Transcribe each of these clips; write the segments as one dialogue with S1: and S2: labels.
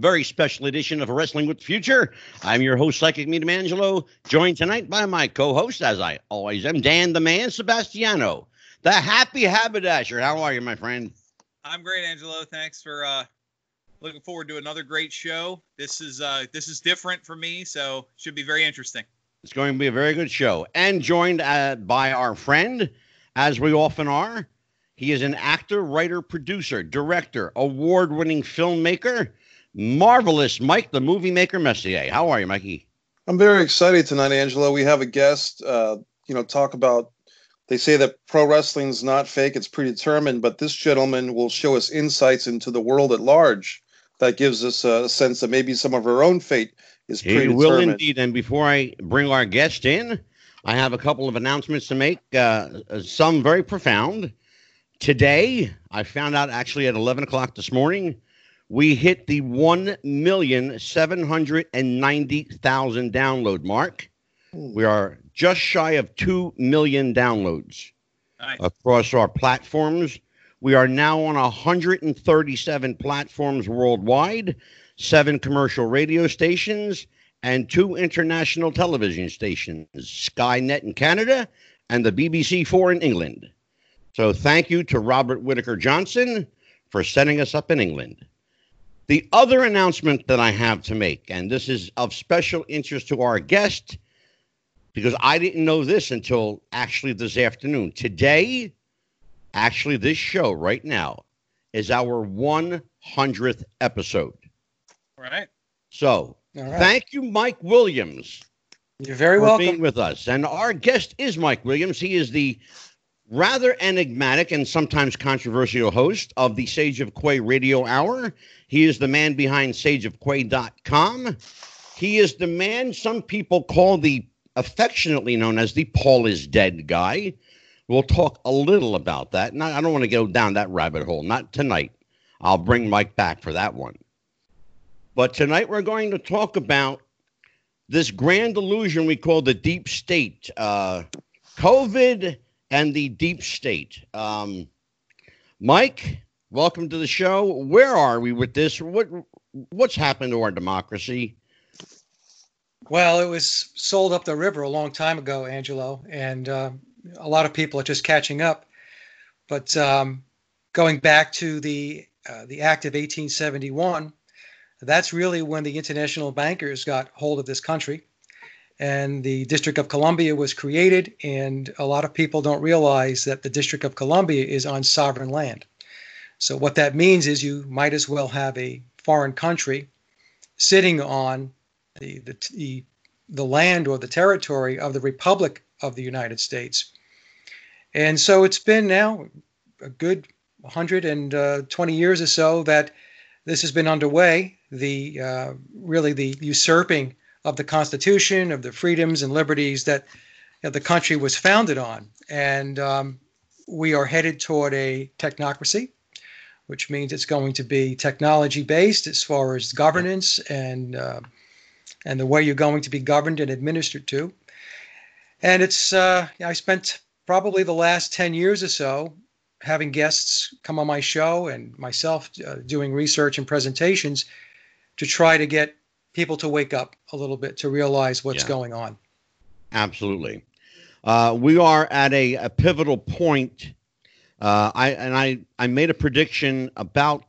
S1: welcome to a very special edition of Wrestling with the Future. I'm your host, Psychic Medium Angelo, joined tonight by my co-host, as I always am, Dan the Man Sebastiano, the Happy Haberdasher. How are you, my friend?
S2: I'm great, Angelo. Thanks for uh, looking forward to another great show. This is uh, this is different for me, so should be very interesting.
S1: It's going to be a very good show, and joined uh, by our friend, as we often are. He is an actor, writer, producer, director, award winning filmmaker, marvelous Mike the Movie Maker Messier. How are you, Mikey?
S3: I'm very excited tonight, Angelo. We have a guest, uh, you know, talk about. They say that pro wrestling's not fake, it's predetermined, but this gentleman will show us insights into the world at large that gives us a sense that maybe some of our own fate is predetermined
S1: He will indeed. And before I bring our guest in, I have a couple of announcements to make, uh, some very profound. Today, I found out actually at 11 o'clock this morning, we hit the 1,790,000 download mark. We are just shy of 2 million downloads
S2: Nice.
S1: across our platforms. We are now on 137 platforms worldwide, seven commercial radio stations, and two international television stations Skynet in Canada and the BBC Four in England. So thank you to Robert Whitaker Johnson for setting us up in England. The other announcement that I have to make, and this is of special interest to our guest, because I didn't know this until actually this afternoon. Today, actually, this show right now is our 100th episode.
S2: All right.
S1: So
S4: right.
S1: thank you, Mike Williams,
S4: You're very
S1: for
S4: welcome.
S1: being with us. And our guest is Mike Williams. He is the rather enigmatic and sometimes controversial host of the Sage of Quay Radio Hour. He is the man behind sageofquay.com. He is the man some people call the affectionately known as the Paul is dead guy. We'll talk a little about that. Not, I don't want to go down that rabbit hole. Not tonight. I'll bring Mike back for that one. But tonight we're going to talk about this grand illusion we call the deep state, uh, COVID and the deep state. Um, Mike, welcome to the show. Where are we with this? What what's happened to our democracy?
S4: Well, it was sold up the river a long time ago, Angelo, and uh, a lot of people are just catching up. But um, going back to the uh, the Act of 1871, that's really when the international bankers got hold of this country, and the District of Columbia was created. And a lot of people don't realize that the District of Columbia is on sovereign land. So what that means is you might as well have a foreign country sitting on the, the, the, the land or the territory of the Republic of the United States. And so it's been now a good 120 years or so that this has been underway. The uh, really the usurping of the Constitution, of the freedoms and liberties that you know, the country was founded on. And um, we are headed toward a technocracy, which means it's going to be technology based as far as governance and uh, and the way you're going to be governed and administered to. And it's uh, I spent probably the last 10 years or so having guests come on my show and myself uh, doing research and presentations to try to get people to wake up a little bit to realize what's
S1: Yeah.
S4: going on.
S1: Absolutely. Uh, we are at a, a pivotal point. Uh, I and I I made a prediction about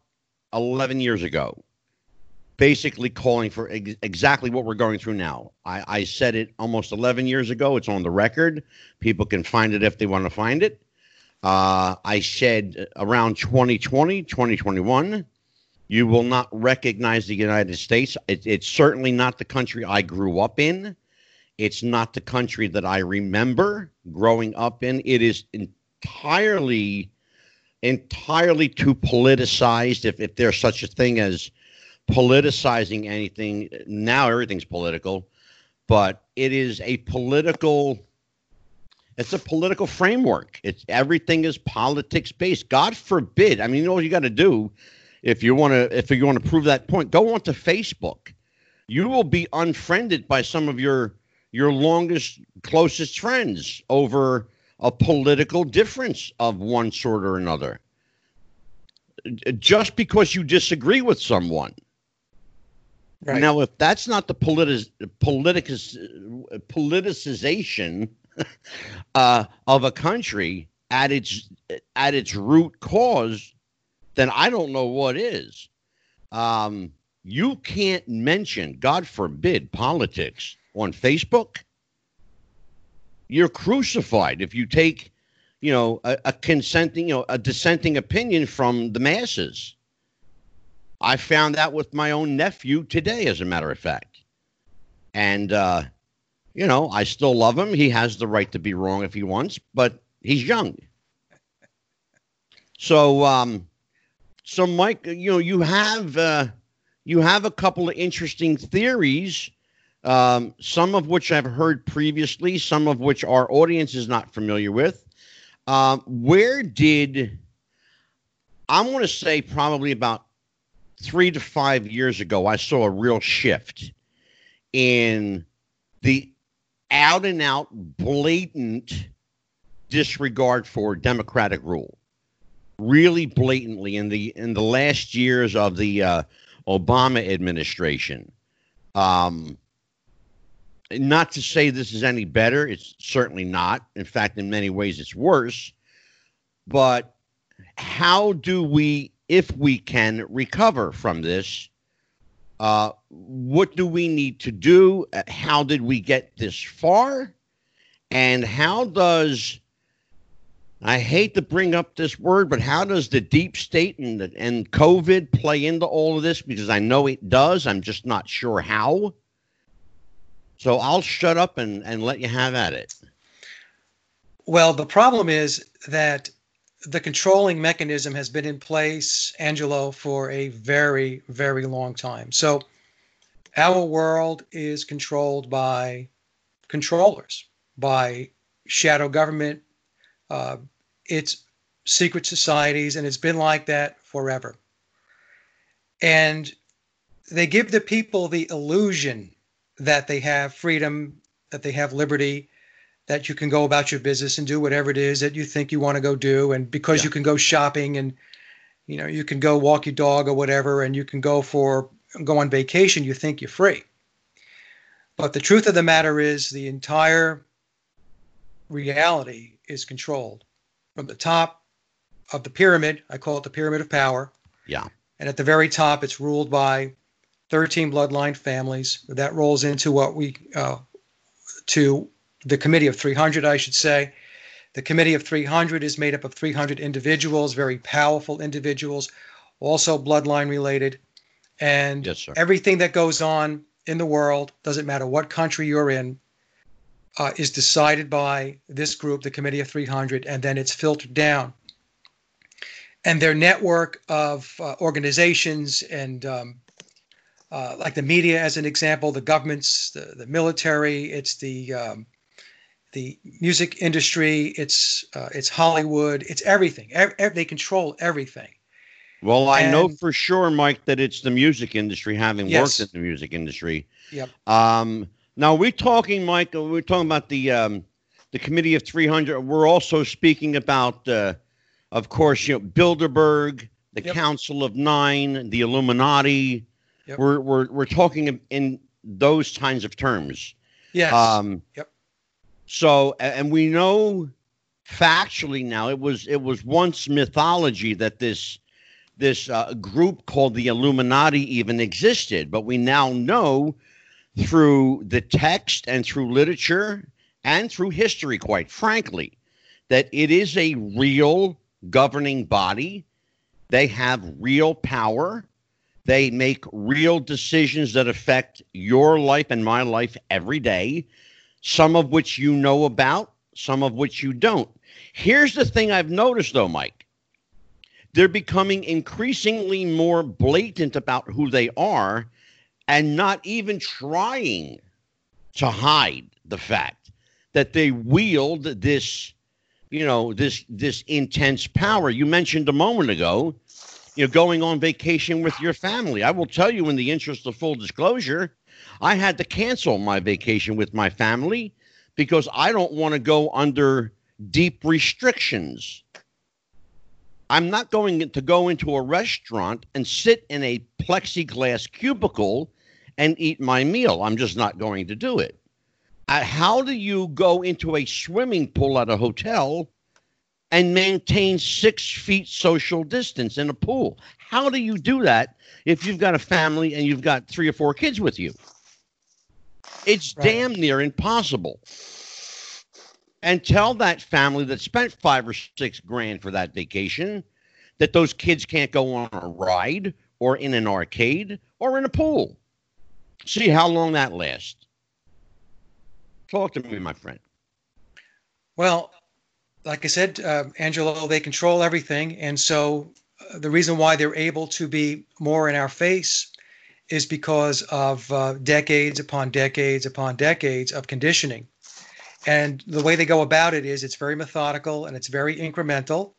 S1: 11 years ago, basically calling for ex- exactly what we're going through now. I, I said it almost 11 years ago. It's on the record. People can find it if they want to find it. Uh, I said around 2020, 2021, you will not recognize the United States. It, it's certainly not the country I grew up in. It's not the country that I remember growing up in. It is entirely, entirely too politicized. If, if there's such a thing as politicizing anything, now everything's political, but it is a political. It's a political framework. It's everything is politics based. God forbid. I mean, you know what you got to do if you want to if you want to prove that point. Go onto Facebook. You will be unfriended by some of your your longest closest friends over a political difference of one sort or another. Just because you disagree with someone Right. Now, if that's not the politic, politicus, politicization uh, of a country at its at its root cause, then I don't know what is. Um, you can't mention, God forbid, politics on Facebook. You're crucified if you take, you know, a, a consenting, you know, a dissenting opinion from the masses. I found that with my own nephew today, as a matter of fact. And, uh, you know, I still love him. He has the right to be wrong if he wants, but he's young. So, um, so Mike, you know, you have uh, you have a couple of interesting theories, um, some of which I've heard previously, some of which our audience is not familiar with. Um, where did I'm going to say probably about three to five years ago, I saw a real shift in the out and out blatant disregard for democratic rule really blatantly in the in the last years of the uh, Obama administration. Um, not to say this is any better, it's certainly not. In fact, in many ways, it's worse. But how do we if we can recover from this, uh, what do we need to do? How did we get this far? And how does I hate to bring up this word, but how does the deep state and, and COVID play into all of this? Because I know it does. I'm just not sure how. So I'll shut up and, and let you have at it.
S4: Well, the problem is that the controlling mechanism has been in place, Angelo, for a very, very long time. So our world is controlled by controllers, by shadow government, uh, it's secret societies, and it's been like that forever. And they give the people the illusion that they have freedom, that they have liberty, that you can go about your business and do whatever it is that you think you want to go do. And because yeah. you can go shopping and you know you can go walk your dog or whatever and you can go for go on vacation you think you're free. But the truth of the matter is the entire reality is controlled from the top of the pyramid. I call it the pyramid of power.
S1: Yeah.
S4: And at the very top it's ruled by 13 bloodline families that rolls into what we uh, to the committee of 300, I should say. The committee of 300 is made up of 300 individuals, very powerful individuals, also bloodline related. And
S1: yes,
S4: everything that goes on in the world, doesn't matter what country you're in, uh, is decided by this group, the Committee of 300, and then it's filtered down. And their network of uh, organizations and um, uh, like the media, as an example, the governments, the, the military, it's the um, the music industry, it's uh, it's Hollywood, it's everything. they control everything.
S1: Well, I and, know for sure, Mike, that it's the music industry. Having yes. worked in the music industry.
S4: Yep.
S1: Um, now we're talking, Mike. Uh, we're talking about the um, the committee of 300. We're also speaking about, uh, of course, you know, Bilderberg, the yep. Council of Nine, the Illuminati. Yep. We're we're we're talking in those kinds of terms.
S4: Yes. Um, yep.
S1: So, and we know factually now it was it was once mythology that this this uh, group called the Illuminati even existed, but we now know through the text and through literature and through history, quite frankly, that it is a real governing body. They have real power. They make real decisions that affect your life and my life every day some of which you know about, some of which you don't. Here's the thing I've noticed, though, Mike. They're becoming increasingly more blatant about who they are and not even trying to hide the fact that they wield this you know this this intense power you mentioned a moment ago you know going on vacation with your family i will tell you in the interest of full disclosure I had to cancel my vacation with my family because I don't want to go under deep restrictions. I'm not going to go into a restaurant and sit in a plexiglass cubicle and eat my meal. I'm just not going to do it. Uh, how do you go into a swimming pool at a hotel and maintain six feet social distance in a pool? How do you do that if you've got a family and you've got three or four kids with you? It's
S4: Right.
S1: damn near impossible. And tell that family that spent five or six grand for that vacation that those kids can't go on a ride or in an arcade or in a pool. See how long that lasts. Talk to me, my friend.
S4: Well, like I said, uh, Angelo, they control everything. And so uh, the reason why they're able to be more in our face is because of uh, decades upon decades upon decades of conditioning. And the way they go about it is it's very methodical and it's very incremental.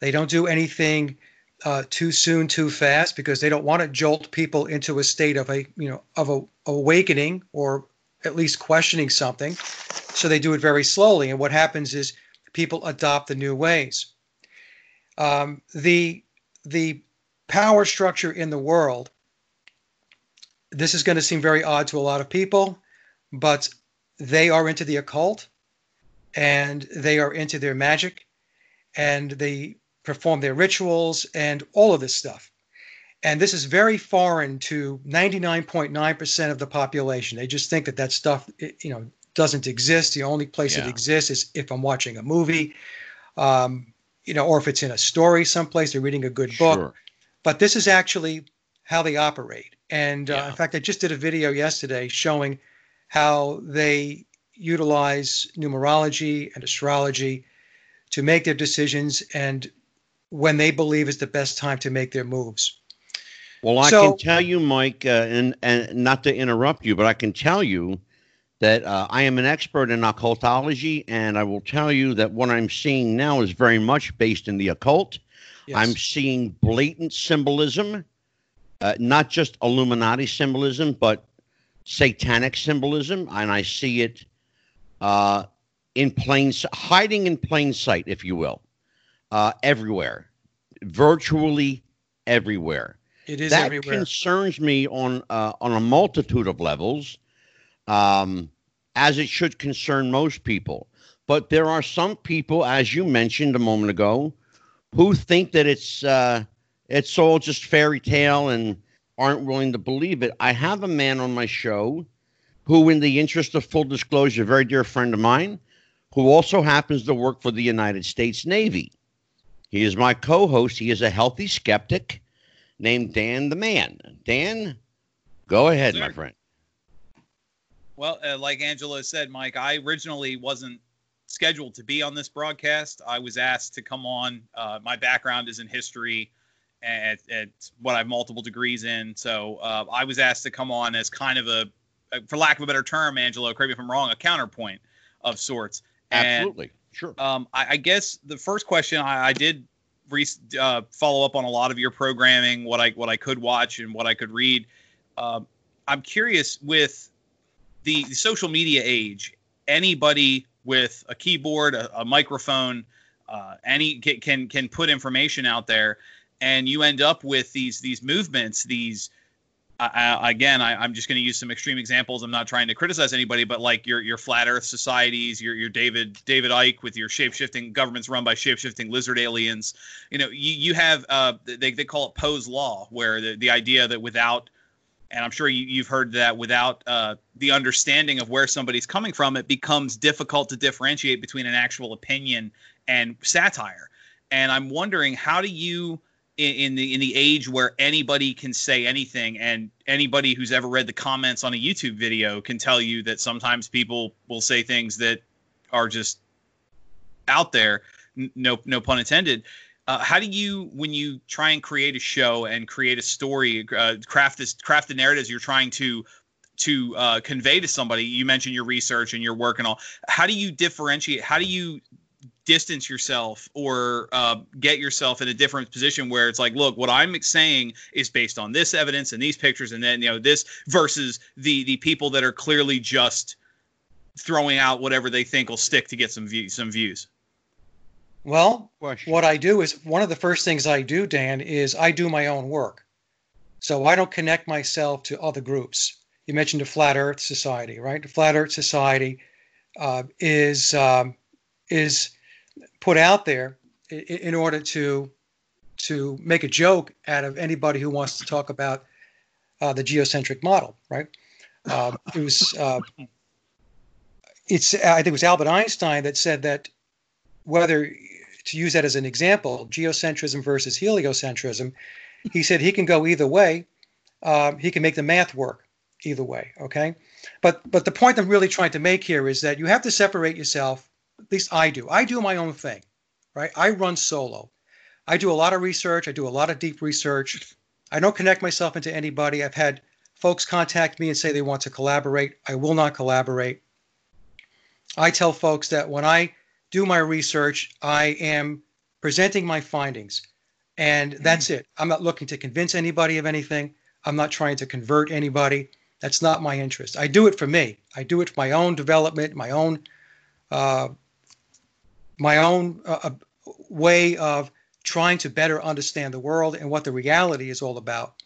S4: They don't do anything uh, too soon, too fast, because they don't want to jolt people into a state of a, you know, of a awakening or at least questioning something. So they do it very slowly. And what happens is people adopt the new ways. Um, the the power structure in the world. This is going to seem very odd to a lot of people, but they are into the occult, and they are into their magic, and they perform their rituals and all of this stuff. And this is very foreign to 99.9% of the population. They just think that that stuff, you know, doesn't exist. The only place
S1: Yeah.
S4: it exists is if I'm watching a movie, um, you know, or if it's in a story someplace, they're reading a good book.
S1: Sure.
S4: But this is actually how they operate. And uh, in fact, I just did a video yesterday showing how they utilize numerology and astrology to make their decisions and when they believe is the best time to make their moves.
S1: Well, I
S4: So-
S1: can tell you, Mike, uh, and and not to interrupt you, but I can tell you that uh, I am an expert in occultology, and I will tell you that what I'm seeing now is very much based in the occult.
S4: Yes.
S1: I'm seeing blatant symbolism, uh, not just Illuminati symbolism, but satanic symbolism, and I see it uh, in plain, hiding in plain sight, if you will, uh, everywhere, virtually everywhere
S4: it is
S1: that
S4: everywhere.
S1: concerns me on uh, on a multitude of levels, um, as it should concern most people. But there are some people, as you mentioned a moment ago, who think that it's uh, it's all just fairy tale and aren't willing to believe it. I have a man on my show who, in the interest of full disclosure, a very dear friend of mine, who also happens to work for the United States Navy. He is my co-host. He is a healthy skeptic named Dan the Man. Dan, go ahead, my friend.
S2: Well, uh, like Angelo said, Mike, I originally wasn't scheduled to be on this broadcast. I was asked to come on. Uh, my background is in history, and it's what I have multiple degrees in. So uh, I was asked to come on as kind of a, uh, for lack of a better term, Angelo, correct me if I'm wrong, a counterpoint of sorts. And
S1: Absolutely. Sure.
S2: um, I, I guess the first question I, I did re- uh, follow up on a lot of your programming, what I what I could watch and what I could read. Um I'm curious with the, social media age. Anybody with a keyboard, a, a microphone, uh, any can, can put information out there, and you end up with these these movements, these again, I, I'm just going to use some extreme examples. I'm not trying to criticize anybody, but like your your flat Earth societies, your your David David Icke with your shapeshifting governments run by shapeshifting lizard aliens. You know, you you have uh, they they call it Poe's law, where the the idea that without and I'm sure you, you've heard that without uh, the understanding of where somebody's coming from, it becomes difficult to differentiate between an actual opinion and satire. And I'm wondering, how do you, in, in the in the age where anybody can say anything, and anybody who's ever read the comments on a YouTube video can tell you that sometimes people will say things that are just out there, no no pun intended. Uh, how do you, when you try and create a show and create a story, uh, craft this, craft the narratives you're trying to to uh, convey to somebody? You mentioned your research and your work and all. How do you differentiate? How do you distance yourself or uh, get yourself in a different position where it's like, look, what I'm saying is based on this evidence and these pictures, and then you know this versus the the people that are clearly just throwing out whatever they think will stick to get some views. Some views.
S4: Well,
S1: Question.
S4: what I do is one of the first things I do, Dan, is I do my own work. So I don't connect myself to other groups. you mentioned the Flat Earth Society, right? The Flat Earth Society uh, is um, is put out there in, in, order to to make a joke out of anybody who wants to talk about uh, the geocentric model, right? Um, it was uh, it's I think it was Albert Einstein that said that whether to use that as an example, geocentrism versus heliocentrism, he said he can go either way. Um, he can make the math work either way. Okay, but but the point I'm really trying to make here is that you have to separate yourself. At least I do. I do my own thing, right? I run solo. I do a lot of research. I do a lot of deep research. I don't connect myself into anybody. I've had folks contact me and say they want to collaborate. I will not collaborate. I tell folks that when I do my research, I am presenting my findings. And that's it. I'm not looking to convince anybody of anything. I'm not trying to convert anybody. That's not my interest. I do it for me. I do it for my own development, my own, uh, my own uh, uh way of trying to better understand the world and what the reality is all about.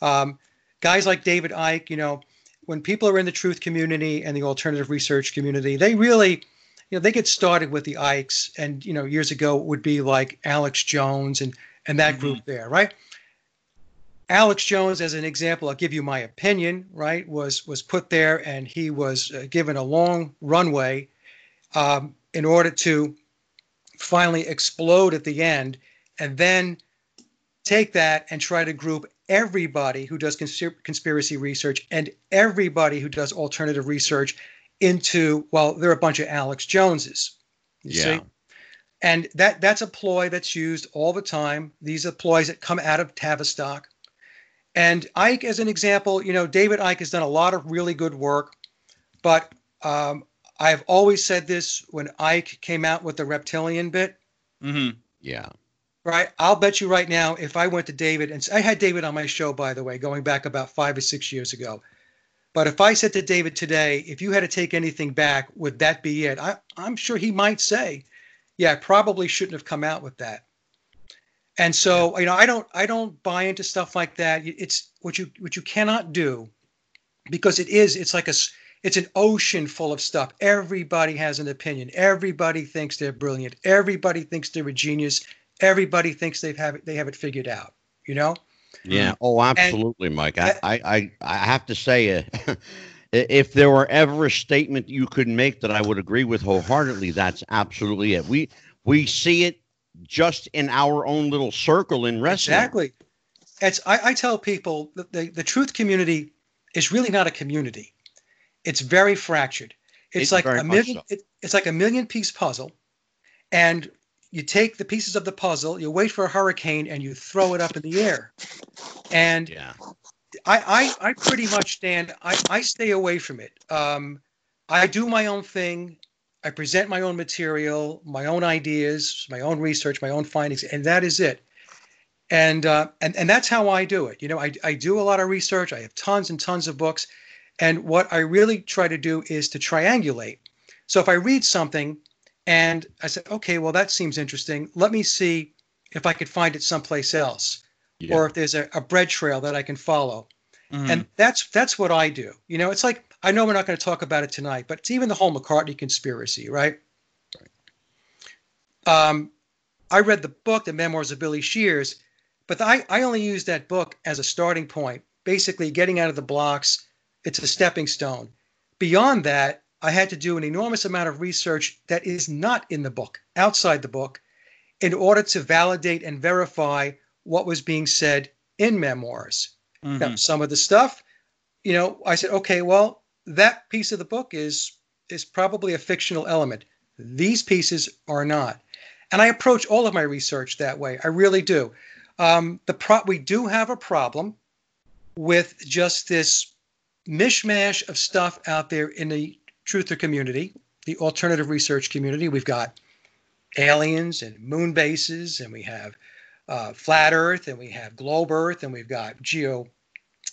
S4: Um, guys like David Icke, you know, when people are in the truth community and the alternative research community, they really, you know, they get started with the Ickes, and you know, years ago it would be like Alex Jones and and that mm-hmm. group there, right? Alex Jones, as an example, I'll give you my opinion. Right, was was put there, and he was uh, given a long runway um, in order to finally explode at the end, and then take that and try to group everybody who does conspiracy research and everybody who does alternative research into well, they're a bunch of Alex Joneses. You yeah. see? And that that's a ploy that's used all the time. These are ploys that come out of Tavistock. And Icke, as an example, you know, David Icke has done a lot of really good work, but um, I've always said this when Icke came out with the reptilian bit.
S1: Mm-hmm. Yeah.
S4: Right. I'll bet you right now, if I went to David, and I had David on my show, by the way, going back about five or six years ago. But if I said to David today, if you had to take anything back, would that be it? I, I'm sure he might say, yeah, I probably shouldn't have come out with that. And so, you know, I don't I don't buy into stuff like that. It's what you what you cannot do because it is it's like a it's an ocean full of stuff. Everybody has an opinion. Everybody thinks they're brilliant. Everybody thinks they're a genius. Everybody thinks they have it they have it figured out, you know?
S1: Yeah. Oh, absolutely, and, Mike. I, I, I, I have to say, uh, if there were ever a statement you could make that I would agree with wholeheartedly, that's absolutely it. We we see it just in our own little circle in wrestling.
S4: Exactly. It's I, I tell people that the, the truth community is really not a community. It's very fractured. It's, it's like a million. So. It, it's like a million piece puzzle, and you take the pieces of the puzzle, you wait for a hurricane, and you throw it up in the air. And
S1: yeah.
S4: I, I, I pretty much stand. I, I stay away from it. Um, I do my own thing. I present my own material, my own ideas, my own research, my own findings, and that is it. And uh, and and that's how I do it. You know, I I do a lot of research. I have tons and tons of books, and what I really try to do is to triangulate. So if I read something, and I said, okay, well that seems interesting. Let me see if I could find it someplace else, yeah. or if there's a, a bread trail that I can follow. Mm-hmm. And that's that's what I do. You know, it's like I know we're not going to talk about it tonight, but it's even the whole McCartney conspiracy, right? Um, I read the book, The Memoirs of Billy Shears, but I, I only use that book as a starting point, basically getting out of the blocks. It's a stepping stone. Beyond that, I had to do an enormous amount of research that is not in the book, outside the book, in order to validate and verify what was being said in memoirs. Mm-hmm. Now, some of the stuff, you know, I said, okay, well, that piece of the book is is probably a fictional element. These pieces are not. And I approach all of my research that way. I really do. Um, the pro- we do have a problem with just this mishmash of stuff out there in the truther community, the alternative research community. We've got aliens and moon bases, and we have uh, flat Earth, and we have globe Earth, and we've got geo,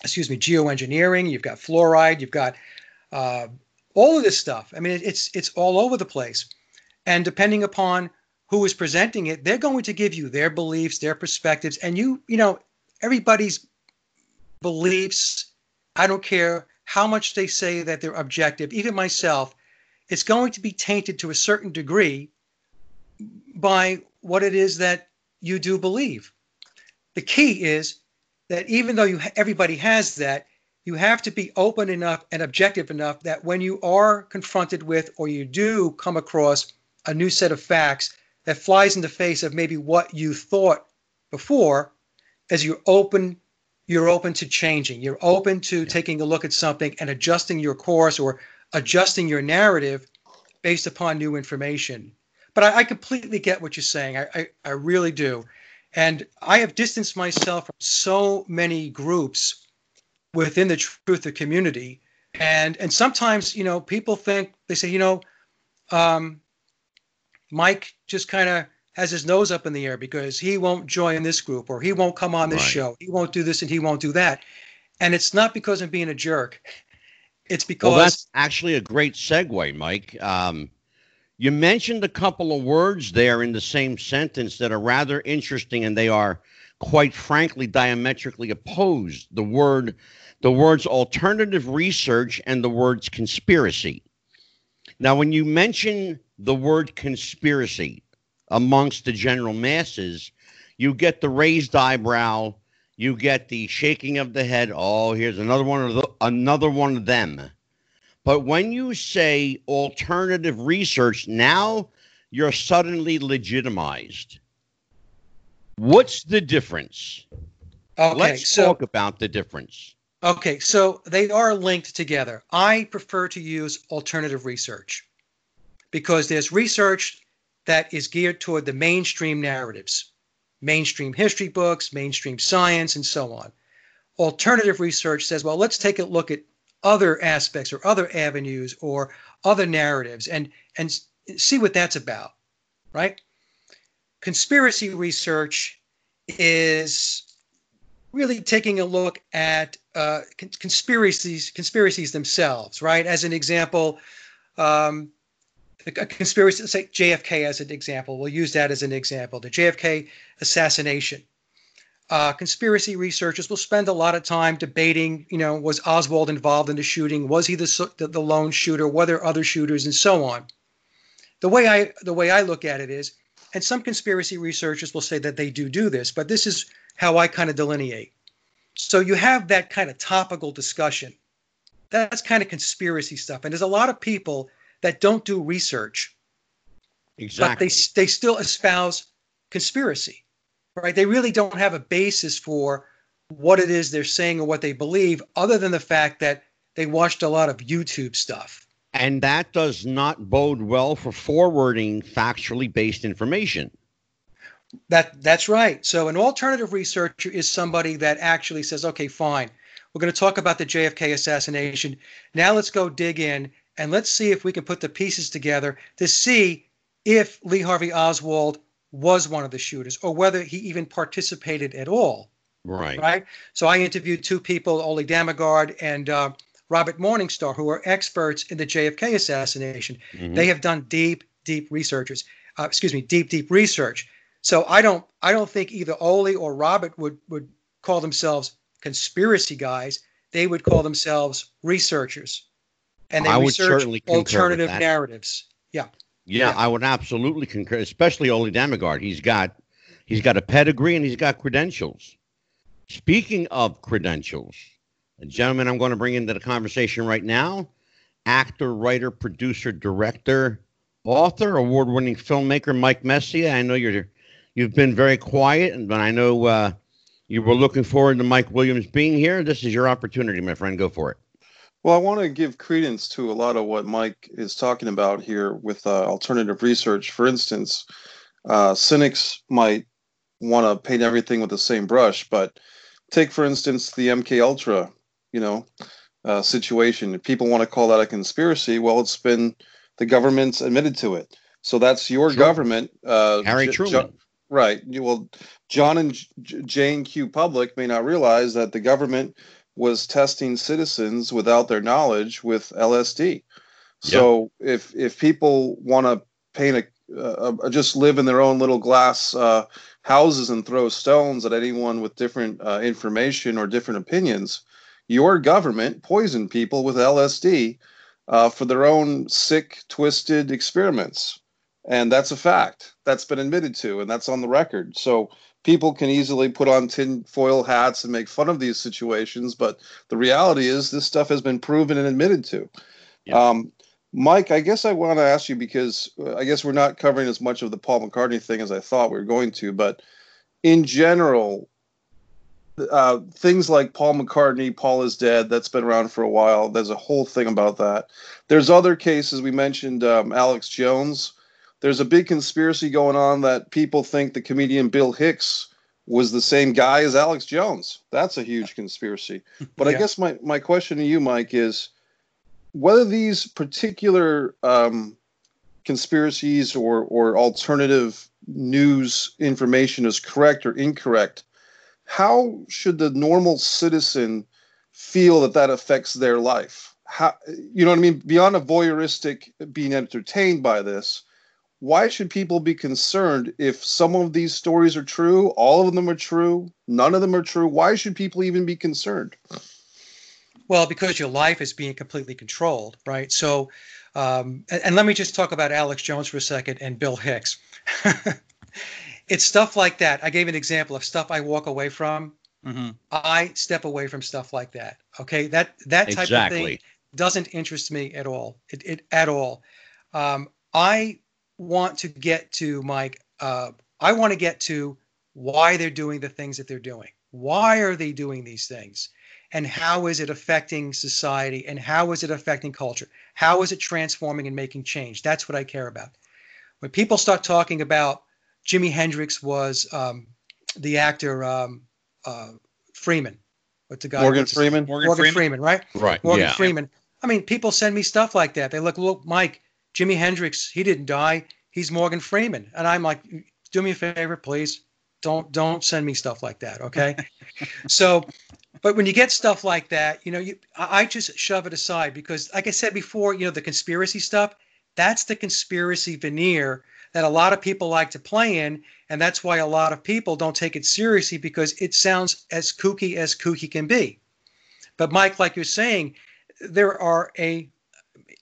S4: excuse me, geoengineering. You've got fluoride. You've got uh, all of this stuff. I mean, it's it's all over the place, and depending upon who is presenting it, they're going to give you their beliefs, their perspectives, and you you know everybody's beliefs. I don't care how much they say that they're objective, even myself, it's going to be tainted to a certain degree by what it is that you do believe. The key is that even though you everybody has that, you have to be open enough and objective enough that when you are confronted with or you do come across a new set of facts that flies in the face of maybe what you thought before, as you're open, you're open to changing. You're open to taking a look at something and adjusting your course or adjusting your narrative based upon new information. But I, I completely get what you're saying. I, I, I really do. And I have distanced myself from so many groups within the truth of community. And and sometimes, you know, people think they say, you know, um, Mike just kind of has his nose up in the air because he won't join this group or he won't come on this right. show. He won't do this and he won't do that. And it's not because I'm being a jerk. It's because
S1: well, that's actually a great segue, Mike. Um, you mentioned a couple of words there in the same sentence that are rather interesting, and they are, quite frankly, diametrically opposed. The word, the words alternative research and the words conspiracy. Now, when you mention the word conspiracy amongst the general masses, you get the raised eyebrow, you get the shaking of the head. Oh, here's another one of the, another one of them. But when you say alternative research, now you're suddenly legitimized. What's the difference?
S4: Okay,
S1: Let's
S4: so,
S1: talk about the difference.
S4: Okay, so they are linked together. I prefer to use alternative research because there's research that is geared toward the mainstream narratives, mainstream history books, mainstream science, and so on. Alternative research says, well, let's take a look at other aspects or other avenues or other narratives and and see what that's about right conspiracy research is really taking a look at uh, conspiracies conspiracies themselves right as an example um, a conspiracy say jfk as an example we'll use that as an example the jfk assassination uh, conspiracy researchers will spend a lot of time debating, you know, was Oswald involved in the shooting? Was he the, the, the lone shooter? Were there other shooters, and so on? The way I the way I look at it is, and some conspiracy researchers will say that they do do this, but this is how I kind of delineate. So you have that kind of topical discussion. That's kind of conspiracy stuff, and there's a lot of people that don't do research,
S1: exactly.
S4: but they they still espouse conspiracy right? They really don't have a basis for what it is they're saying or what they believe, other than the fact that they watched a lot of YouTube stuff.
S1: And that does not bode well for forwarding factually based information.
S4: That that's right. So an alternative researcher is somebody that actually says, okay, fine, we're going to talk about the JFK assassination. Now let's go dig in and let's see if we can put the pieces together to see if Lee Harvey Oswald was one of the shooters or whether he even participated at all.
S1: Right.
S4: Right. So I interviewed two people, Ole Dammegard and uh, Robert Morningstar, who are experts in the JFK assassination. Mm-hmm. They have done deep, deep researchers. Uh, excuse me, deep, deep research. So I don't, I don't think either Ole or Robert would would call themselves conspiracy guys. They would call themselves researchers, and they
S1: I
S4: research alternative narratives. Yeah.
S1: Yeah, yeah, I would absolutely concur, especially Ole Dammegard. He's got he's got a pedigree and he's got credentials. Speaking of credentials, a gentleman I'm going to bring into the conversation right now, actor, writer, producer, director, author, award-winning filmmaker Mike Messier. I know you're you've been very quiet, and but I know uh, you were looking forward to Mike Williams being here. This is your opportunity, my friend. Go for it.
S3: Well, I want to give credence to a lot of what Mike is talking about here with uh, alternative research. For instance, uh, cynics might want to paint everything with the same brush, but take, for instance, the MK Ultra, you know, uh, situation. If people want to call that a conspiracy, well, it's been the government's admitted to it. So that's your government.
S1: Uh, Harry J- Truman.
S3: right. Well, John and J- Jane Q. Public may not realize that the government was testing citizens without their knowledge with LSD. So yep. if if people want to paint a, uh, just live in their own little glass uh, houses and throw stones at anyone with different uh, information or different opinions, your government poisoned people with LSD uh, for their own sick, twisted experiments. And that's a fact. That's been admitted to, and that's on the record. So people can easily put on tinfoil hats and make fun of these situations, but the reality is this stuff has been proven and admitted to. Yeah. Um, Mike, I guess I want to ask you because uh, I guess we're not covering as much of the Paul McCartney thing as I thought we were going to, but in general, uh, things like Paul McCartney, Paul is dead, that's been around for a while. There's a whole thing about that. There's other cases. We mentioned um, Alex Jones. There's a big conspiracy going on that people think the comedian Bill Hicks was the same guy as Alex Jones. That's a huge conspiracy. But yeah. I guess my, my question to you, Mike, is whether these particular um, conspiracies or, or alternative news information is correct or incorrect how should the normal citizen feel that that affects their life? How, you know what I mean? Beyond a voyeuristic being entertained by this, why should people be concerned if some of these stories are true, all of them are true, none of them are true? Why should people even be concerned?
S4: Well, because your life is being completely controlled, right? So, um, and, and, let me just talk about Alex Jones for a second and Bill Hicks. it's stuff like that. I gave an example of stuff I walk away from. Mm-hmm. I step away from stuff like that. Okay, that that type exactly. of thing doesn't interest me at all. It, it at all. Um, I want to get to Mike. Uh, I want to get to why they're doing the things that they're doing. Why are they doing these things? And how is it affecting society? And how is it affecting culture? How is it transforming and making change? That's what I care about. When people start talking about Jimi Hendrix was um, the actor um, uh, Freeman. What's the guy?
S3: Morgan Freeman.
S4: Morgan, Morgan Freeman. Freeman. right?
S1: Right.
S4: Morgan
S1: yeah.
S4: Freeman. I mean, people send me stuff like that. They look, look, Mike, Jimi Hendrix, he didn't die. He's Morgan Freeman, and I'm like, do me a favor, please. Don't don't send me stuff like that, okay? so, but when you get stuff like that, you know, you I just shove it aside because, like I said before, you know, the conspiracy stuff. That's the conspiracy veneer that a lot of people like to play in. And that's why a lot of people don't take it seriously because it sounds as kooky as kooky can be. But Mike, like you're saying, there are a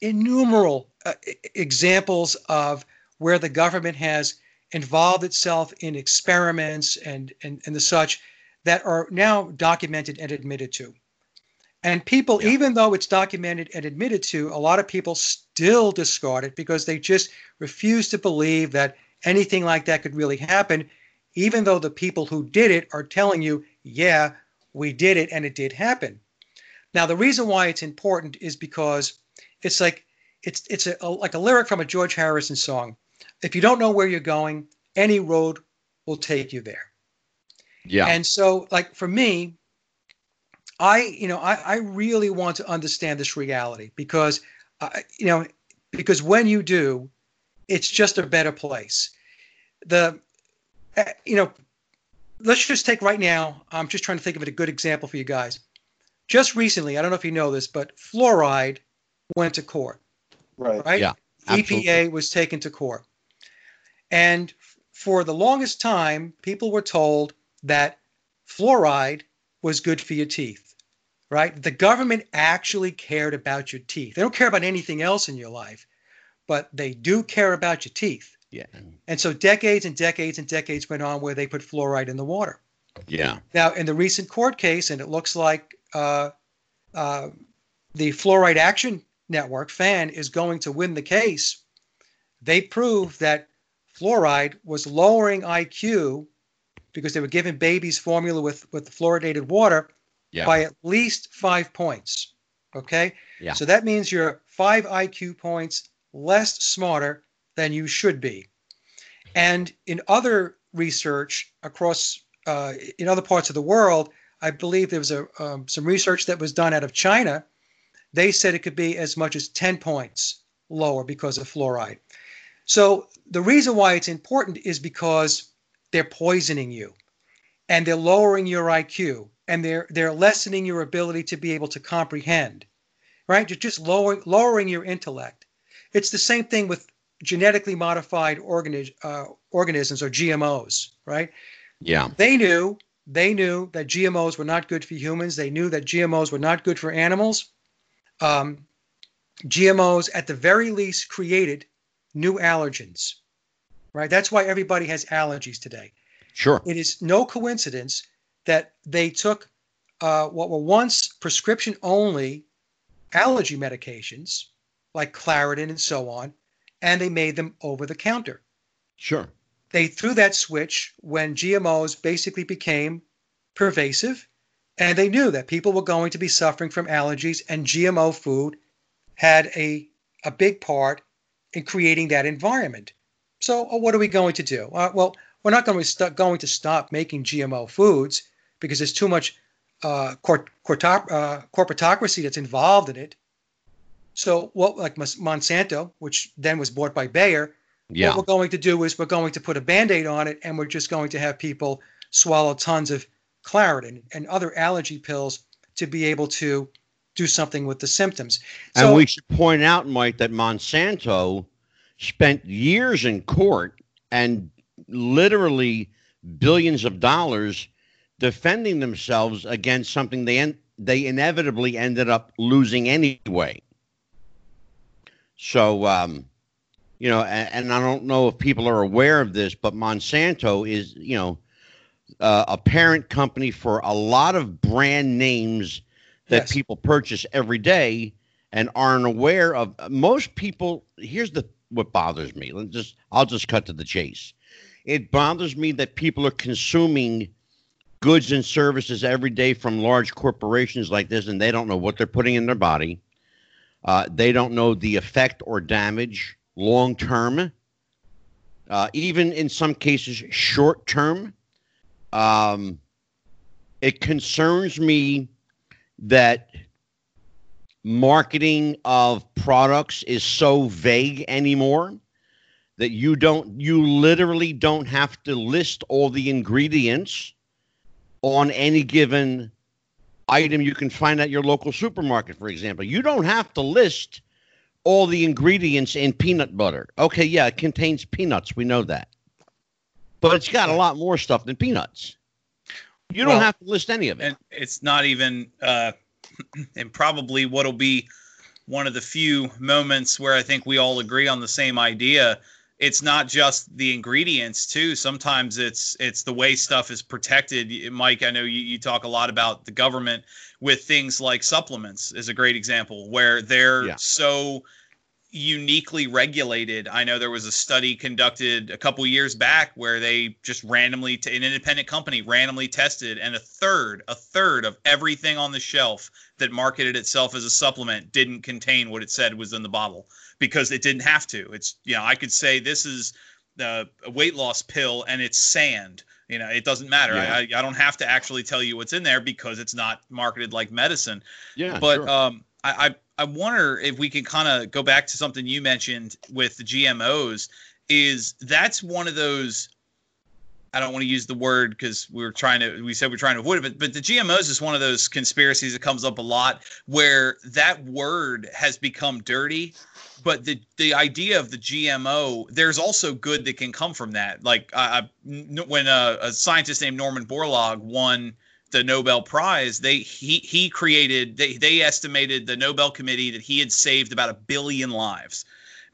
S4: innumerable uh, examples of where the government has involved itself in experiments and, and, and the such that are now documented and admitted to. And people, yeah. even though it's documented and admitted to, a lot of people still discard it because they just refuse to believe that anything like that could really happen, even though the people who did it are telling you, yeah, we did it and it did happen. Now, the reason why it's important is because it's like it's it's a, a, like a lyric from a George Harrison song. If you don't know where you're going, any road will take you there.
S1: Yeah.
S4: And so, like for me, I, you know, I, I really want to understand this reality because, uh, you know, because when you do, it's just a better place. The, uh, you know, let's just take right now. I'm just trying to think of it a good example for you guys. Just recently, I don't know if you know this, but fluoride went to court.
S3: Right.
S4: Right.
S1: Yeah.
S4: Absolutely. EPA was taken to court, and for the longest time, people were told that fluoride was good for your teeth right? The government actually cared about your teeth. They don't care about anything else in your life, but they do care about your teeth.
S1: Yeah.
S4: And so decades and decades and decades went on where they put fluoride in the water.
S1: Yeah.
S4: Now, in the recent court case, and it looks like uh, uh, the Fluoride Action Network, FAN, is going to win the case. They proved that fluoride was lowering IQ because they were giving babies formula with, with fluoridated water yeah. by at least five points. Okay.
S1: Yeah.
S4: So that means you're five IQ points less smarter than you should be. And in other research across uh, in other parts of the world, I believe there was a, um, some research that was done out of China. They said it could be as much as 10 points lower because of fluoride. So the reason why it's important is because they're poisoning you and they're lowering your IQ and they're they're lessening your ability to be able to comprehend right you're just lowering lowering your intellect it's the same thing with genetically modified organi- uh, organisms or gmos right
S1: yeah
S4: they knew they knew that GMOs were not good for humans. They knew that GMOs were not good for animals. Um, GMOs, at the very least, created new allergens, right? That's why everybody has allergies today.
S1: Sure.
S4: It is no coincidence that they took uh, what were once prescription only allergy medications like Claritin and so on, and they made them over the counter.
S1: Sure.
S4: They threw that switch when GMOs basically became pervasive, and they knew that people were going to be suffering from allergies, and GMO food had a, a big part in creating that environment. So, uh, what are we going to do? Uh, well, we're not going to, st- going to stop making GMO foods because there's too much uh, cort- uh, corporatocracy that's involved in it. So, what like Monsanto, which then was bought by Bayer,
S1: yeah.
S4: what we're going to do is we're going to put a band-aid on it, and we're just going to have people swallow tons of Claritin and other allergy pills to be able to do something with the symptoms.
S1: So, and we should point out, Mike, that Monsanto spent years in court and literally billions of dollars defending themselves against something they en- they inevitably ended up losing anyway. So, um, you know, and, and, I don't know if people are aware of this, but Monsanto is, you know, uh, a parent company for a lot of brand names that yes. people purchase every day and aren't aware of. Most people, here's the what bothers me. Let's just I'll just cut to the chase. It bothers me that people are consuming goods and services every day from large corporations like this, and they don't know what they're putting in their body. Uh, they don't know the effect or damage long term, uh, even in some cases, short term. Um, it concerns me that marketing of products is so vague anymore that you don't you literally don't have to list all the ingredients on any given item you can find at your local supermarket for example. You don't have to list all the ingredients in peanut butter. Okay yeah it contains peanuts. We know that but it's got a lot more stuff than peanuts you don't well, have to list any of it
S2: and it's not even uh and probably what'll be one of the few moments where I think we all agree on the same idea. It's not just the ingredients too. Sometimes it's it's the way stuff is protected. Mike, I know you, you talk a lot about the government with things like supplements is a great example where they're yeah. so uniquely regulated. I know there was a study conducted a couple years back where they just randomly, t- an independent company randomly tested, and a third, a third of everything on the shelf that marketed itself as a supplement didn't contain what it said was in the bottle because it didn't have to. It's, you know, I could say this is the a weight loss pill and it's sand. You know, it doesn't matter. Yeah. I, I don't have to actually tell you what's in there because it's not marketed like medicine.
S1: Yeah.
S2: But
S1: sure.
S2: um, I, I I wonder if we can kind of go back to something you mentioned with the GMOs. Is that's one of those? I don't want to use the word because we were trying to. We said we're trying to avoid it, but but the GMOs is one of those conspiracies that comes up a lot where that word has become dirty. But the the idea of the GMO, there's also good that can come from that. Like uh, when a, a scientist named Norman Borlaug won the Nobel Prize, they he he created they they estimated the Nobel Committee that he had saved about a billion lives.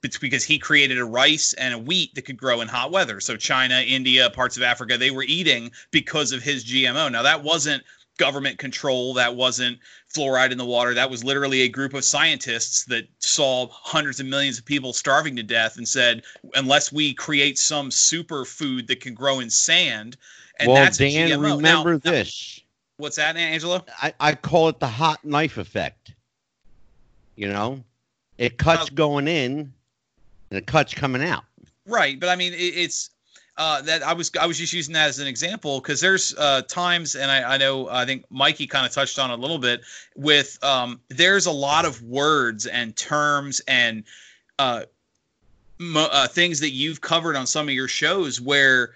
S2: It's because he created a rice and a wheat that could grow in hot weather. So China, India, parts of Africa, they were eating because of his GMO. Now that wasn't government control, that wasn't fluoride in the water. That was literally a group of scientists that saw hundreds of millions of people starving to death and said, unless we create some super food that can grow in sand, and
S1: well, Dan, remember
S2: now,
S1: this.
S2: What's that, Angelo?
S1: I, I call it the hot knife effect. You know, it cuts uh, going in, and it cuts coming out.
S2: Right, but I mean, it, it's uh, that I was I was just using that as an example because there's uh, times, and I, I know I think Mikey kind of touched on a little bit with um, there's a lot of words and terms and uh, mo- uh, things that you've covered on some of your shows where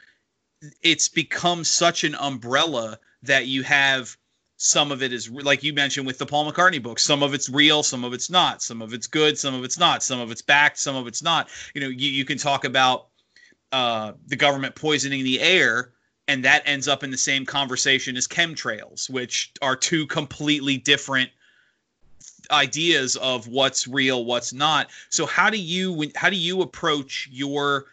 S2: it's become such an umbrella that you have some of it is like you mentioned with the Paul McCartney book. Some of it's real, some of it's not. Some of it's good, some of it's not. Some of it's backed, some of it's not. You know, you, you can talk about uh, the government poisoning the air, and that ends up in the same conversation as chemtrails, which are two completely different ideas of what's real, what's not. So how do you how do you approach your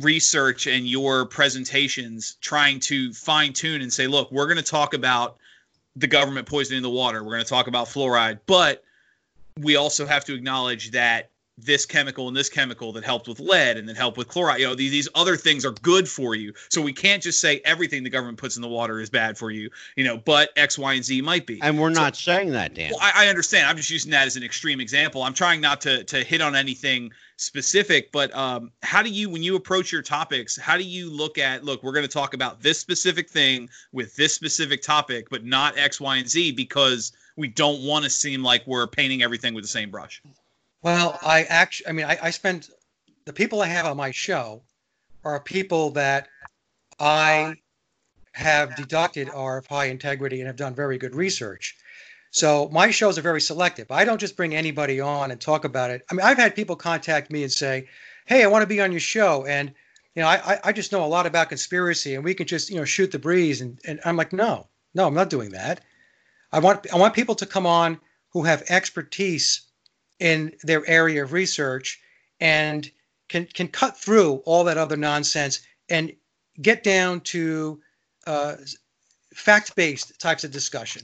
S2: research and your presentations trying to fine tune and say, look, we're going to talk about the government poisoning the water. We're going to talk about fluoride, but we also have to acknowledge that this chemical and this chemical that helped with lead and that helped with chloride. You know, these, these other things are good for you. So we can't just say everything the government puts in the water is bad for you, you know, but X, Y, and Z might be.
S1: And we're so, not saying that, Dan.
S2: Well, I, I, understand. I'm just using that as an extreme example. I'm trying not to to hit on anything specific, but um, how do you, when you approach your topics, how do you look at, look, we're going to talk about this specific thing with this specific topic, but not X, Y, and Z because we don't want to seem like we're painting everything with the same brush.
S4: Well, I actually, I mean, I, I spend the people I have on my show are people that I have deducted are of high integrity and have done very good research. So my shows are very selective. I don't just bring anybody on and talk about it. I mean, I've had people contact me and say, "Hey, I want to be on your show," and you know, I I just know a lot about conspiracy, and we can just you know shoot the breeze. And and I'm like, no, no, I'm not doing that. I want I want people to come on who have expertise in their area of research and can can cut through all that other nonsense and get down to uh, fact-based types of discussion,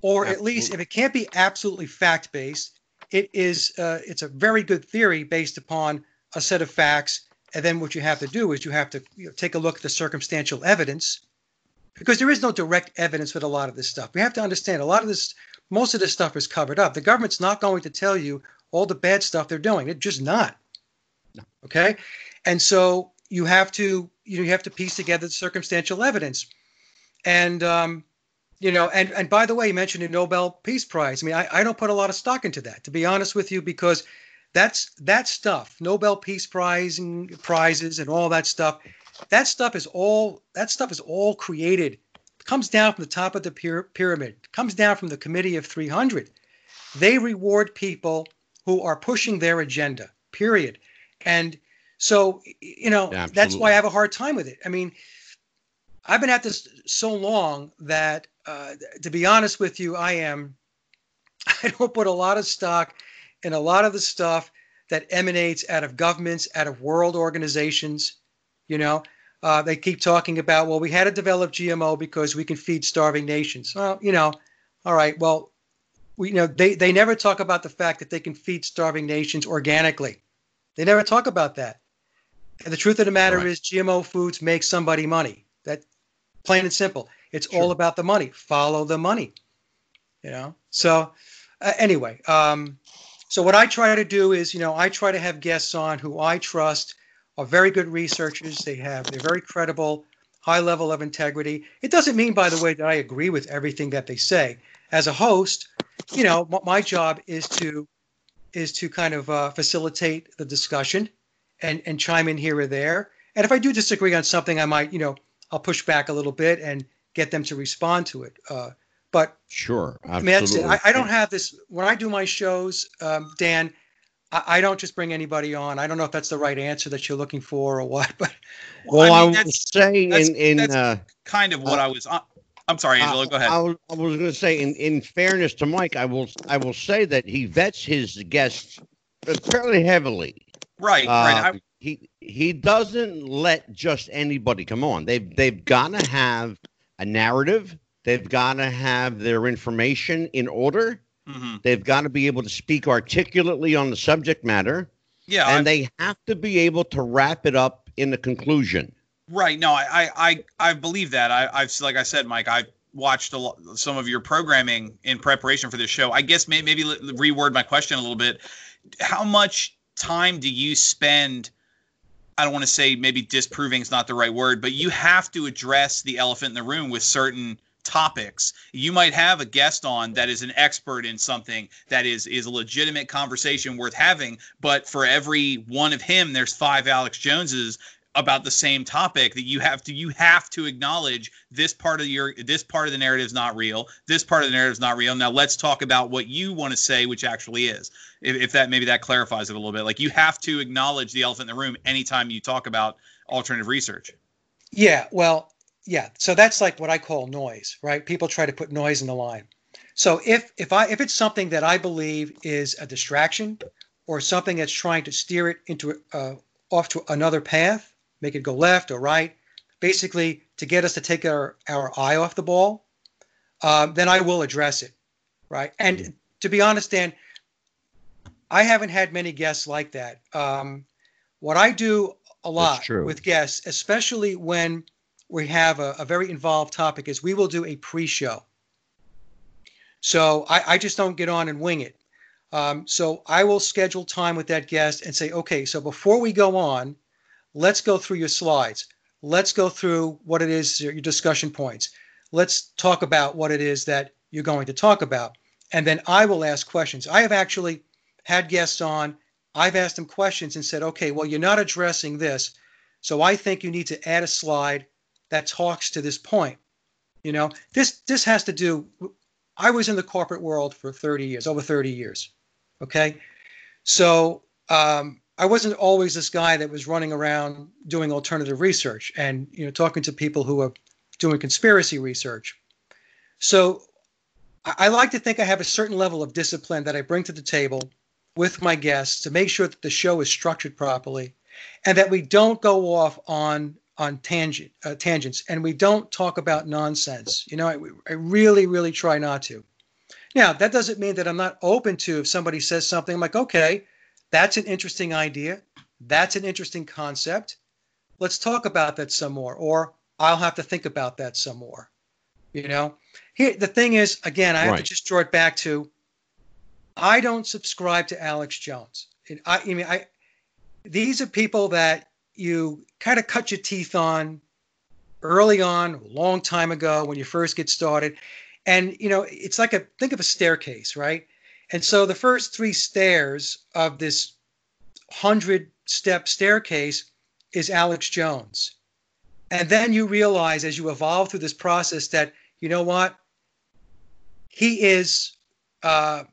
S4: or absolutely. at least if it can't be absolutely fact-based, it is uh, it's a very good theory based upon a set of facts. And then what you have to do is you have to you know, take a look at the circumstantial evidence because there is no direct evidence with a lot of this stuff. We have to understand a lot of this, most of this stuff is covered up. The government's not going to tell you all the bad stuff they're doing. It's just not. No. Okay, and so you have to you know you have to piece together the circumstantial evidence, and um, you know and and by the way, you mentioned the Nobel Peace Prize. I mean, I, I don't put a lot of stock into that, to be honest with you, because that's that stuff, Nobel Peace Prize and prizes and all that stuff that stuff is all that stuff is all created comes down from the top of the pyramid comes down from the committee of 300 they reward people who are pushing their agenda period. And so you know yeah, that's why i have a hard time with it. I mean i've been at this so long that uh, to be honest with you i am i don't put a lot of stock in a lot of the stuff that emanates out of governments out of world organizations you know, uh, they keep talking about, well, we had to develop GMO because we can feed starving nations. Well, you know, all right. Well, we, you know, they, they never talk about the fact that they can feed starving nations organically. They never talk about that. And the truth of the matter right. is, GMO foods make somebody money. That plain and simple. It's sure. all about the money. Follow the money. You know. So uh, anyway, um, so what I try to do is, you know, I try to have guests on who I trust are very good researchers. They have they're very credible, high level of integrity. It doesn't mean, by the way, that I agree with everything that they say. As a host, you know, my job is to is to kind of uh, facilitate the discussion and and chime in here or there. And if I do disagree on something, I might, you know, I'll push back a little bit and get them to respond to it. Uh, but
S1: sure,
S4: absolutely. I, mean, I, I, don't have this when I do my shows, um, Dan. I, I, don't just bring anybody on. I don't know if that's the right answer that you're looking for or what, but
S1: well, I, mean, I was saying in in uh,
S2: kind of what uh, I was. Uh, I'm sorry, Angelo. Uh, go ahead. I,
S1: was, I was going to say, in, in fairness to Mike, I will I will say that he vets his guests fairly heavily.
S2: Right, right.
S1: Um, he he doesn't let just anybody come on. They've they've got to have a narrative. They've got to have their information in order Mm-hmm. They've got to be able to speak articulately on the subject matter.
S2: Yeah,
S1: and I'm, they have to be able to wrap it up in the conclusion.
S2: Right. No, I I I believe that. I, I've like I said, Mike. I've watched a lot, some of your programming in preparation for this show. I guess maybe, maybe reword my question a little bit. How much time do you spend? I don't want to say maybe disproving is not the right word, but you have to address the elephant in the room with certain topics you might have a guest on that is an expert in something that is is a legitimate conversation worth having but for every one of him there's five alex joneses about the same topic that you have to you have to acknowledge this part of your this part of the narrative is not real this part of the narrative is not real. Now let's talk about what you want to say which actually is if, if that maybe that clarifies it a little bit. Like you have to acknowledge the elephant in the room anytime you talk about alternative research.
S4: Yeah well yeah, so that's like what I call noise, right? People try to put noise in the line. So if if I if it's something that I believe is a distraction or something that's trying to steer it into uh, off to another path, make it go left or right, basically to get us to take our, our eye off the ball, uh, then I will address it, right? And to be honest, Dan, I haven't had many guests like that. Um, what I do a lot with guests, especially when we have a, a, very involved topic, is we will do a pre-show. So I, I just don't get on and wing it. Um, so I will schedule time with that guest and say, okay, so before we go on, let's go through your slides. Let's go through what it is, your discussion points. Let's talk about what it is that you're going to talk about. And then I will ask questions. I have actually had guests on. I've asked them questions and said, okay, well, you're not addressing this. So I think you need to add a slide that talks to this point. You know, this this has to do I was in the corporate world for 30 years, over 30 years. Okay. So um, I wasn't always this guy that was running around doing alternative research and, you know, talking to people who are doing conspiracy research. So I, like to think I have a certain level of discipline that I bring to the table with my guests to make sure that the show is structured properly and that we don't go off on on tangent uh, tangents and we don't talk about nonsense. You know I, I really really try not to. Now that doesn't mean that i'm not open to if somebody says something i'm like okay that's an interesting idea. That's an interesting concept. Let's talk about that some more or i'll have to think about that some more you know? Here the thing is again i have right. to just draw it back to i don't subscribe to alex jones. I, I mean i these are people that you kind of cut your teeth on early on, a long time ago when you first get started. And, you know, it's like a think of a staircase, right? And so the first three stairs of this 100 step staircase is Alex Jones. And then you realize as you evolve through this process that, you know what? He is. Uh,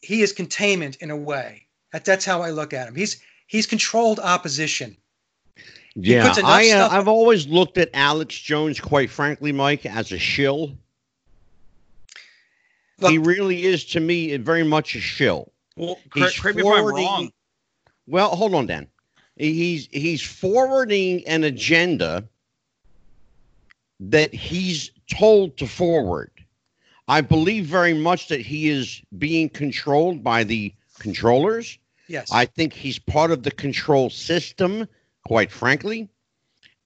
S4: he is containment in a way. That, that's how I look at him. He's he's controlled opposition.
S1: Yeah, I, uh, I've always looked at Alex Jones, quite frankly, Mike, as a shill. Look, he really is to me very much a shill.
S2: Well, correct, correct me if I'm wrong.
S1: Well, hold on, Dan. He's he's forwarding an agenda that he's told to forward. I believe very much that he is being controlled by the controllers.
S4: Yes.
S1: I think he's part of the control system quite frankly.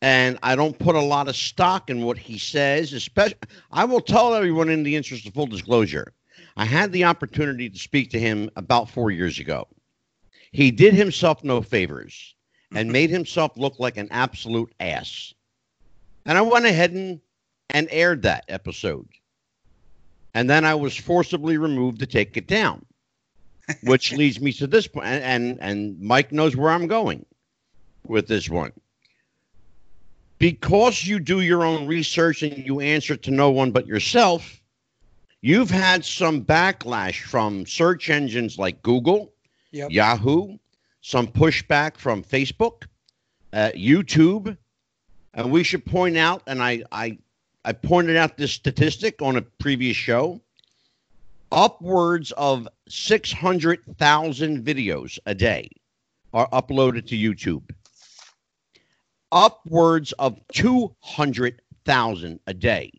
S1: And I don't put a lot of stock in what he says. Especially, I will tell everyone in the interest of full disclosure. I had the opportunity to speak to him about four years ago. He did himself no favors and mm-hmm. made himself look like an absolute ass. And I went ahead and, and aired that episode. And then I was forcibly removed to take it down, which leads me to this point. And, and, and Mike knows where I'm going with this one. Because you do your own research and you answer to no one but yourself, you've had some backlash from search engines like Google, yep. Yahoo, some pushback from Facebook, uh, YouTube. And we should point out, and I, I, I pointed out this statistic on a previous show upwards of 600,000 videos a day are uploaded to YouTube upwards of 200,000 a day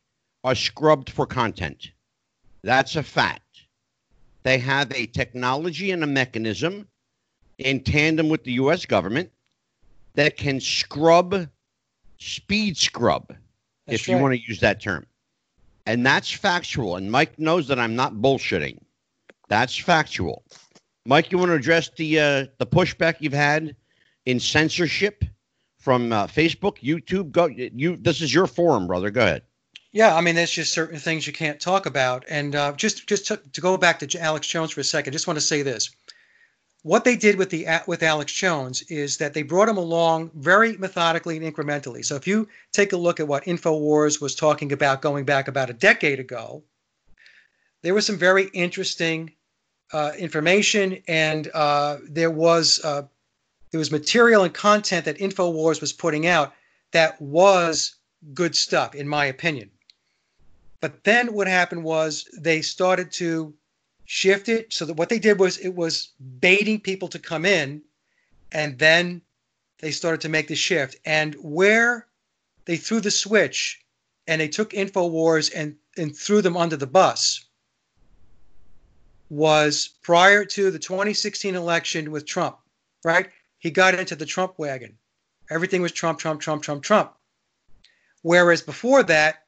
S1: are scrubbed for content. That's a fact. They have a technology and a mechanism in tandem with the US government that can scrub, speed scrub, that's if right. you want to use that term. And that's factual. And Mike knows that I'm not bullshitting. That's factual. Mike, you want to address the uh, the pushback you've had in censorship from uh, Facebook, YouTube. Go you. This is your forum, brother. Go ahead.
S4: Yeah, I mean, there's just certain things you can't talk about. And uh, just just to, to, go back to Alex Jones for a second, just want to say this: what they did with the with Alex Jones is that they brought him along very methodically and incrementally. So if you take a look at what Infowars was talking about going back about a decade ago, there was some very interesting uh, information, and uh, there was uh, there was material and content that InfoWars was putting out that was good stuff, in my opinion. But then what happened was they started to shift it so that what they did was it was baiting people to come in, and then they started to make the shift. And where they threw the switch and they took InfoWars and, and threw them under the bus was prior to the 2016 election with Trump, right? He got into the Trump wagon. Everything was Trump, Trump, Trump, Trump, Trump. Whereas before that,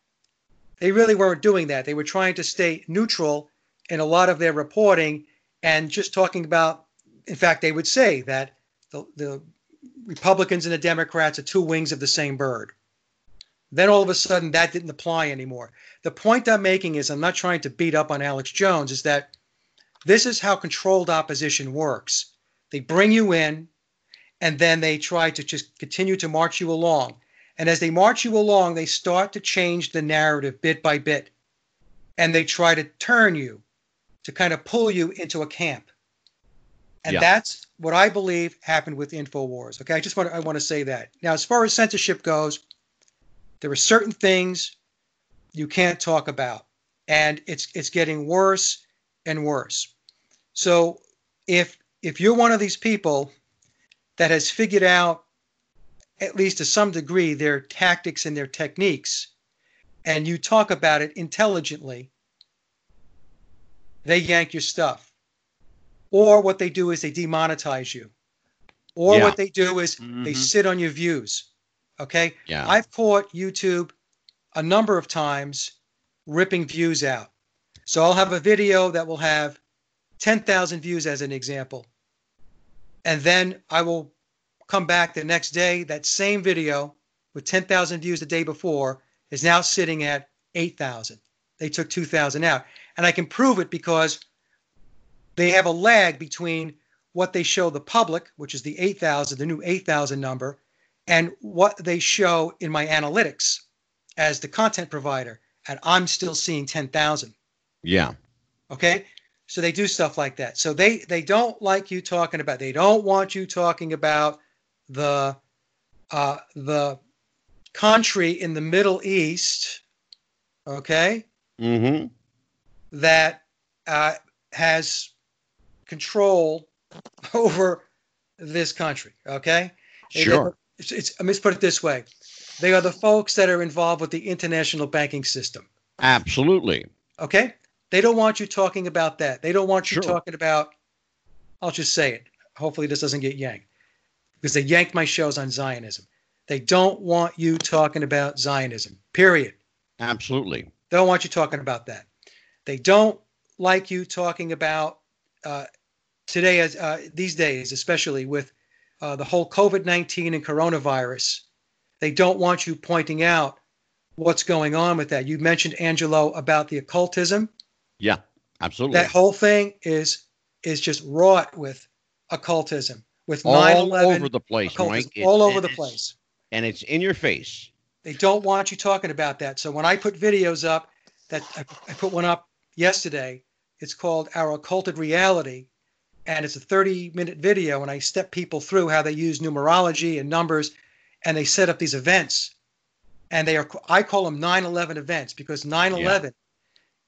S4: they really weren't doing that. They were trying to stay neutral in a lot of their reporting and just talking about, in fact, they would say that the, the Republicans and the Democrats are two wings of the same bird. Then all of a sudden, that didn't apply anymore. The point I'm making is I'm not trying to beat up on Alex Jones, is that this is how controlled opposition works. They bring you in, and then they try to just continue to march you along. And as they march you along, they start to change the narrative bit by bit. And they try to turn you to kind of pull you into a camp. And
S1: Yeah.
S4: that's what I believe happened with InfoWars. Okay, I just want to, I want to say that. Now, as far as censorship goes, there are certain things you can't talk about, and it's it's getting worse and worse. So if if you're one of these people that has figured out at least to some degree their tactics and their techniques and you talk about it intelligently they yank your stuff or what they do is they demonetize you or
S1: Yeah.
S4: what they do is they
S2: Mhm.
S4: sit on your views okay
S1: Yeah.
S4: I've caught YouTube a number of times ripping views out. So I'll have a video that will have 10,000 views as an example. And then I will come back the next day. That same video with 10,000 views the day before is now sitting at 8,000. They took 2,000 out. And I can prove it because they have a lag between what they show the public, which is the 8,000, the new 8,000 number, and what they show in my analytics as the content provider. And I'm still seeing 10,000.
S1: yeah.
S4: Okay. So they do stuff like that. So they they don't like you talking about. They don't want you talking about the uh, the country in the Middle East. Okay,
S1: Mm-hmm.
S4: that uh, has control over this country. Okay.
S1: Sure.
S4: It's, it's, let me put it this way: they are the folks that are involved with the international banking system.
S1: Absolutely.
S4: Okay? They don't want you talking about that. They don't want you
S1: Sure.
S4: talking about, I'll just say it. Hopefully, this doesn't get yanked because they yanked my shows on Zionism. They don't want you talking about Zionism, period.
S1: Absolutely.
S4: They don't want you talking about that. They don't like you talking about uh, today, as uh, these days, especially with uh, the whole COVID 19 and coronavirus. They don't want you pointing out what's going on with that. You mentioned, Angelo, about the occultism.
S1: Yeah. Absolutely.
S4: That whole thing is is just wrought with occultism, with
S1: all
S4: 9/11
S1: over the place, Mike. It-
S4: all over the place.
S1: And it's in your face.
S4: They don't want you talking about that. So when I put videos up, that I, I put one up yesterday. It's called Our Occulted Reality, and it's a 30-minute video, and I step people through how they use numerology and numbers, and they set up these events, and they are I call them 9/11 events because 9/11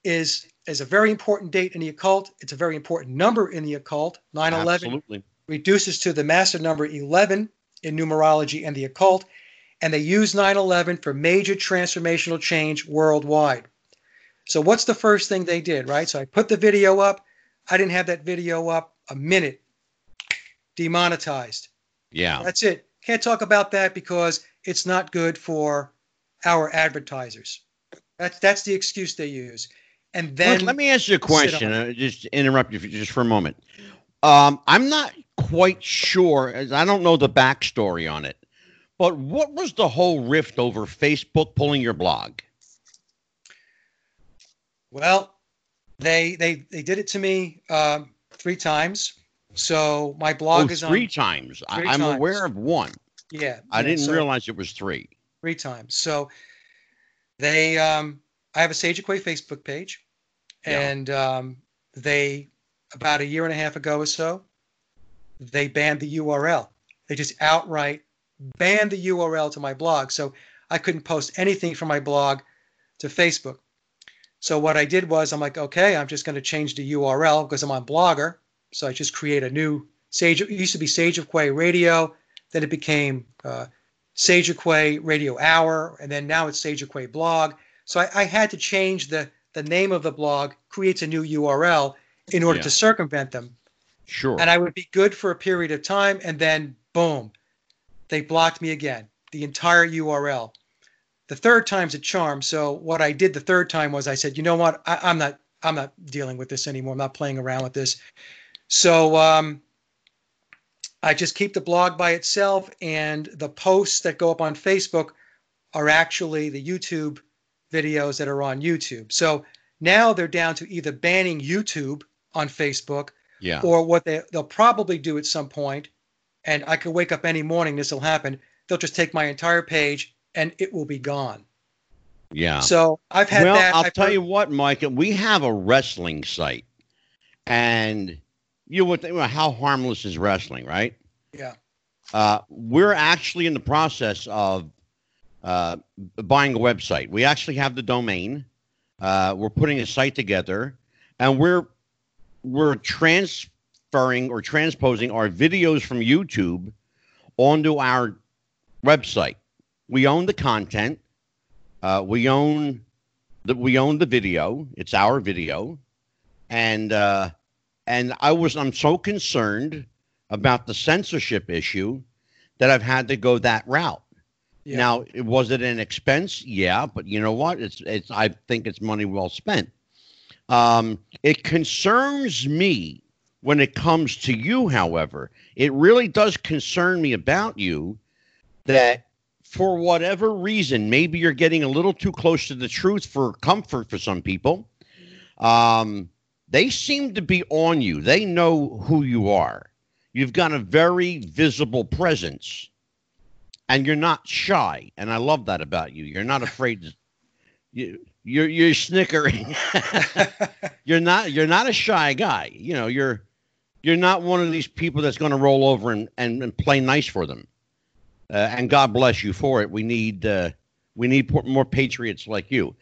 S4: is is a very important date in the occult. It's a very important number in the occult. 9/11 reduces to the master number 11 in numerology and the occult, and they use 9 11 for major transformational change worldwide. So, what's the first thing they did, right? So, I put the video up. I didn't have that video up a minute. Demonetized.
S1: Yeah.
S4: That's it. Can't talk about that because it's not good for our advertisers. That's that's the excuse they use. And then
S1: let, let me ask you a question. Uh, just interrupt you for, just for a moment. Um, I'm not quite sure. as I don't know the backstory on it, but what was the whole rift over Facebook pulling your blog?
S4: Well, they they they did it to me um, three times. So my blog
S1: oh,
S4: is
S1: three
S4: on.
S1: times.
S4: three
S1: I'm
S4: times.
S1: aware of one.
S4: Yeah,
S1: I
S4: yeah,
S1: didn't
S4: so
S1: realize it was three.
S4: three times. So they, um, I have a Sage of Quay Facebook page,
S1: Yeah.
S4: and um, they about a year and a half ago or so, they banned the URL. They just outright banned the URL to my blog. So I couldn't post anything from my blog to Facebook. So what I did was I'm like, okay, I'm just going to change the URL because I'm on Blogger. So I just create a new Sage. It used to be Sage of Quay Radio, then it became uh, Sage of Quay Radio Hour, and then now it's Sage of Quay Blog. So I, I, had to change the the name of the blog, creates a new URL in order yeah. to circumvent them.
S1: Sure.
S4: And I would be good for a period of time, and then boom, they blocked me again. The entire URL. The third time's a charm. So what I did the third time was I said, you know what, I, am not I'm not dealing with this anymore. I'm not playing around with this. So um, I just keep the blog by itself, and the posts that go up on Facebook are actually the YouTube videos that are on YouTube. So now they're down to either banning YouTube on Facebook,
S1: yeah.
S4: or what they they'll probably do at some point, and I could wake up any morning, this will happen. They'll just take my entire page and it will be gone.
S1: Yeah.
S4: So I've had
S1: well,
S4: that.
S1: I'll
S4: I've
S1: tell
S4: heard,
S1: you what, Mike. We have a wrestling site, and you would think, well, how harmless is wrestling, right?
S4: Yeah.
S1: Uh, we're actually in the process of uh, buying a website. We actually have the domain. Uh, we're putting a site together, and we're we're transferring or transposing our videos from YouTube onto our website. We own the content. Uh, we own the we own the video. It's our video, and uh, and I was I'm so concerned about the censorship issue that I've had to go that route. Yeah. Now, was it an expense? Yeah, but you know what? It's it's. I think it's money well spent. Um, it concerns me when it comes to you. However, it really does concern me about you that for whatever reason, maybe you're getting a little too close to the truth for comfort for some people. Um, they seem to be on you. They know who you are. You've got a very visible presence and you're not shy. And I love that about you. You're not afraid to, you, you're, you're snickering. you're not, you're not a shy guy. You know, you're, you're not one of these people that's going to roll over and, and, and, play nice for them. Uh, and God bless you for it. We need, uh, we need more patriots like you.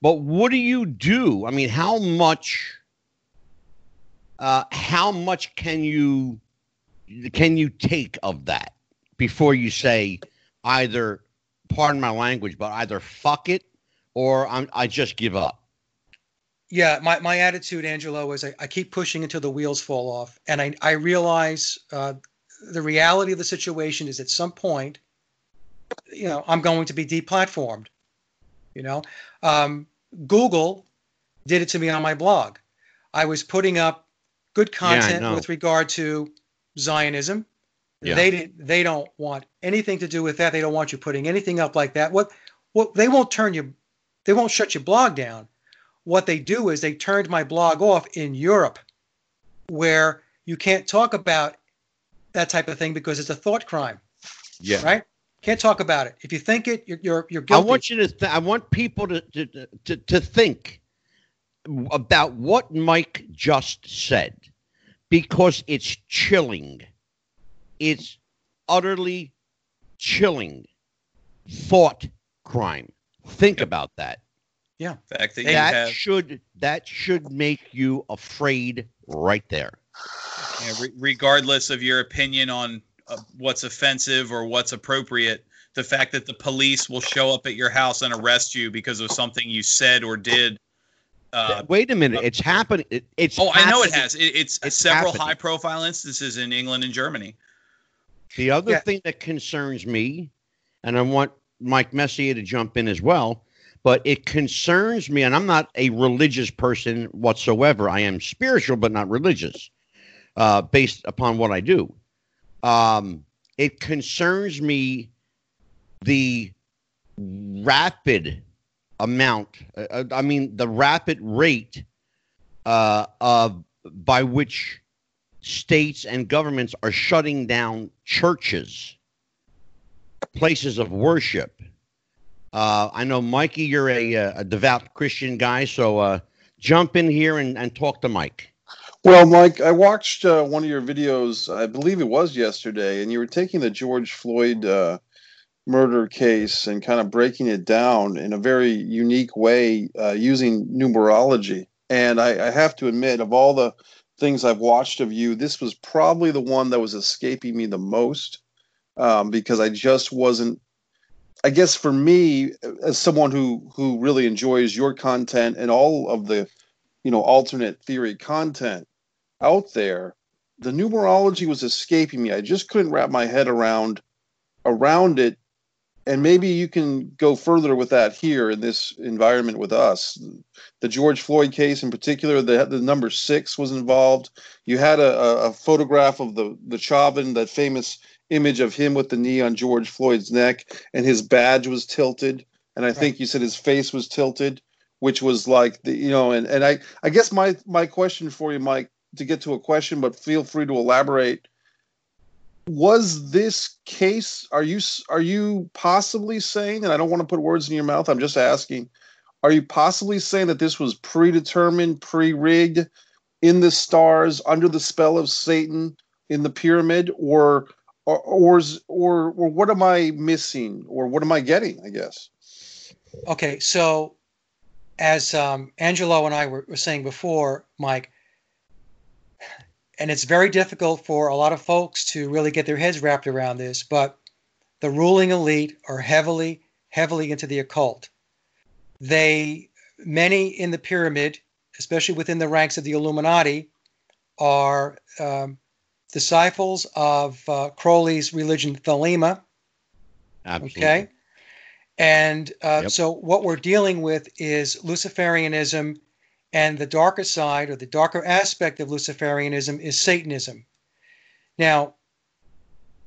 S1: But what do you do? I mean, how much uh, how much can you can you take of that before you say either pardon my language but either fuck it or I'm, i just give up.
S4: Yeah my, my attitude angelo is I, I keep pushing until the wheels fall off. And i, I realize uh, the reality of the situation is at some point you know i'm going to be deplatformed you know? Um, google did it to me on my blog. I was putting up good content yeah, with regard to Zionism. Yeah. They they don't want anything to do with that. They don't want you putting anything up like that. What what they won't turn you they won't shut your blog down. What they do is they turned my blog off in Europe where you can't talk about that type of thing because it's a thought crime.
S1: Yeah.
S4: Right? Can't talk about it. If you think it, you're you're, you're guilty.
S1: I want you to. Th- I want people to, to to to think about what Mike just said because it's chilling. It's utterly chilling thought crime. Think about that.
S4: Yeah.
S2: Fact that,
S1: that
S2: have...
S1: should that should make you afraid right there.
S2: Yeah, re- regardless of your opinion on uh, what's offensive or what's appropriate, the fact that the police will show up at your house and arrest you because of something you said or did
S1: uh, Wait a minute, it's happening. It, it's
S2: oh, happening. I know it has. It, it's, it's, several high-profile instances in England and Germany.
S1: The other yeah. thing that concerns me, and I want Mike Messier to jump in as well, but it concerns me, and I'm not a religious person whatsoever. I am spiritual, but not religious, uh, based upon what I do. Um, it concerns me the rapid amount. Uh, uh, I mean, the rapid rate uh, of by which states and governments are shutting down churches, places of worship. Uh, I know, Mikey, you're a, uh, a, devout Christian guy, so uh, jump in here and, and talk to Mike.
S3: Well, Mike, I watched uh, one of your videos. I believe it was yesterday, and you were taking the George Floyd murder case and kind of breaking it down in a very unique way uh, using numerology. And I, I have to admit, of all the things I've watched of you, this was probably the one that was escaping me the most um, because I just wasn't. I guess for me, as someone who who really enjoys your content and all of the, you know, alternate theory content out there, the numerology was escaping me. I just couldn't wrap my head around around it and maybe you can go further with that here in this environment with us. The George Floyd case, in particular, the the number six was involved. You had a, a photograph of the the Chauvin, that famous image of him with the knee on George Floyd's neck, and his badge was tilted. And I right. think you said his face was tilted, which was like the you know. And and I I guess my my question for you, Mike, to get to a question, but feel free to elaborate was this case are you are you possibly saying and i don't want to put words in your mouth i'm just asking are you possibly saying that this was predetermined pre-rigged in the stars under the spell of satan in the pyramid or or or, or, or what am i missing or what am i getting i guess?
S4: Okay so as um, angelo and i were, were saying before mike and it's very difficult for a lot of folks to really get their heads wrapped around this, but the ruling elite are heavily, heavily into the occult. They, many in the pyramid, especially within the ranks of the Illuminati, are um, disciples of uh, Crowley's religion, Thelema.
S1: Absolutely.
S4: Okay. And uh, yep. so what we're dealing with is Luciferianism and the darker side or the darker aspect of Luciferianism is Satanism. Now,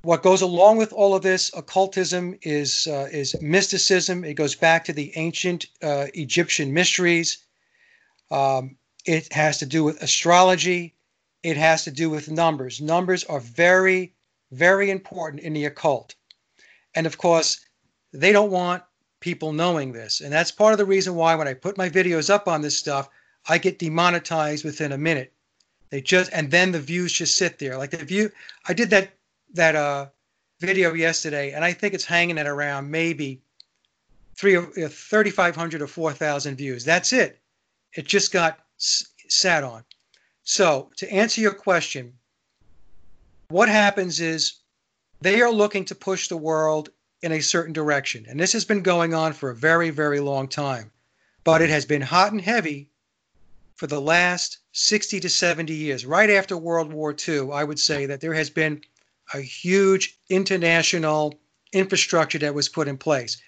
S4: what goes along with all of this occultism is uh, is mysticism. It goes back to the ancient uh, Egyptian mysteries. Um, it has to do with astrology. It has to do with numbers. Numbers are very, very important in the occult, and of course, they don't want people knowing this. And that's part of the reason why when I put my videos up on this stuff, I get demonetized within a minute. They just and then the views just sit there. Like the view, I did that that uh, video yesterday, and I think it's hanging at around maybe three uh, 3,500 or 4,000 views. That's it. It just got s- sat on. So to answer your question, what happens is they are looking to push the world in a certain direction, and this has been going on for a very, very long time. But it has been hot and heavy for the last 60 to 70 years, right after World War II, I would say that there has been a huge international infrastructure that was put in place.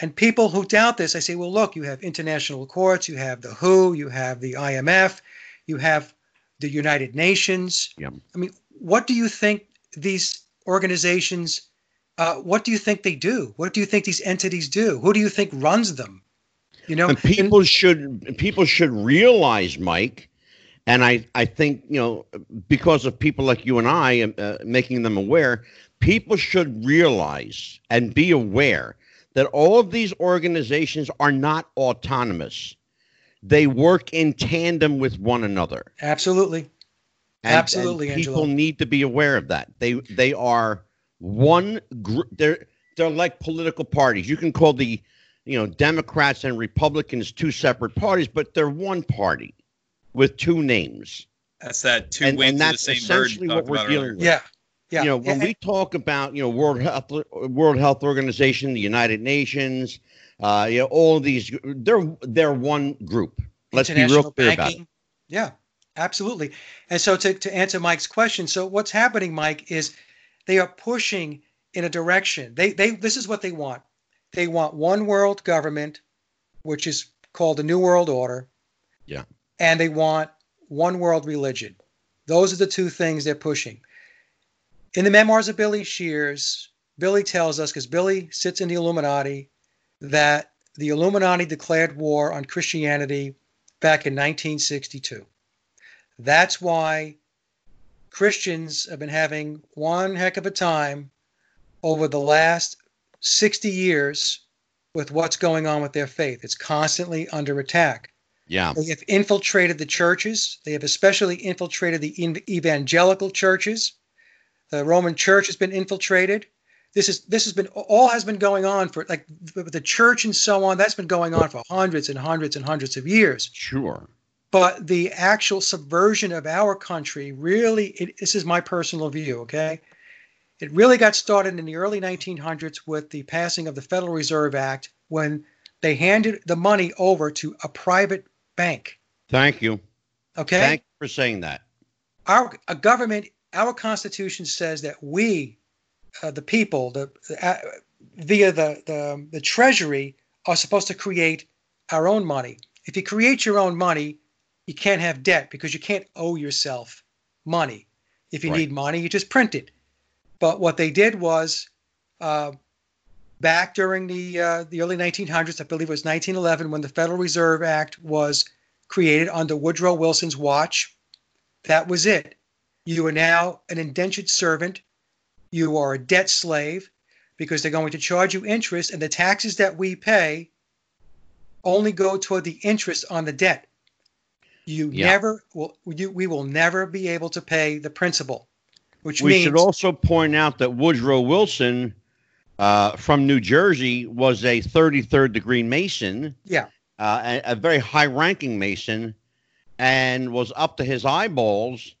S4: And people who doubt this, I say, well, look, you have international courts, you have the WHO, you have the IMF, you have the United Nations.
S1: Yep.
S4: I mean, what do you think these organizations, uh, what do you think they do? What do you think these entities do? Who do you think runs them? You know,
S1: and people and, should people should realize, Mike, and I I think you know because of people like you and I uh, making them aware, people should realize and be aware that all of these organizations are not autonomous. They work in tandem with one another.
S4: Absolutely.
S1: And,
S4: Absolutely,
S1: and people
S4: Angelo.
S1: need to be aware of that. They they are one group. They're they're like political parties. You can call the you know, Democrats and Republicans two separate parties, but they're one party with two names.
S2: That's that two and, wings and that's of the same essentially
S1: what we're dealing with.
S4: Yeah. Yeah.
S1: You know, when we talk about, you know, World Health World Health Organization, the United Nations, uh, you know, all of these they're they're one group. Let's be real clear banking. about it.
S4: Yeah, absolutely. And so to, to answer Mike's question, so what's happening, Mike, is they are pushing in a direction. They they this is what they want. They want one world government, which is called the New World Order.
S1: Yeah.
S4: And they want one world religion. Those are the two things they're pushing. In the memoirs of Billy Shears, Billy tells us, because Billy sits in the Illuminati, that the Illuminati declared war on Christianity back in 1962. That's why Christians have been having one heck of a time over the last 60 years with what's going on with their faith. It's constantly under attack.
S1: Yeah.
S4: They have infiltrated the churches. They have especially infiltrated the evangelical churches. The Roman church has been infiltrated. this is this has been all has been going on for like the church and so on. That's been going on for hundreds and hundreds and hundreds of years.
S1: Sure.
S4: But the actual subversion of our country really, it, this is my personal view, okay? It really got started in the early 1900s with the passing of the Federal Reserve Act when they handed the money over to a private bank.
S1: Thank you.
S4: Okay.
S1: Thank you for saying that.
S4: Our a government, our Constitution says that we, uh, the people, the uh, via the, the the Treasury, are supposed to create our own money. If you create your own money, you can't have debt because you can't owe yourself money. If you right. need money, you just print it. But what they did was, uh, back during the uh, the early 1900s, I believe it was 1911, when the Federal Reserve Act was created under Woodrow Wilson's watch. That was it. You are now an indentured servant. You are a debt slave because they're going to charge you interest, and the taxes that we pay only go toward the interest on the debt. You yeah. never will. You, we will never be able to pay the principal. Which
S1: we
S4: means,
S1: should also point out that Woodrow Wilson, uh, from New Jersey, was a 33rd degree Mason.
S4: Yeah.
S1: Uh, a, a, very high-ranking Mason, and was up to his eyeballs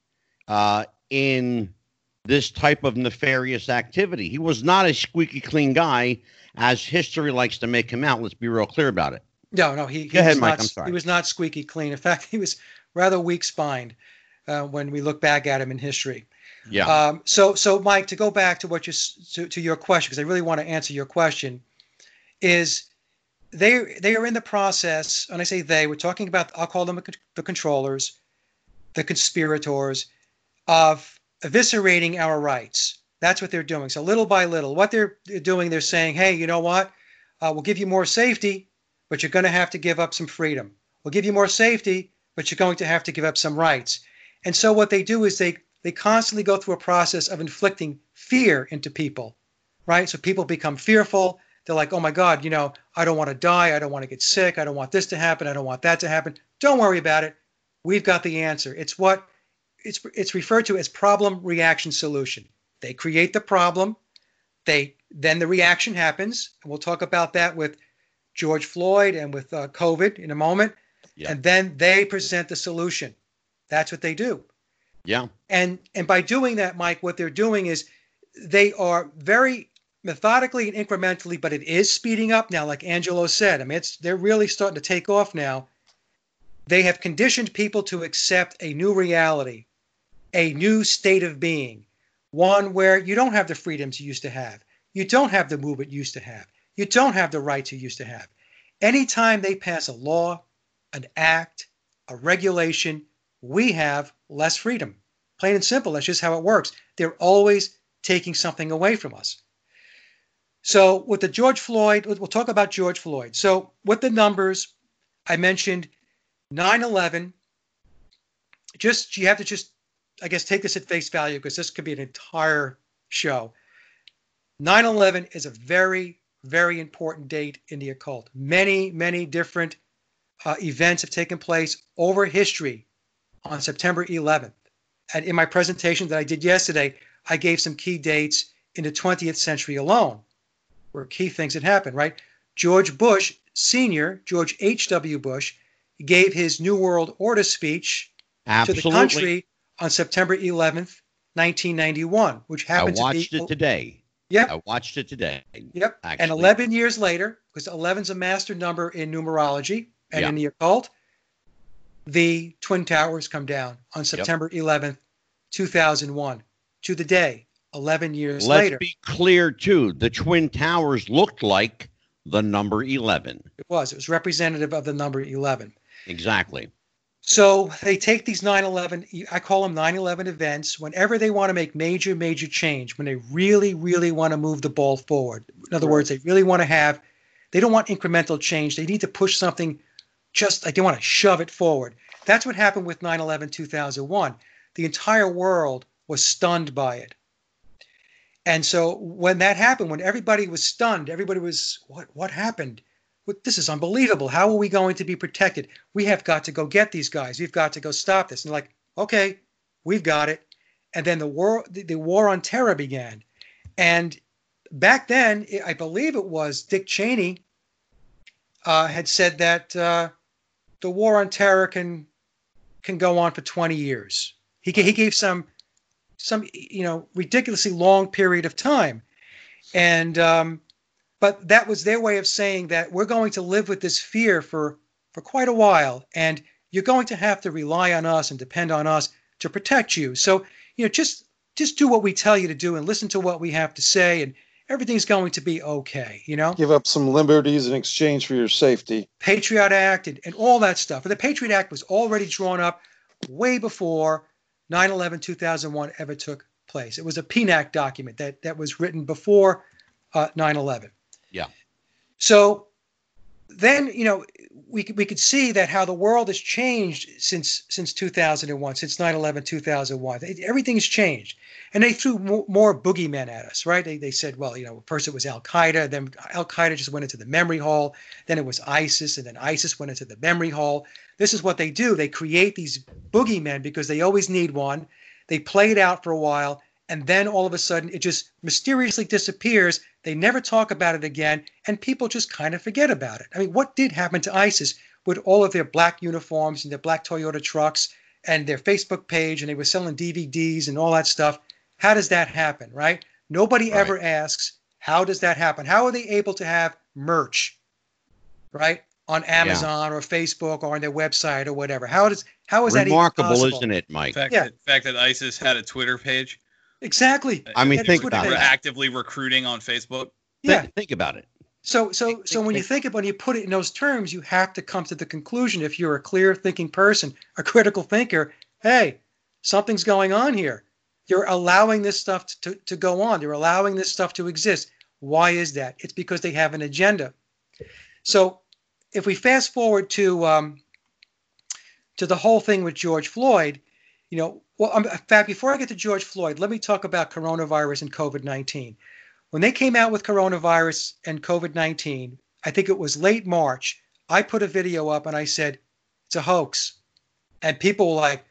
S1: uh, in this type of nefarious activity. He was not a squeaky clean guy, as history likes to make him out. Let's be real clear about it.
S4: No, no, he,
S1: he ahead, Mike.
S4: Not,
S1: I'm sorry.
S4: He was not squeaky clean. In fact, he was rather weak-spined uh, when we look back at him in history.
S1: Yeah.
S4: Um, so, so Mike, to go back to what you to, to your question, because I really want to answer your question, is they they are in the process, and I say they, we're talking about, I'll call them the controllers, the conspirators, of eviscerating our rights. That's what they're doing. So little by little, what they're doing, they're saying, hey, you know what? Uh, we'll give you more safety, but you're going to have to give up some freedom. We'll give you more safety, but you're going to have to give up some rights. And so what they do is they they constantly go through a process of inflicting fear into people, right? So people become fearful. They're like, oh my God, you know, I don't want to die. I don't want to get sick. I don't want this to happen. I don't want that to happen. Don't worry about it. We've got the answer. It's what it's it's referred to as problem reaction solution. They create the problem. They then the reaction happens, and we'll talk about that with George Floyd and with uh, COVID in a moment. Yeah. And then they present the solution. That's what they do.
S1: Yeah.
S4: And and by doing that, Mike, what they're doing is they are very methodically and incrementally, but it is speeding up now, like Angelo said. I mean, it's they're really starting to take off now. They have conditioned people to accept a new reality, a new state of being, one where you don't have the freedoms you used to have. You don't have the movement you used to have. You don't have the rights you used to have. Anytime they pass a law, an act, a regulation, we have less freedom. Plain and simple. That's just how it works. They're always taking something away from us. So, with the George Floyd, we'll talk about George Floyd. So, with the numbers, I mentioned 9 11. Just, you have to just, I guess, take this at face value because this could be an entire show. 9 11 is a very, very important date in the occult. Many, many different uh, events have taken place over history on September 11th. And in my presentation that I did yesterday, I gave some key dates in the 20th century alone, where key things had happened, right? George Bush Sr., George H.W. Bush, gave his New World Order speech
S1: Absolutely.
S4: to the country on September 11th, 1991, which happened
S1: I watched
S4: to
S1: be, it today.
S4: Yep.
S1: I watched it today.
S4: Yep. Actually. And 11 years later, because 11 is a master number in numerology and in the occult, the Twin Towers come down on September yep. 11th, 2001, to the day, 11 years
S1: Let's
S4: later.
S1: Let's be clear, too. The Twin Towers looked like the number 11.
S4: It was. It was representative of the number 11.
S1: Exactly.
S4: So they take these 9 11, I call them 9 11 events, whenever they want to make major, major change, when they really, really want to move the ball forward. In other right. words, they really want to have, they don't want incremental change. They need to push something just like they want to shove it forward. That's what happened with 9 11 2001. The entire world was stunned by it. And so when that happened, when everybody was stunned, everybody was, what, what happened? This is unbelievable. How are we going to be protected? We have got to go get these guys. We've got to go stop this. And like, okay, we've got it. And then the war, the, the war on terror began. And back then, I believe it was Dick Cheney uh, had said that uh, the war on terror can can go on for 20 years. He, he gave some some you know ridiculously long period of time, and um, but that was their way of saying that we're going to live with this fear for for quite a while, and you're going to have to rely on us and depend on us to protect you. So you know just just do what we tell you to do and listen to what we have to say and everything's going to be okay, you know?
S3: Give up some liberties in exchange for your safety.
S4: Patriot Act and, and all that stuff. But the Patriot Act was already drawn up way before 9 11 2001 ever took place. It was a PNAC document that, that was written before uh, 9 11.
S1: Yeah.
S4: So then, you know, we could, we could see that how the world has changed since since 2001, since 9/11 2001. Everything's changed, and they threw more, more boogeymen at us, right? They, they said, well, you know, first it was Al Qaeda, then Al Qaeda just went into the memory hole, then it was ISIS, and then ISIS went into the memory hole. This is what they do. They create these boogeymen because they always need one. They play it out for a while, and then all of a sudden it just mysteriously disappears. They never talk about it again, and people just kind of forget about it. I mean, what did happen to ISIS with all of their black uniforms and their black Toyota trucks and their Facebook page, and they were selling DVDs and all that stuff? How does that happen, right? Nobody right. ever asks, how does that happen? How are they able to have merch, right? On Amazon yeah. or Facebook or on their website or whatever. How does how is that remarkable,
S1: Isn't it, Mike?
S2: The fact, yeah. that, fact that ISIS had a Twitter page.
S4: Exactly.
S1: I mean, think about
S2: it.
S1: We're
S2: actively recruiting on Facebook.
S4: Yeah.
S1: Think, think about it.
S4: So, so, so when you think about when you put it in those terms, you have to come to the conclusion. If you're a clear thinking person, a critical thinker, hey, something's going on here. You're allowing this stuff to, to, to go on. You're allowing this stuff to exist. Why is that? It's because they have an agenda. So, if we fast forward to um, to the whole thing with George Floyd, you know, well, um, in fact, before I get to George Floyd, let me talk about coronavirus and COVID 19. When they came out with coronavirus and COVID 19, I think it was late March, I put a video up and I said, it's a hoax. And people were like,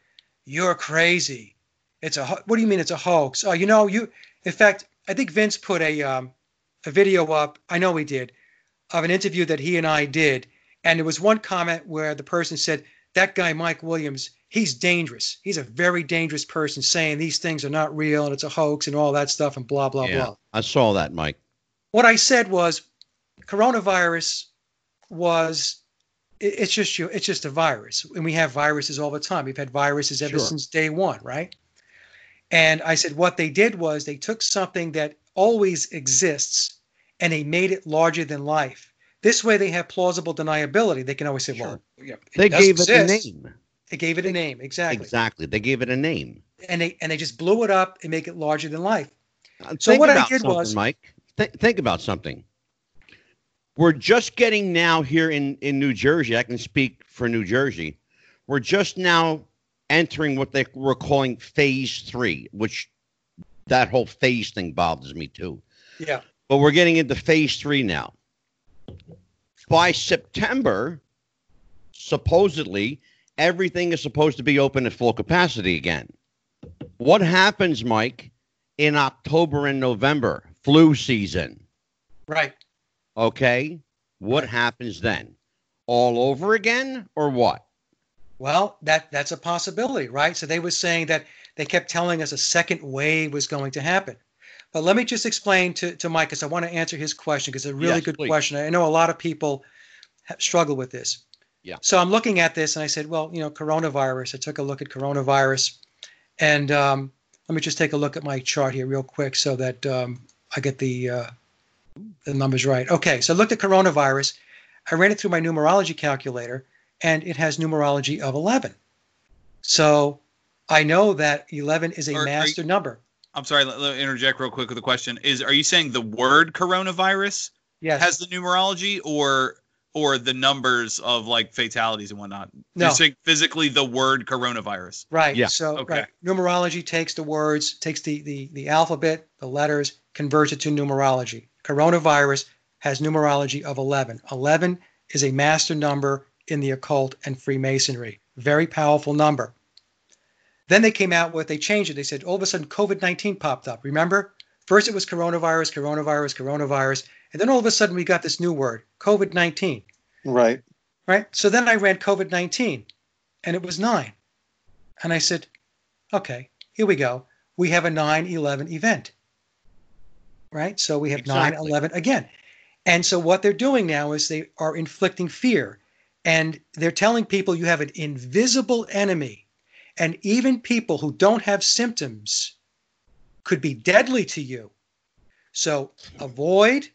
S4: you're crazy. It's a, what do you mean it's a hoax? Oh, you know, you, in fact, I think Vince put a, um, a video up, I know he did, of an interview that he and I did. And there was one comment where the person said, that guy, Mike Williams, he's dangerous. He's a very dangerous person saying these things are not real and it's a hoax and all that stuff and blah, blah, yeah, blah.
S1: I saw that, Mike.
S4: What I said was coronavirus was it's just you it's just a virus and we have viruses all the time we've had viruses ever sure. since day one right and i said what they did was they took something that always exists and they made it larger than life this way they have plausible deniability they can always say sure. well yeah,
S1: they gave exist. it a name
S4: they gave it a name, exactly.
S1: Exactly. They gave it a name.
S4: And they and they just blew it up and make it larger than life.
S1: Uh, so what I did was Mike, th- think about something. We're just getting now here in in New Jersey. I can speak for New Jersey. We're just now entering what they were calling phase three, which that whole phase thing bothers me too.
S4: Yeah.
S1: But we're getting into phase three now. By September, supposedly, everything is supposed to be open at full capacity again. What happens, Mike, in October and November, flu season?
S4: Right.
S1: Okay. What happens then? All over again or what?
S4: Well, that that's a possibility, right? So they were saying that they kept telling us a second wave was going to happen. But let me just explain to, to Mike because I want to answer his question because it's a really yes, good please. question. I know a lot of people struggle with this.
S1: Yeah.
S4: So I'm looking at this and I said, well, you know, coronavirus. I took a look at coronavirus, and um, let me just take a look at my chart here real quick so that um, I get the uh, the numbers right. Okay, so I looked at coronavirus. I ran it through my numerology calculator, and it has numerology of 11. So I know that 11 is a or, master you, number.
S2: I'm sorry, let, let me interject real quick with a question. Is are you saying the word coronavirus
S4: yes.
S2: has the numerology, or or the numbers of like fatalities and whatnot. No. You're saying physically the word coronavirus.
S4: Right. Yeah. So okay. Right. numerology takes the words, takes the, the the alphabet, the letters, converts it to numerology. Coronavirus has numerology of 11. 11 is a master number in the occult and Freemasonry. Very powerful number. Then they came out with, they changed it. They said all of a sudden COVID 19 popped up. Remember? First, it was coronavirus, coronavirus, coronavirus. And then all of a sudden, we got this new word, COVID 19.
S3: Right.
S4: Right. So then I ran COVID 19 and it was nine. And I said, okay, here we go. We have a 9 11 event. Right. So we have 9
S1: Exactly.
S4: 11 again. And so what they're doing now is they are inflicting fear and they're telling people you have an invisible enemy. And even people who don't have symptoms could be deadly to you. So avoid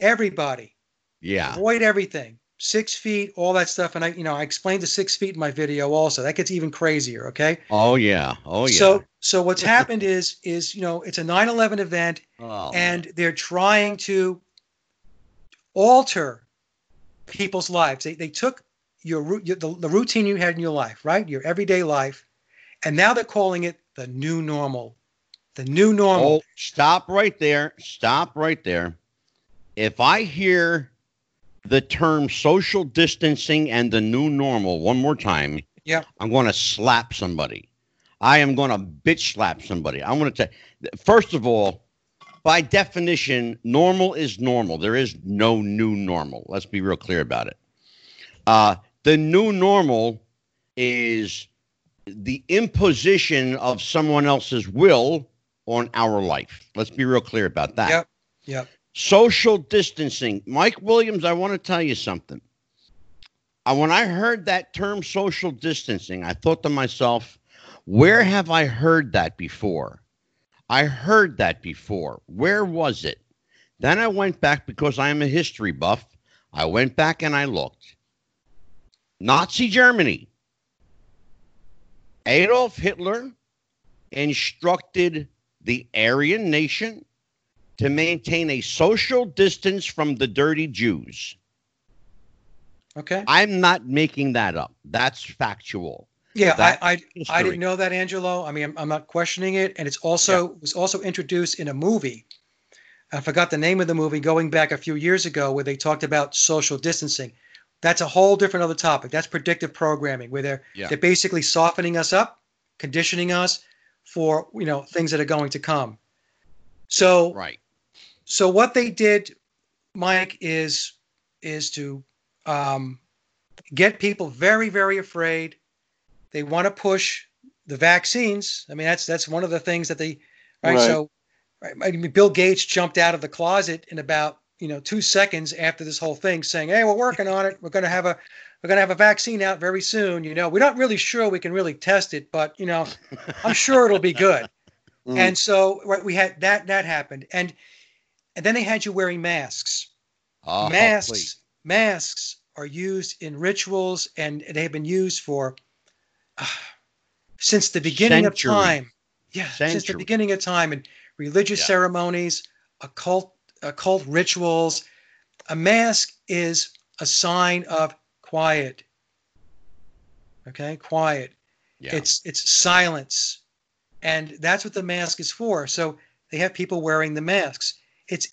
S4: everybody
S1: Yeah.
S4: avoid everything six feet all that stuff and i you know i explained the six feet in my video also that gets even crazier okay
S1: Oh yeah. Oh yeah.
S4: so so what's happened is is you know it's a 9-11 event
S1: oh,
S4: and they're trying to alter people's lives they, they took your, your the, the routine you had in your life right your everyday life and now they're calling it the new normal the new normal
S1: Oh, stop right there. Stop right there. If I hear the term social distancing and the new normal one more time,
S4: Yeah.
S1: I'm going to slap somebody. I am going to bitch slap somebody. I'm going to tell first of all, by definition, normal is normal. There is no new normal. Let's be real clear about it. Uh, the new normal is the imposition of someone else's will on our life. Let's be real clear about that.
S4: Yep. Yep.
S1: Social distancing. Mike Williams, I want to tell you something. Uh, when I heard that term social distancing, I thought to myself, where have I heard that before? I heard that before. Where was it? Then I went back because I am a history buff. I went back and I looked. Nazi Germany. Adolf Hitler instructed the Aryan nation to maintain a social distance from the dirty Jews.
S4: okay
S1: I'm not making that up. That's factual.
S4: yeah I, I I didn't know that, Angelo. I mean, I'm, I'm not questioning it, and it's also was also introduced in a movie. I forgot the name of the movie. Going back a few years ago, where they talked about social distancing. That's a whole different other topic. That's predictive programming, where they're
S1: Yeah.
S4: they're basically softening us up, conditioning us for you know things that are going to come. So
S1: Right.
S4: so what they did, Mike, is is to um, get people very very afraid. They want to push the vaccines. I mean, that's that's one of the things that they right.
S3: Right.
S4: So, right, I mean, Bill Gates jumped out of the closet in about you know two seconds after this whole thing, saying, "Hey, we're working on it. We're going to have a we're going to have a vaccine out very soon. You know, we're not really sure we can really test it, but you know, I'm sure it'll be good."
S3: Mm.
S4: And so right, we had that that happened, and and then they had you wearing masks.
S1: Oh,
S4: masks
S1: please.
S4: masks are used in rituals, and they have been used for uh, since the beginning
S1: Centuries.
S4: of time. Yeah, since the beginning of time, and religious
S1: Yeah.
S4: ceremonies, occult occult rituals. A mask is a sign of quiet. Okay, quiet.
S1: Yeah.
S4: It's it's silence, and that's what the mask is for. So they have people wearing the masks. It's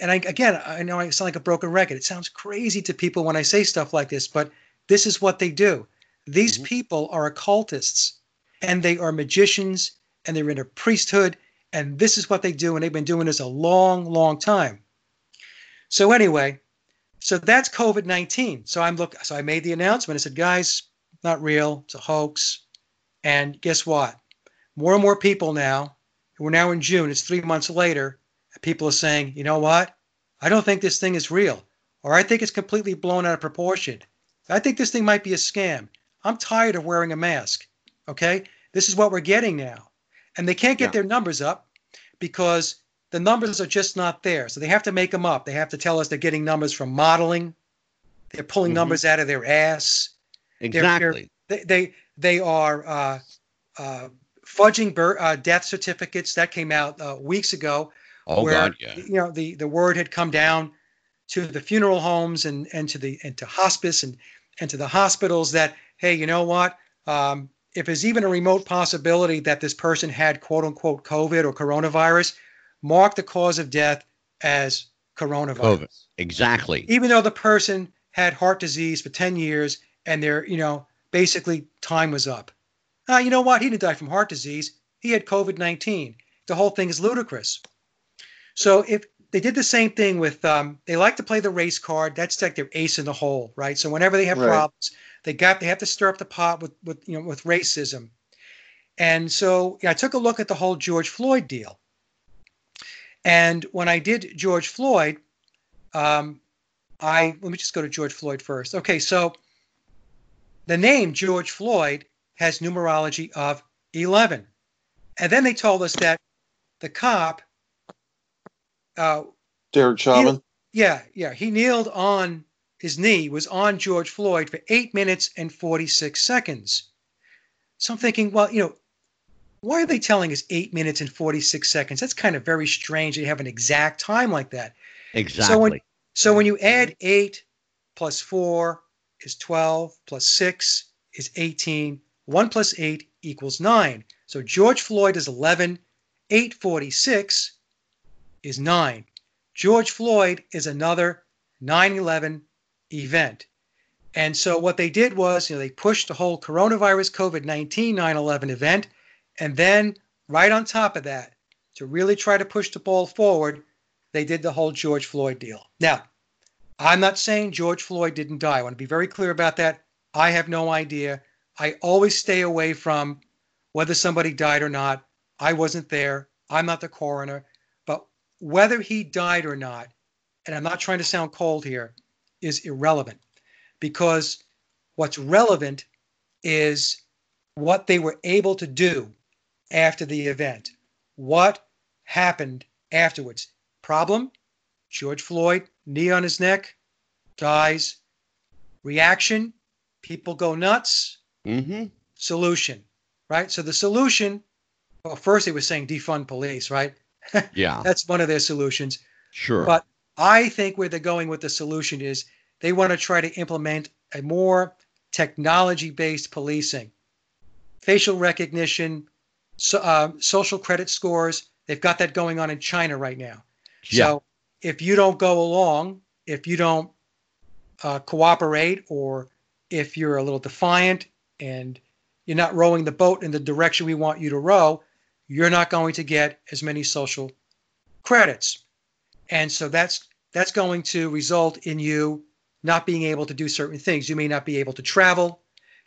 S4: and I, again, I know I sound like a broken record. It sounds crazy to people when I say stuff like this, but this is what they do. These
S1: Mhm.
S4: people are occultists, and they are magicians, and they're in a priesthood, and this is what they do, and they've been doing this a long, long time. So anyway, so that's COVID nineteen. So I'm look. So I made the announcement. I said, guys, not real. It's a hoax. And guess what? More and more people now. We're now in June. It's three months later. People are saying, you know what? I don't think this thing is real, or I think it's completely blown out of proportion. I think this thing might be a scam. I'm tired of wearing a mask. Okay, this is what we're getting now, and they can't get
S1: Yeah.
S4: their numbers up because the numbers are just not there. So they have to make them up. They have to tell us they're getting numbers from modeling. They're pulling
S1: Mhm.
S4: numbers out of their ass they're-
S1: exactly.
S4: they they, they are uh, uh, fudging bir- uh, death certificates that came out uh, weeks ago.
S1: oh
S4: where,
S1: God, yeah.
S4: You know the the word had come down to the funeral homes and and to the and to hospice and and to the hospitals that hey you know what um, if there's even a remote possibility that this person had quote unquote COVID or coronavirus, mark the cause of death as coronavirus
S1: COVID. Exactly.
S4: even though the person had heart disease for 10 years and their you know basically time was up uh, you know what he didn't die from heart disease he had covid-19 the whole thing is ludicrous So if they did the same thing with, um, they like to play the race card. That's like their ace in the hole, right? So whenever they have
S3: Right.
S4: problems, they got they have to stir up the pot with with you know with racism. And so yeah, I took a look at the whole George Floyd deal. And when I did George Floyd, um, I let me just go to George Floyd first. Okay, so the name George Floyd has numerology of 11. And then they told us that the cop, uh,
S3: Derek Chauvin.
S4: yeah, yeah, he kneeled on his knee, was on George Floyd for eight minutes and 46 seconds. So I'm thinking, well, you know, why are they telling us eight minutes and 46 seconds? That's kind of very strange. They have an exact time like that.
S1: Exactly.
S4: when- So when you add 8 plus 4 is 12, plus 6 is 18, 1 plus 8 equals 9. So George Floyd is 11, 846 is 9. George Floyd is another 9 11 event. And so what they did was, you know, they pushed the whole coronavirus COVID 19 9 11 event. And then right on top of that, to really try to push the ball forward, they did the whole George Floyd deal. Now, I'm not saying George Floyd didn't die. I want to be very clear about that. I have no idea. I always stay away from whether somebody died or not. I wasn't there. I'm not the coroner. But whether he died or not, and I'm not trying to sound cold here, is irrelevant because what's relevant is what they were able to do after the event. What happened afterwards? Problem George Floyd, knee on his neck, dies. Reaction people go nuts.
S1: hmm
S4: Solution, right? So the solution, well, first they were saying defund police, right?
S1: Yeah.
S4: That's one of their solutions.
S1: Sure.
S4: But I think where they're going with the solution is they want to try to implement a more technology based policing, facial recognition, so, uh, social credit scores. They've got that going on in China right now.
S1: yeah.
S4: So if you don't go along, if you don't uh, cooperate, or if you're a little defiant and you're not rowing the boat in the direction we want you to row, you're not going to get as many social credits. And so that's that's going to result in you not being able to do certain things. You may not be able to travel,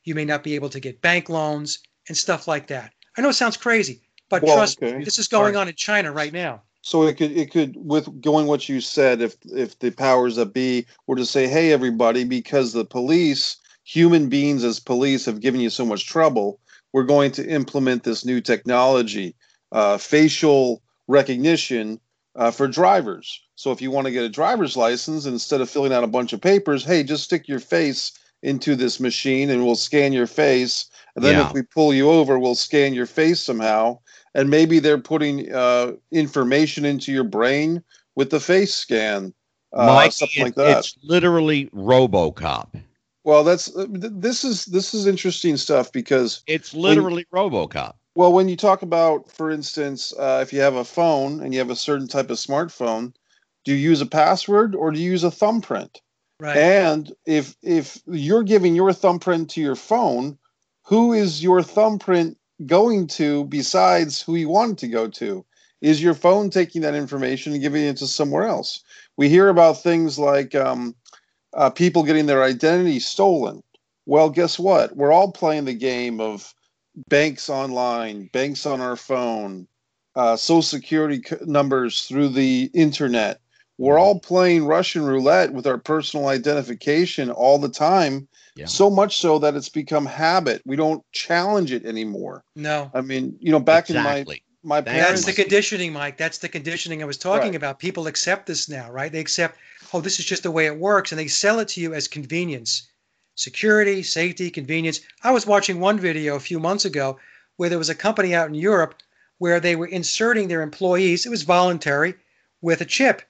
S4: you may not be able to get bank loans and stuff like that. I know it sounds crazy, but
S3: Well,
S4: trust
S3: okay.
S4: me, this is going
S2: Sorry.
S4: on in China right now.
S3: So it could it could with going what you said if if the powers that be were to say, hey everybody, because the police, human beings as police have given you so much trouble, we're going to implement this new technology, uh, facial recognition uh, for drivers. So if you want to get a driver's license, instead of filling out a bunch of papers, hey, just stick your face into this machine and we'll scan your face. And then
S1: Yeah.
S3: if we pull you over, we'll scan your face somehow and maybe they're putting uh, information into your brain with the face scan, uh,
S1: Mike,
S3: something
S1: it-
S3: like that.
S1: it's literally RoboCop.
S3: Well, that's uh, th- this is this is interesting stuff because
S1: It's literally RoboCop.
S3: Well, when you talk about, for instance, uh, if you have a phone and you have a certain type of smartphone, do you use a password or do you use a thumbprint?
S4: Right.
S3: And if if you're giving your thumbprint to your phone, who is your thumbprint going to besides who you want it to go to? Is your phone taking that information and giving it to somewhere else? We hear about things like um, uh, people getting their identity stolen. Well, guess what? We're all playing the game of banks online, banks on our phone, uh, social security c- numbers through the internet. We're all playing Russian roulette with our personal identification all the time.
S1: Yeah.
S3: So much so that it's become habit. We don't challenge it anymore.
S4: no.
S3: I mean, you know, back
S1: exactly.
S3: in my my
S1: That's
S3: parents.
S4: That's the conditioning, Mike. That's the conditioning I was talking
S3: Right.
S4: about. People accept this now, right? They accept, oh, this is just the way it works, and they sell it to you as convenience, security, safety, convenience. I was watching one video a few months ago where there was a company out in Europe where they were inserting their employees. It was voluntary with a chip,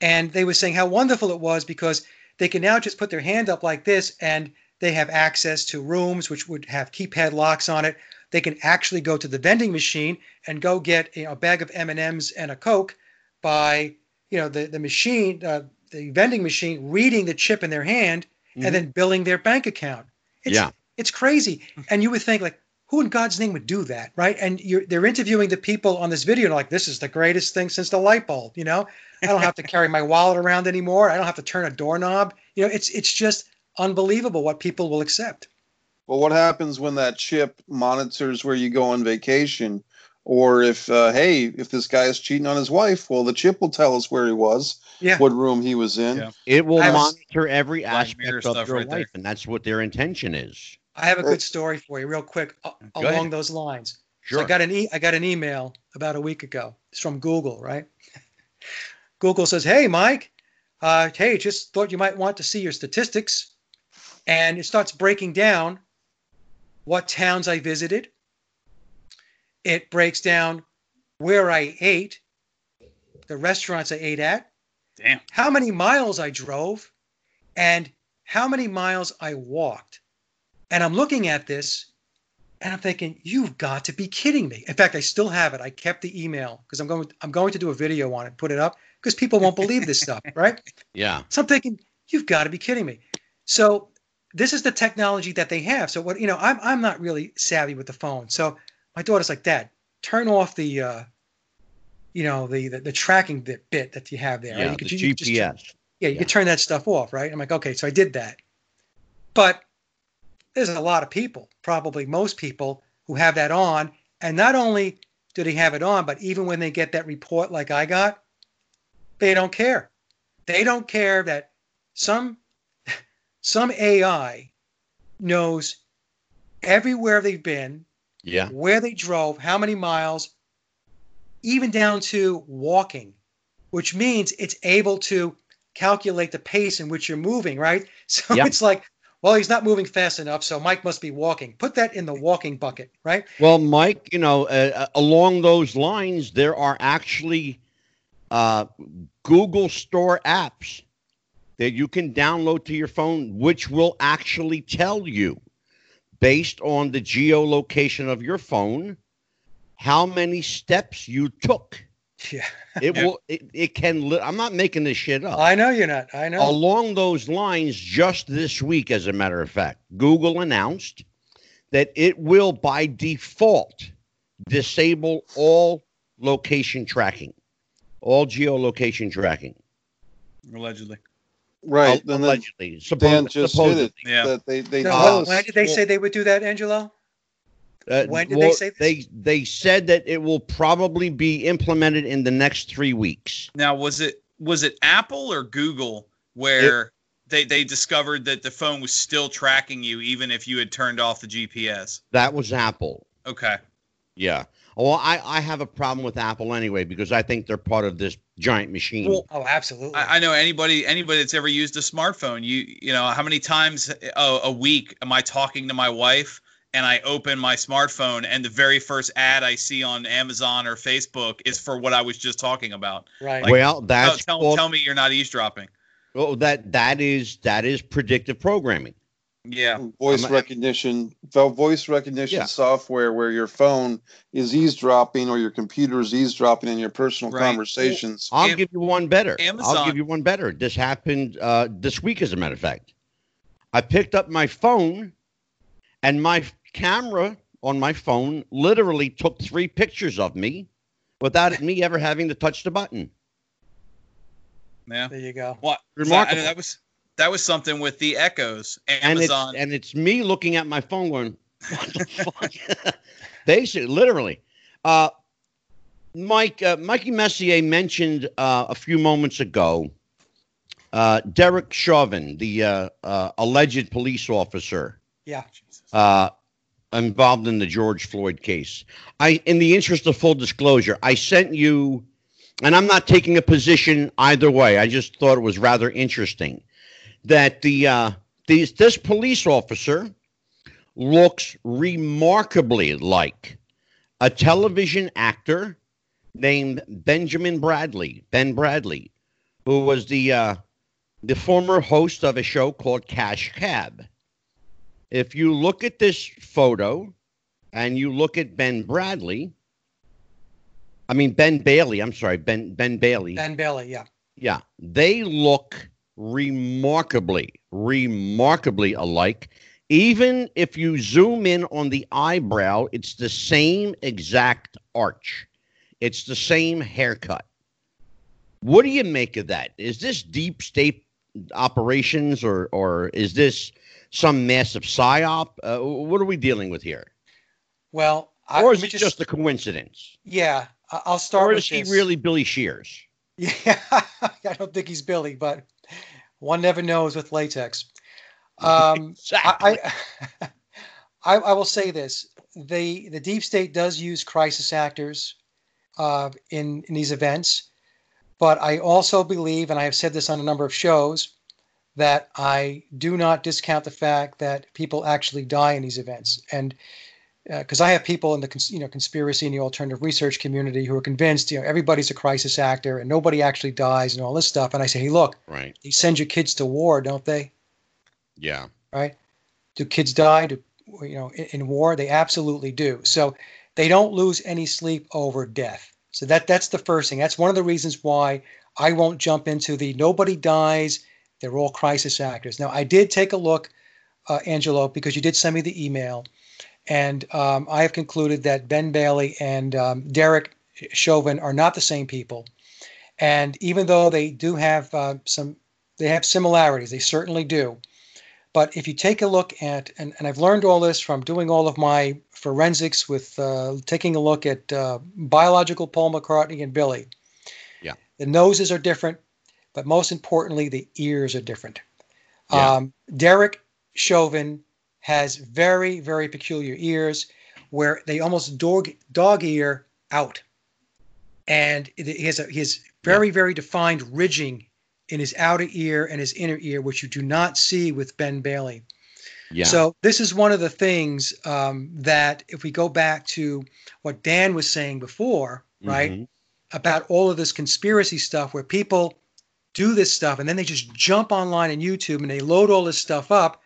S4: and they were saying how wonderful it was because they can now just put their hand up like this and they have access to rooms which would have keypad locks on it they can actually go to the vending machine and go get you know, a bag of M&Ms and a Coke by you know the the machine uh, the vending machine reading the chip in their hand
S1: Mhm.
S4: and then billing their bank account. It's,
S1: Yeah.
S4: it's crazy. And you would think like, who in God's name would do that, right? And you're, they're interviewing the people on this video, and like, this is the greatest thing since the light bulb. You know, I don't have to carry my wallet around anymore. I don't have to turn a doorknob. You know, it's it's just unbelievable what people will accept.
S3: Well, what happens when that chip monitors where you go on vacation? Or if, uh, hey, if this guy is cheating on his wife, well, the chip will tell us where he was,
S4: Yeah.
S3: what room he was in.
S2: Yeah.
S1: It will
S4: I was-
S1: monitor every
S2: Black
S1: aspect of your
S2: right there.
S1: life, and that's what their intention is.
S4: I have a good story for you, real quick, a-
S1: Go
S4: along
S1: ahead.
S4: those lines. So
S1: Sure.
S4: I got an e- I got an email about a week ago. It's from Google, right? Google says, "Hey, Mike, uh, hey, just thought you might want to see your statistics," and it starts breaking down what towns I visited. It breaks down where I ate, the restaurants I ate at,
S2: Damn.
S4: how many miles I drove, and how many miles I walked. And I'm looking at this and I'm thinking, you've got to be kidding me. In fact, I still have it. I kept the email because I'm going I'm going to do a video on it, put it up because people won't believe this stuff, right?
S1: Yeah.
S4: So I'm thinking, you've got to be kidding me. So this is the technology that they have. So what you know, I'm I'm not really savvy with the phone. So my daughter's like, Dad, turn off the uh, you know, the the, the tracking bit, bit that you have there. right?
S1: Yeah.
S4: You
S1: The
S4: you could just turn-
S1: GPS.
S4: yeah, you
S1: Yeah.
S4: could turn that stuff off, right? I'm like, okay, so I did that. But there's a lot of people, probably most people, who have that on. And not only do they have it on, but even when they get that report like I got, they don't care. They don't care that some some AI knows everywhere they've been,
S1: Yeah.
S4: where they drove, how many miles, even down to walking, which means it's able to calculate the pace in which you're moving, right? So
S1: Yeah.
S4: it's like, well, he's not moving fast enough, so Mike must be walking. Put that in the walking bucket, right?
S1: Well, Mike, you know, uh, uh, along those lines, there are actually uh, Google Store apps that you can download to your phone, which will actually tell you, based on the geolocation of your phone, how many steps you took.
S4: Yeah.
S1: It
S2: Yeah.
S1: will. It, it can. Li- I'm not making this shit up.
S4: I know you're not. I know.
S1: Along those lines, just this week, as a matter of fact, Google announced that it will, by default, disable all location tracking, all geolocation tracking.
S2: Allegedly.
S3: Right.
S1: Al-
S3: and then
S1: allegedly,
S3: Dan
S1: suppo-
S3: just hit
S1: supposedly.
S3: it.
S2: Yeah.
S3: That they they
S4: No,
S3: tell
S4: when,
S3: us-
S4: did they say they would do that, Angelo?
S1: Uh,
S4: When did they say this?
S1: They they said that it will probably be implemented in the next three weeks.
S2: Now, was it was it Apple or Google where they they discovered that the phone was still tracking you even if you had turned off the GPS?
S1: That was Apple.
S2: Okay.
S1: Yeah. Well, I, I have a problem with Apple anyway because I think they're part of this giant machine.
S2: Well,
S4: Oh, absolutely.
S2: I, I know anybody anybody that's ever used a smartphone. You you know how many times a, a week am I talking to my wife and I open my smartphone and the very first ad I see on Amazon or Facebook is for what I was just talking about.
S4: right.
S2: like-
S1: well,
S2: Oh,
S1: that's
S2: tell,
S1: called-
S2: tell me you're not eavesdropping.
S1: Well, that that is that is predictive programming.
S2: Yeah.
S3: voice
S1: I'm-
S3: recognition vo- voice recognition
S1: Yeah.
S3: software where your phone is eavesdropping or your computer is eavesdropping in your personal
S2: Right.
S3: conversations.
S1: I'll
S2: Am-
S1: give you one better.
S2: Amazon.
S1: I'll give you one better. This happened uh, this week, as a matter of fact. I picked up my phone, and my camera on my phone literally took three pictures of me without me ever having to touch the button.
S2: Yeah.
S4: There you go.
S2: What?
S1: Remarkable.
S2: That was that was something with the Echoes.
S1: And it's
S2: Amazon.
S1: and it's me looking at my phone going, what the fuck? Basically, literally. Uh, Mike, uh, Mikey Messier mentioned uh, a few moments ago uh, Derek Chauvin, the uh, uh, alleged police officer
S4: Yeah.
S2: Jesus.
S1: uh, involved in the George Floyd case. I, in the interest of full disclosure, I sent you, and I'm not taking a position either way. I just thought it was rather interesting that the uh, these this police officer looks remarkably like a television actor named Benjamin Bradley, Ben Bradley, who was the uh, the former host of a show called Cash Cab. If you look at this photo and you look at Ben Bradley, I mean Ben Bailey, I'm sorry, Ben Ben Bailey.
S4: Ben Bailey. Yeah.
S1: Yeah, they look remarkably, remarkably alike, Even if you zoom in on the eyebrow, it's the same exact arch. It's the same haircut. What do you make of that? Is this deep state operations or or is this some massive psyop? Uh, what are we dealing with here?
S4: Well, I,
S1: or is it
S4: me
S1: just, a coincidence?
S4: yeah? I'll start
S1: Or is he
S4: this.
S1: really Billy Shears?
S4: Yeah, I don't think he's Billy, but one never knows with latex. Um,
S1: Exactly.
S4: I, I, I, will say this: the the deep state does use crisis actors uh, in in these events, but I also believe, and I have said this on a number of shows, that I do not discount the fact that people actually die in these events, and because I have people in the cons- you know conspiracy and the alternative research community who are convinced you know everybody's a crisis actor and nobody actually dies and all this stuff, and I say, hey, look,
S1: right.
S4: they send your kids to war, don't they?
S1: Yeah.
S4: right? Do kids die? Do you know in, in war? They absolutely do. So they don't lose any sleep over death. So that that's the first thing. That's one of the reasons why I won't jump into the nobody dies. They're all crisis actors. Now I did take a look, uh, Angelo, because you did send me the email, and um, I have concluded that Ben Bailey and um, Derek Chauvin are not the same people. And even though they do have uh, some, they have similarities. They certainly do. But if you take a look at, and, and I've learned all this from doing all of my forensics with uh, taking a look at uh, biological Paul McCartney and Billy.
S1: Yeah.
S4: The noses are different, but most importantly, the ears are different.
S1: Yeah.
S4: Um, Derek Chauvin has very, very peculiar ears where they almost dog, dog ear out. And he has a he has very, very defined ridging in his outer ear and his inner ear, which you do not see with Ben Bailey.
S1: Yeah.
S4: So this is one of the things um, that if we go back to what Dan was saying before, right,
S1: Mhm.
S4: about all of this conspiracy stuff where people do this stuff and then they just jump online and YouTube and they load all this stuff up,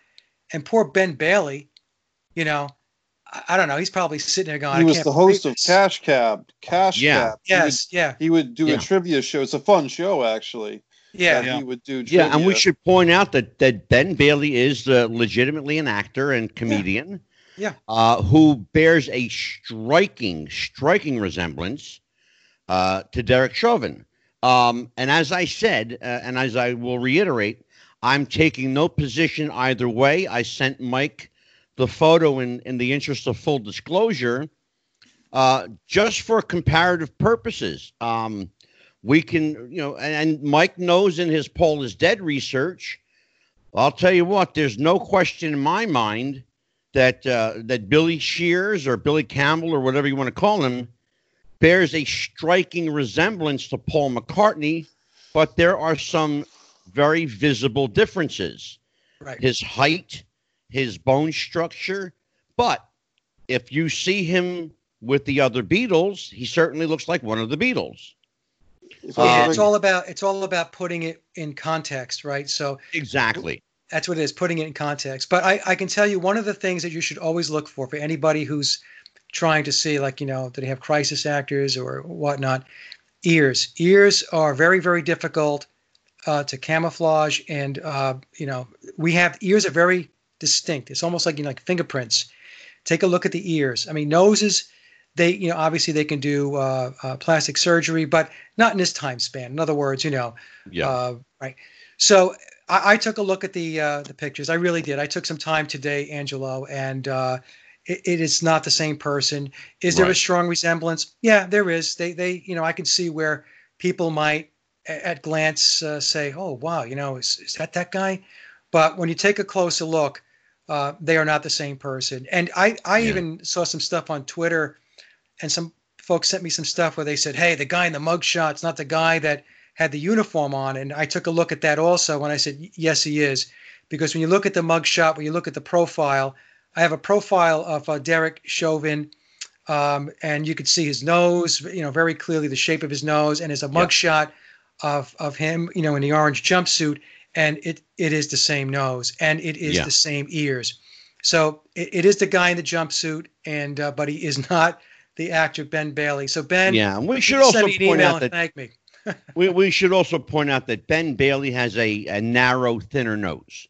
S4: and poor Ben Bailey, you know, I, I don't know, he's probably sitting there going,
S3: he
S4: I
S3: was
S4: can't
S3: the host of. Cash Cab. Cash
S1: Yeah.
S3: Cab. He would-
S4: Yes, yeah,
S3: He would do
S1: Yeah.
S3: a trivia show. It's a fun show, actually.
S4: yeah,
S3: that
S2: Yeah.
S3: He would do.
S1: Yeah, and we should point out that that Ben Bailey is uh, legitimately an actor and comedian.
S4: Yeah.
S1: Uh, who bears a striking, striking resemblance uh, to Derek Chauvin. Um, and as I said, uh, and as I will reiterate, I'm taking no position either way. I sent Mike the photo in in the interest of full disclosure, uh, just for comparative purposes. Um, we can, you know, and, and Mike knows in his Paul is dead research. I'll tell you what, there's no question in my mind that uh, that Billy Shears or Billy Campbell or whatever you want to call him bears a striking resemblance to Paul McCartney, but there are some very visible differences.
S4: right.
S1: His height, his bone structure, but if you see him with the other Beatles, he certainly looks like one of the Beatles.
S3: If I
S4: Yeah,
S3: could-
S4: it's all about it's all about putting it in context, right? So
S1: Exactly.
S4: that's what it is, putting it in context. But I, I can tell you one of the things that you should always look for for anybody who's trying to see, like, you know, do they have crisis actors or whatnot? Ears. Ears are very, very difficult uh, to camouflage. And, uh, you know, we have ears are very distinct. It's almost like, you know, like fingerprints. Take a look at the ears. I mean, noses, they, you know, obviously they can do uh, uh, plastic surgery, but not in this time span. In other words, you know,
S1: Yeah.
S4: uh, right. So I, I took a look at the uh, the pictures. I really did. I took some time today, Angelo, and uh, it, is not the same person. Is there a strong resemblance? Yeah, there is. They they you know I can see where people might at glance uh, say, oh wow, you know, is, is that that guy? But when you take a closer look, uh, they are not the same person. And I I
S1: Yeah.
S4: even saw some stuff on Twitter, and some folks sent me some stuff where they said, hey, the guy in the mugshot's not the guy that had the uniform on. And I took a look at that also when I said, yes, he is. Because when you look at the mugshot, when you look at the profile, I have a profile of uh, Derek Chauvin, um, and you could see his nose, you know, very clearly the shape of his nose, and there's a
S1: Yeah.
S4: Mugshot of of him, you know, in the orange jumpsuit, and it it is the same nose, and it is
S1: Yeah.
S4: the same ears. So it, it is the guy in the jumpsuit, and uh, but he is not the actor Ben Bailey. So Ben,
S1: Yeah. We should also point out that
S4: thank me.
S1: we, we should also point out that Ben Bailey has a, a narrow, thinner nose.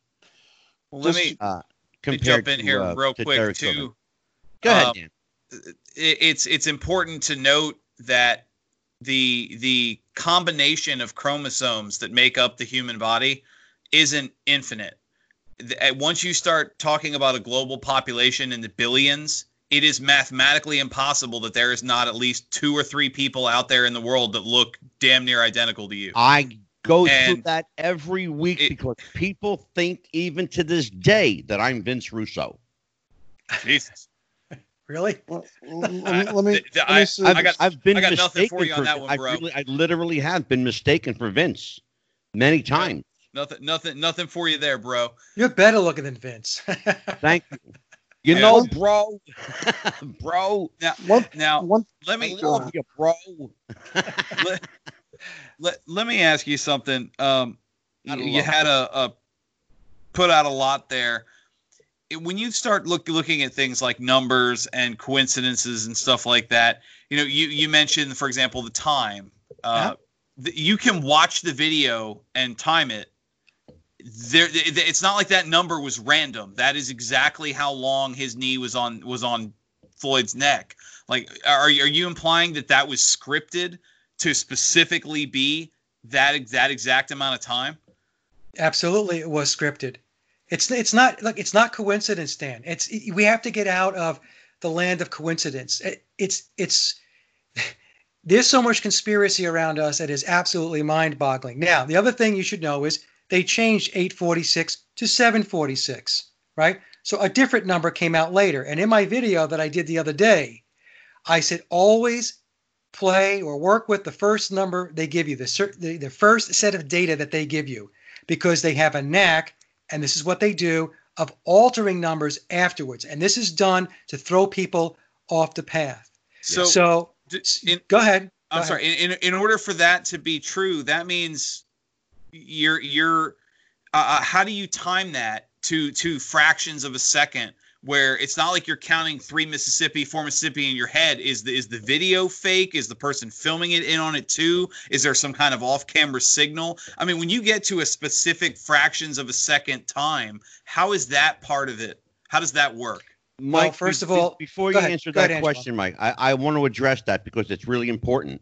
S2: Well, let
S3: Just-
S2: me.
S1: Uh,
S2: me jump in
S1: to,
S2: here
S1: uh,
S2: real
S1: to
S2: quick
S1: Derek
S2: too.
S1: Go ahead,
S2: Um,
S1: Dan.
S2: it, it's it's important to note that the the combination of chromosomes that make up the human body isn't infinite. Once you start talking about a global population in the billions, it is mathematically impossible that there is not at least two or three people out there in the world that look damn near identical to you.
S1: I go through that every week
S2: it-
S1: because people think even to this day that I'm Vince Russo.
S2: Jesus.
S4: Really?
S3: Well, let me, let me, let me
S2: I-
S3: see.
S1: I've,
S2: I got-
S1: I've been
S2: I got nothing
S1: mistaken
S2: for you on that one,
S1: I, really, I literally have been mistaken for Vince many times.
S2: Nothing nothing nothing for you there, bro.
S4: You're better looking than Vince.
S1: Thank you. You
S2: Yeah.
S1: know, bro, bro,
S3: one,
S2: Now
S3: one,
S2: let me
S1: love you, bro.
S2: let, let, let me ask you something. Um, you, you had a, a put out a lot there. When you start look, looking at things like numbers and coincidences and stuff like that, you know, you, you mentioned, for example, the time. Uh, th- you can watch the video and time it. There, th- th- it's not like that number was random. That is exactly how long his knee was on was on Floyd's neck. Like, are you- are you implying that that was scripted to specifically be that that exact amount of time?
S4: Absolutely, it was scripted. It's it's not like it's not coincidence, Dan. It's we have to get out of the land of coincidence. It, it's it's there's so much conspiracy around us that is absolutely mind-boggling. Now, the other thing you should know is they changed 846 to 746, right? So a different number came out later. And in my video that I did the other day, I said always play or work with the first number they give you, the, the, the first set of data that they give you, because they have a knack, and this is what they do, of altering numbers afterwards. And this is done to throw people off the path.
S2: So,
S4: So,
S2: in-
S4: go ahead.
S2: I'm
S4: Go
S2: sorry. In, in in order for that to be true, that means you're you're. Uh, uh, how do you time that to to fractions of a second? Where it's not like you're counting three Mississippi, four Mississippi in your head. Is the is the video fake? Is the person filming it in on it too? Is there some kind of off-camera signal? I mean, when you get to a specific fractions of a second time, how is that part of it? How does that work?
S1: Mike,
S4: first
S1: be-
S4: of all-
S1: before you
S4: ahead.
S1: answer that
S4: ahead, Angelo.
S1: question, Mike, I, I want to address that because it's really important.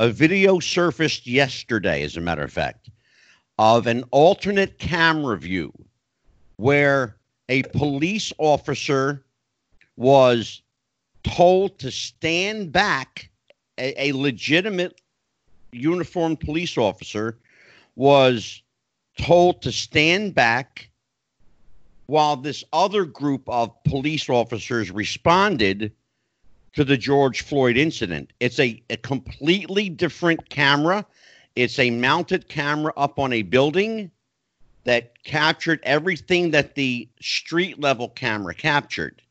S1: A video surfaced yesterday, as a matter of fact, of an alternate camera view where a police officer was told to stand back. A, a legitimate uniformed police officer was told to stand back while this other group of police officers responded to the George Floyd incident. It's a, a completely different camera. It's a mounted camera up on a building that captured everything that the street level camera captured.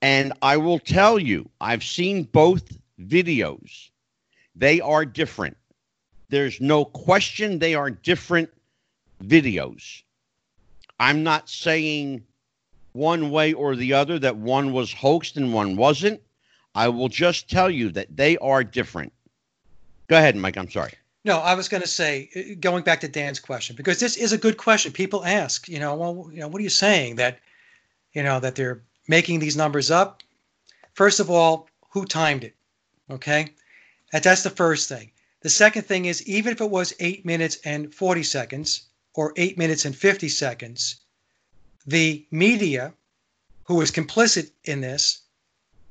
S1: And I will tell you, I've seen both videos. They are different. There's no question they are different videos. I'm not saying one way or the other that one was hoaxed and one wasn't. I will just tell you that they are different. Go ahead, Mike. I'm sorry.
S4: No, I was going to say, uh, going back to Dan's question, because this is a good question. People ask, you know, well, you know, what are you saying that, you know, that they're making these numbers up? First of all, who timed it? Okay, that, that's the first thing. The second thing is, even if it was eight minutes and 40 seconds or eight minutes and 50 seconds, the media, who is complicit in this,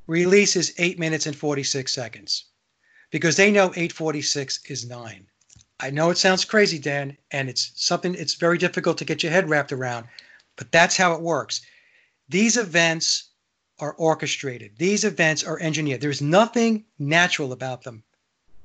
S4: releases eight minutes and 46 seconds because they know 846 is 9. I know it sounds crazy, Dan, and it's something it's very difficult to get your head wrapped around, but that's how it works. These events are orchestrated. These events are engineered. There's nothing natural about them.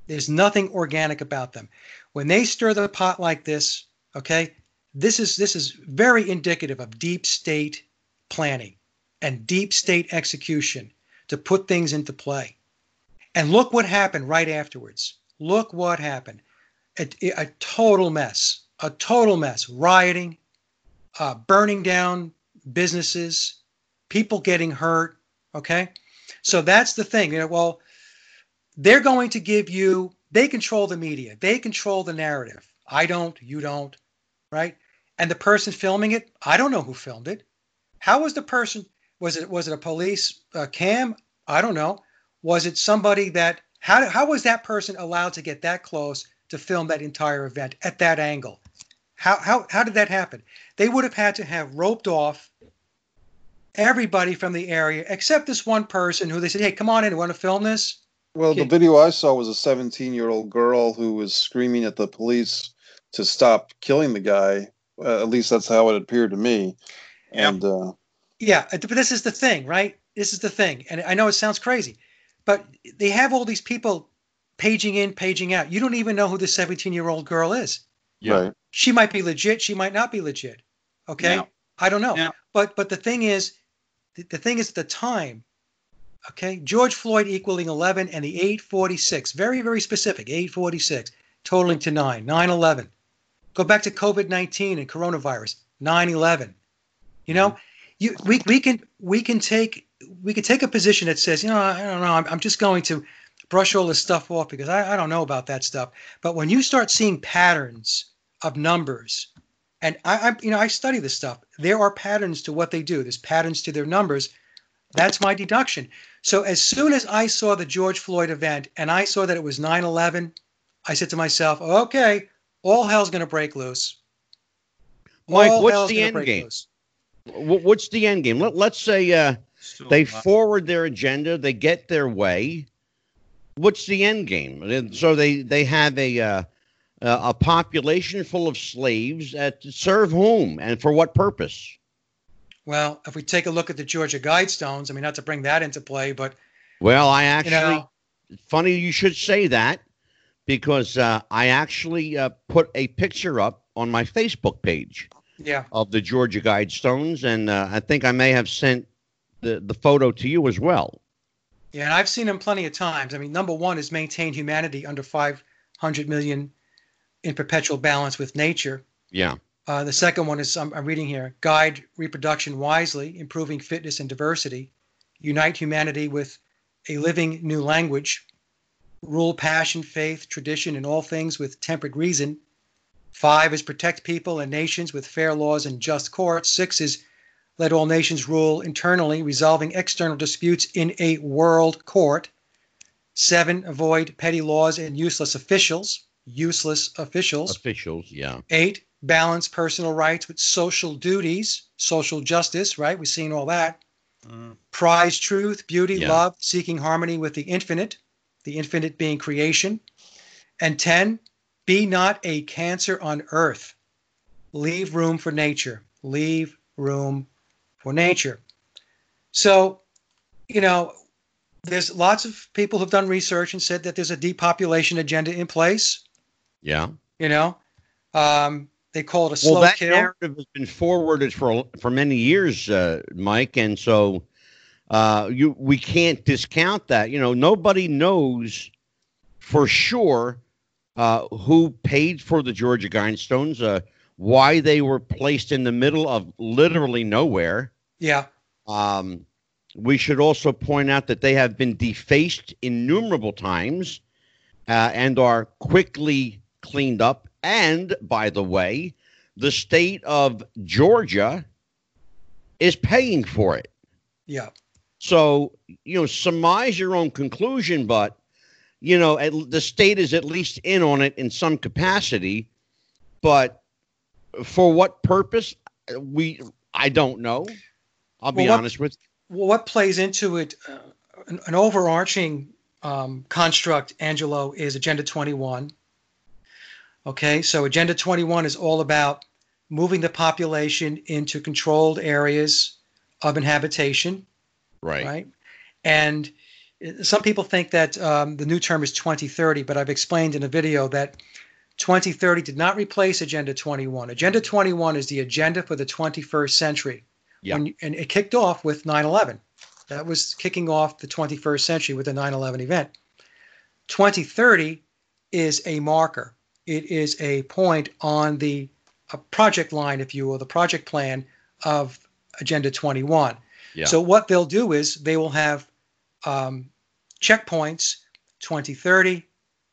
S4: There's nothing organic about them. When they stir the pot like this, okay? This is this is very indicative of deep state planning and deep state execution to put things into play. And look what happened right afterwards. Look what happened. A, a total mess. A total mess. Rioting, uh, burning down businesses, people getting hurt. Okay. So that's the thing. You know, well, they're going to give you, they control the media, they control the narrative. I don't, you don't, right? And the person filming it, I don't know who filmed it. How was the person? Was it was it a police uh, cam? I don't know. Was it somebody that how how was that person allowed to get that close to film that entire event at that angle? How how how did that happen? They would have had to have roped off everybody from the area except this one person who they said, "Hey, come on in. Want to film this?"
S3: Well, the video I saw was a 17 year old girl who was screaming at the police to stop killing the guy. Uh, at least that's how it appeared to me. And uh,
S4: Yeah, but this is the thing, right? This is the thing, and I know it sounds crazy, but they have all these people paging in, paging out. You don't even know who the 17 year old girl is.
S1: Yeah.
S3: right,
S4: She might be legit. She might not be legit. Okay,
S2: Yeah.
S4: I don't know.
S2: Yeah.
S4: But but the thing is, the, the thing is at the time. Okay, George Floyd equaling 11 and the 846, very very specific, 846, totaling to nine, 9/11. Go back to COVID 19 and coronavirus, 9 11. You know, mm-hmm. You, we, we can we can take we can take a position that says, you know, I don't know, I'm, I'm just going to brush all this stuff off because I, I don't know about that stuff. But when you start seeing patterns of numbers, and I, I you know I study this stuff, there are patterns to what they do. There's patterns to their numbers. That's my deduction. So as soon as I saw the George Floyd event and I saw that it was 9/11, I said to myself, okay, all hell's going to break loose.
S1: Mike,
S4: All
S1: what's the end game?
S4: loose.
S1: Wh- What's the end game? Let, let's say uh, they forward their agenda, they get their way. What's the end game? So they they have a uh, uh, a population full of slaves uh, to serve whom and for what purpose?
S4: Well, if we take a look at the Georgia Guidestones, I mean, not to bring that into play, but
S1: Well, I
S4: you
S1: actually
S4: know,
S1: funny you should say that because uh, I actually uh, put a picture up on my Facebook page
S4: yeah,
S1: of the Georgia Guidestones, and uh, I think I may have sent the the photo to you as well.
S4: yeah, and I've seen them plenty of times. I mean, number one is maintain humanity under 500 million in perpetual balance with nature.
S1: Yeah,
S4: Uh, the second one is I'm, I'm reading here: guide reproduction wisely, improving fitness and diversity, unite humanity with a living new language, rule passion, faith, tradition, and all things with temperate reason. Five is protect people and nations with fair laws and just courts. Six is let all nations rule internally, resolving external disputes in a world court. Seven, avoid petty laws and useless officials. Useless officials.
S1: officials. Yeah,
S4: Eight, balance personal rights with social duties, social justice, right? We've seen all that.
S2: Mm.
S4: Prize truth, beauty,
S1: Yeah.
S4: love, seeking harmony with the infinite, the infinite being creation. And 10, be not a cancer on earth. Leave room for nature. Leave room for nature. So, you know, there's lots of people who've done research and said that there's a depopulation agenda in place.
S1: yeah.
S4: You know, um, they call it a
S1: Well,
S4: slow
S1: that
S4: kill.
S1: narrative has been forwarded for for many years, uh, Mike, and so uh, you we can't discount that. You know, nobody knows for sure uh, who paid for the Georgia Guidestones, uh, why they were placed in the middle of literally nowhere.
S4: Yeah,
S1: Um, we should also point out that they have been defaced innumerable times uh, and are quickly cleaned up. And by the way, the state of Georgia is paying for it.
S4: yeah,
S1: So, you know, surmise your own conclusion, but, you know, at, the state is at least in on it in some capacity. But for what purpose? We, I don't know. I'll be
S4: Well, what-
S1: honest with
S4: well, what plays into it, uh, an, an overarching um, construct, Angelo, is Agenda 21. Okay, so Agenda 21 is all about moving the population into controlled areas of inhabitation,
S1: Right.
S4: right? And some people think that um, the new term is 2030, but I've explained in a video that 2030 did not replace Agenda 21. Agenda 21 is the agenda for the 21st century.
S1: Yeah.
S4: When, and it kicked off with 9 11. That was kicking off the 21st century with the 9 11 event. 2030 is a marker, it is a point on the a project line, if you will, the project plan of Agenda 21.
S1: Yeah.
S4: So, what they'll do is they will have um, checkpoints 2030,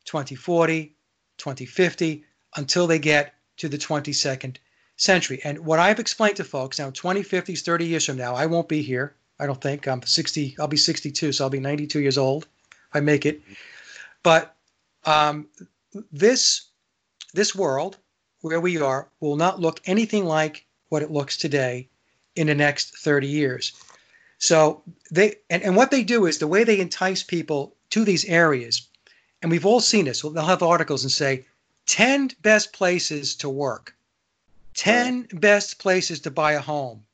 S4: 2040, 2050 until they get to the 22nd century. And what I've explained to folks now, 2050 is 30 years from now, I won't be here. I don't think I'm 60. I'll be 62, so I'll be 92 years old if I make it. But um, this this world where we are will not look anything like what it looks today in the next 30 years. So they and, and what they do is the way they entice people to these areas, and we've all seen this. They'll have articles and say 10 best places to work, 10 best places to buy a home,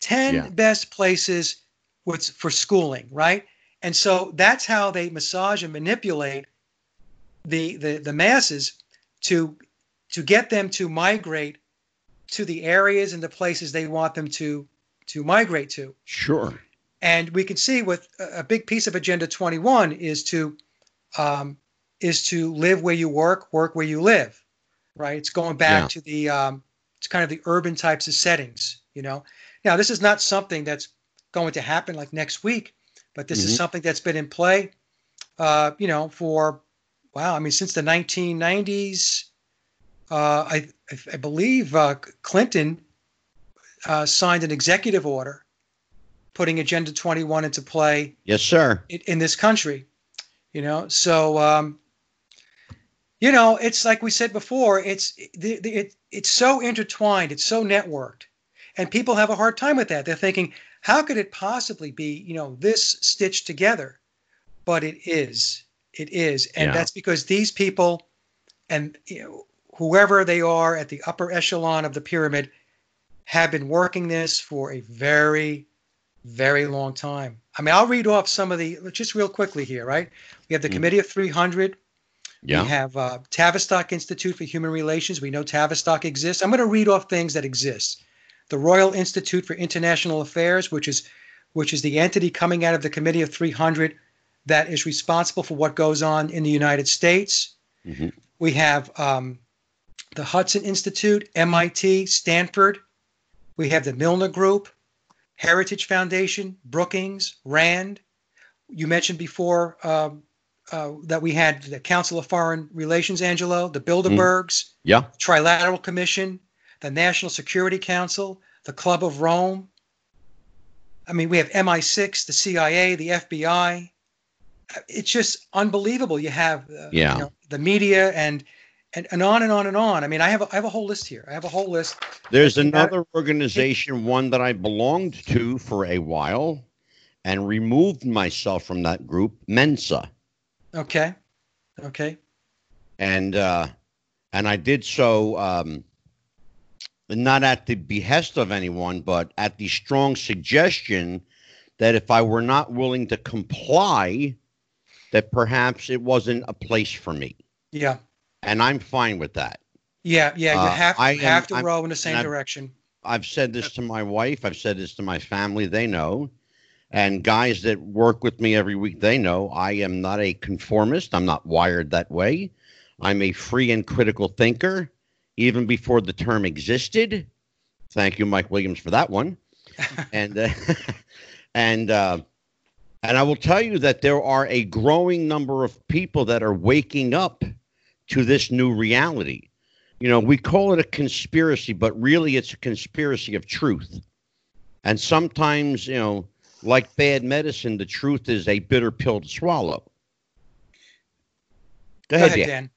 S4: 10
S1: Yeah.
S4: best places for schooling, right? And so that's how they massage and manipulate the, the, the masses to to get them to migrate to the areas and the places they want them to to migrate to.
S1: Sure.
S4: And we can see with a big piece of Agenda 21 is to um, is to live where you work, work where you live, right? It's going back
S1: Yeah.
S4: to the um, it's kind of the urban types of settings, you know. Now this is not something that's going to happen like next week, but this
S1: Mhm.
S4: is something that's been in play, uh, you know, for wow, I mean since the 1990s. Uh, I, I I believe uh, Clinton uh, signed an executive order putting Agenda 21 into play
S1: Yes, sir.
S4: in, in this country. You know, so um, you know, it's like we said before. It's the, the, it, it's so intertwined. It's so networked, and people have a hard time with that. They're thinking, how could it possibly be, you know, this stitched together? But it is. It is, and
S1: Yeah.
S4: that's because these people, and you know, whoever they are at the upper echelon of the pyramid, have been working this for a very, very long time. I mean, I'll read off some of the just real quickly here, right? We have the
S1: Mhm.
S4: Committee of 300.
S1: Yeah.
S4: We have uh, Tavistock Institute for Human Relations. We know Tavistock exists. I'm going to read off things that exist. The Royal Institute for International Affairs, which is which is the entity coming out of the Committee of 300 that is responsible for what goes on in the United States.
S1: Mhm.
S4: We have um, the Hudson Institute, MIT, Stanford. We have the Milner Group, Heritage Foundation, Brookings, Rand. You mentioned before um, uh, that we had the Council of Foreign Relations, Angelo, the Bilderbergs,
S1: Yeah.
S4: Trilateral Commission, the National Security Council, the Club of Rome. I mean, we have MI6, the CIA, the FBI. It's just unbelievable. You have uh,
S1: Yeah.
S4: you know, the media and, and and on and on and on. I mean, I have a, I have a whole list here. I have a whole list.
S1: There's another organization, one that I belonged to for a while and removed myself from that group, Mensa.
S4: Okay, okay,
S1: And uh and I did so um not at the behest of anyone, but at the strong suggestion that if I were not willing to comply, that perhaps it wasn't a place for me.
S4: yeah,
S1: And I'm fine with that.
S4: yeah, yeah. You
S1: Uh,
S4: have
S1: I
S4: you have to
S1: I'm-
S4: row in the same direction.
S1: I've said this to my wife. I've said this to my family. They know. And guys that work with me every week, they know I am not a conformist. I'm not wired that way. I'm a free and critical thinker, even before the term existed. Thank you, Mike Williams, for that one. and uh, and uh, and I will tell you that there are a growing number of people that are waking up to this new reality you know, we call it a conspiracy, but really it's a conspiracy of truth. And sometimes, you know, like bad medicine, the truth is a bitter pill to swallow. Go ahead, Dan.
S4: Dan.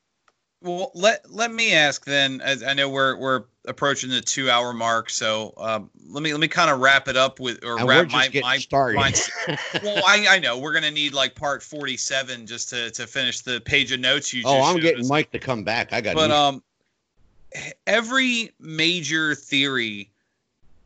S2: Well, let let me ask then. As I know we're we're approaching the two hour mark, so um, let me let me kind of wrap it up with or
S1: And
S2: wrap my my my- well, I, I know we're gonna need like part forty seven just to to finish the page of notes you. Just
S1: oh, I'm getting
S2: us.
S1: Mike to come back. I got
S2: But
S1: news.
S2: um, every major theory,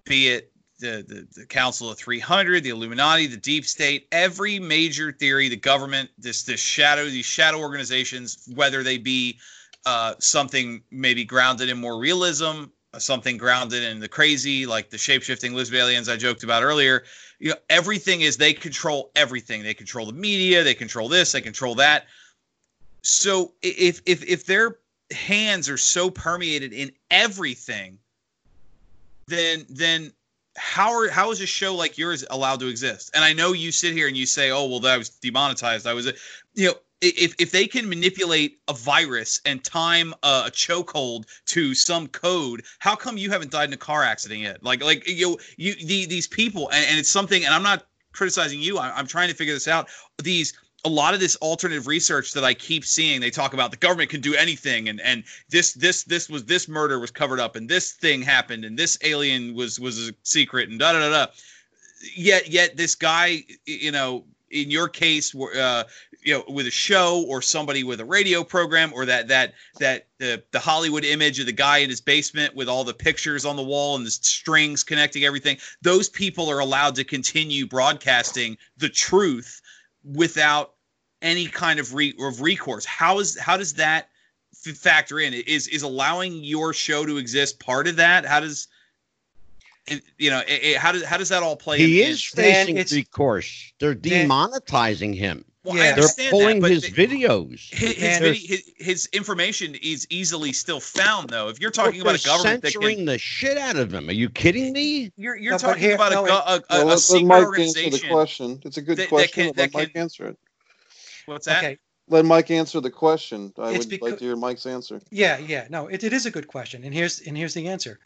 S2: be it the, the the Council of 300, the Illuminati, the Deep State, every major theory, the government, this this shadow, these shadow organizations, whether they be uh, something maybe grounded in more realism, something grounded in the crazy, like the shapeshifting Lisbeth aliens I joked about earlier. You know, everything is they control everything. They control the media. They control this. They control that. So if if if their hands are so permeated in everything, then then how are how is a show like yours allowed to exist? And I know you sit here and you say, "Oh, well, that was demonetized." I was, you know, if if they can manipulate a virus and time a, chokehold to some code, how come you haven't died in a car accident yet? Like like you you the, these people, and, and it's something. And I'm not criticizing you. I, I'm trying to figure this out. These a lot of this alternative research that I keep seeing, they talk about the government can do anything, and and this this this was this murder was covered up, and this thing happened, and this alien was was a secret, and da da da da. Yet yet this guy, you know, in your case, uh, you know, with a show or somebody with a radio program, or that that that the the Hollywood image of the guy in his basement with all the pictures on the wall and the strings connecting everything. Those people are allowed to continue broadcasting the truth without any kind of re- of recourse. How is how does that f- factor in? Is is allowing your show to exist part of that? How does you know it, it, how does how does that all play?
S1: He
S2: in,
S1: is facing recourse. They're demonetizing him.
S2: Well,
S1: yeah. They're pulling that, his videos.
S2: His, his, his, his, information is easily still found, though. If you're talking about a government
S1: censoring
S2: can,
S1: the shit out of him, are you kidding me?
S2: You're you're no, talking here, about no, a, a, a,
S3: well,
S2: a secret
S3: Mike
S2: organization.
S3: Answer the question. It's a good that, question. That can, let Mike can, answer it.
S2: What's that?
S4: Okay.
S3: Let Mike answer the question. I
S4: it's
S3: would
S4: because,
S3: like to hear Mike's answer.
S4: Yeah, yeah. No, it, it is a good question, and here's and here's the answer.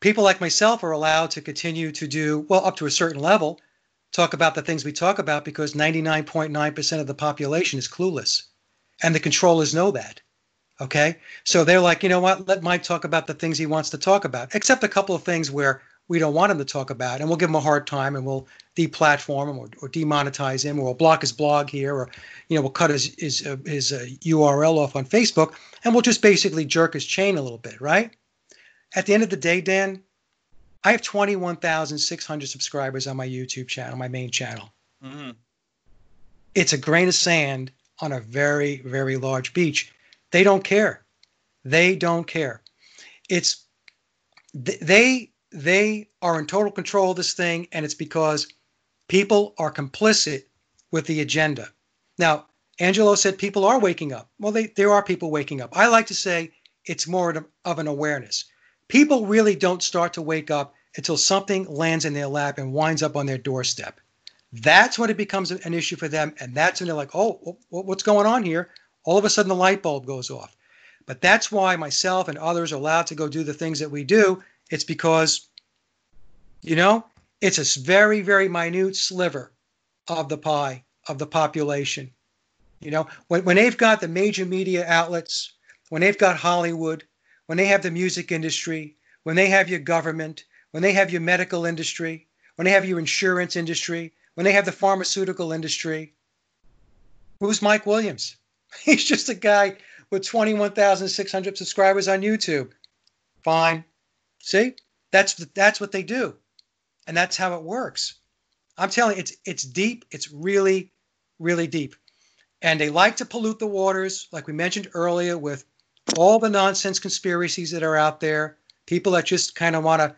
S4: People like myself are allowed to continue to do well up to a certain level talk about the things we talk about because 99.9% of the population is clueless. And the controllers know that. Okay. So they're like, you know what? Let Mike talk about the things he wants to talk about, except a couple of things where we don't want him to talk about. And we'll give him a hard time and we'll deplatform him or, or demonetize him or we'll block his blog here or, you know, we'll cut his, his, uh, his uh, URL off on Facebook and we'll just basically jerk his chain a little bit. Right. At the end of the day, Dan, I have 21,600 subscribers on my YouTube channel, my main channel. Mm-hmm. It's a grain of sand on a very, very large beach. They don't care. They don't care. It's they they are in total control of this thing, and it's because people are complicit with the agenda. Now, Angelo said people are waking up. Well, they, there are people waking up. I like to say it's more of an awareness people really don't start to wake up until something lands in their lap and winds up on their doorstep. That's when it becomes an issue for them. And that's when they're like, oh, what's going on here? All of a sudden, the light bulb goes off. But that's why myself and others are allowed to go do the things that we do. It's because, you know, it's a very, very minute sliver of the pie of the population. You know, when, when they've got the major media outlets, when they've got Hollywood, when they have the music industry, when they have your government, when they have your medical industry, when they have your insurance industry, when they have the pharmaceutical industry. Who's Mike Williams? He's just a guy with 21,600 subscribers on YouTube. Fine. See? That's that's what they do. And that's how it works. I'm telling you, it's it's deep. It's really, really deep. And they like to pollute the waters, like we mentioned earlier, with all the nonsense conspiracies that are out there, people that just kind of want to,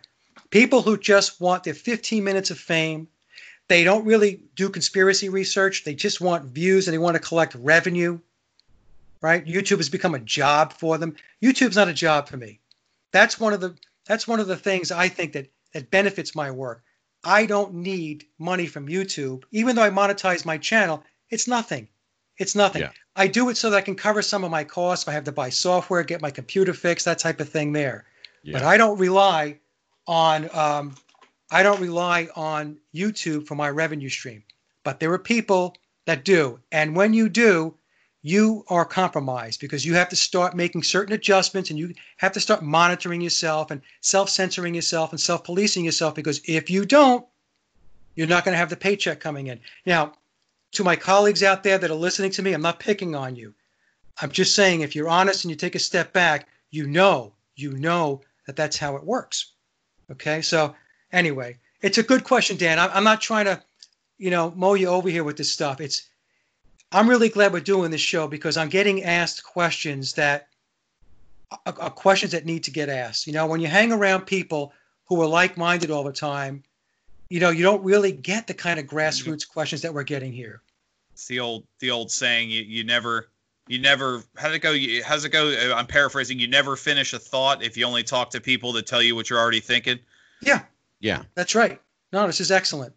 S4: people who just want their 15 minutes of fame. They don't really do conspiracy research. They just want views and they want to collect revenue. Right? YouTube has become a job for them. YouTube's not a job for me. That's one of the that's one of the things I think that that benefits my work. I don't need money from YouTube, even though I monetize my channel. It's nothing. It's nothing. Yeah. I do it so that I can cover some of my costs. If I have to buy software, get my computer fixed, that type of thing there. Yeah. But I don't rely on um, I don't rely on YouTube for my revenue stream. But there are people that do, and when you do, you are compromised because you have to start making certain adjustments and you have to start monitoring yourself and self-censoring yourself and self-policing yourself because if you don't, you're not going to have the paycheck coming in. Now, to my colleagues out there that are listening to me, I'm not picking on you. I'm just saying if you're honest and you take a step back, you know, you know that that's how it works. Okay. So anyway, it's a good question, Dan. I'm not trying to, you know, mow you over here with this stuff. It's, I'm really glad we're doing this show because I'm getting asked questions that are questions that need to get asked. You know, when you hang around people who are like-minded all the time, you know, you don't really get the kind of mm-hmm. grassroots questions that we're getting here.
S2: It's the old the old saying you, you never you never how did it go? You, how's it go? Uh, I'm paraphrasing. You never finish a thought if you only talk to people that tell you what you're already thinking.
S4: Yeah,
S1: Yeah.
S4: That's right. No, this is excellent.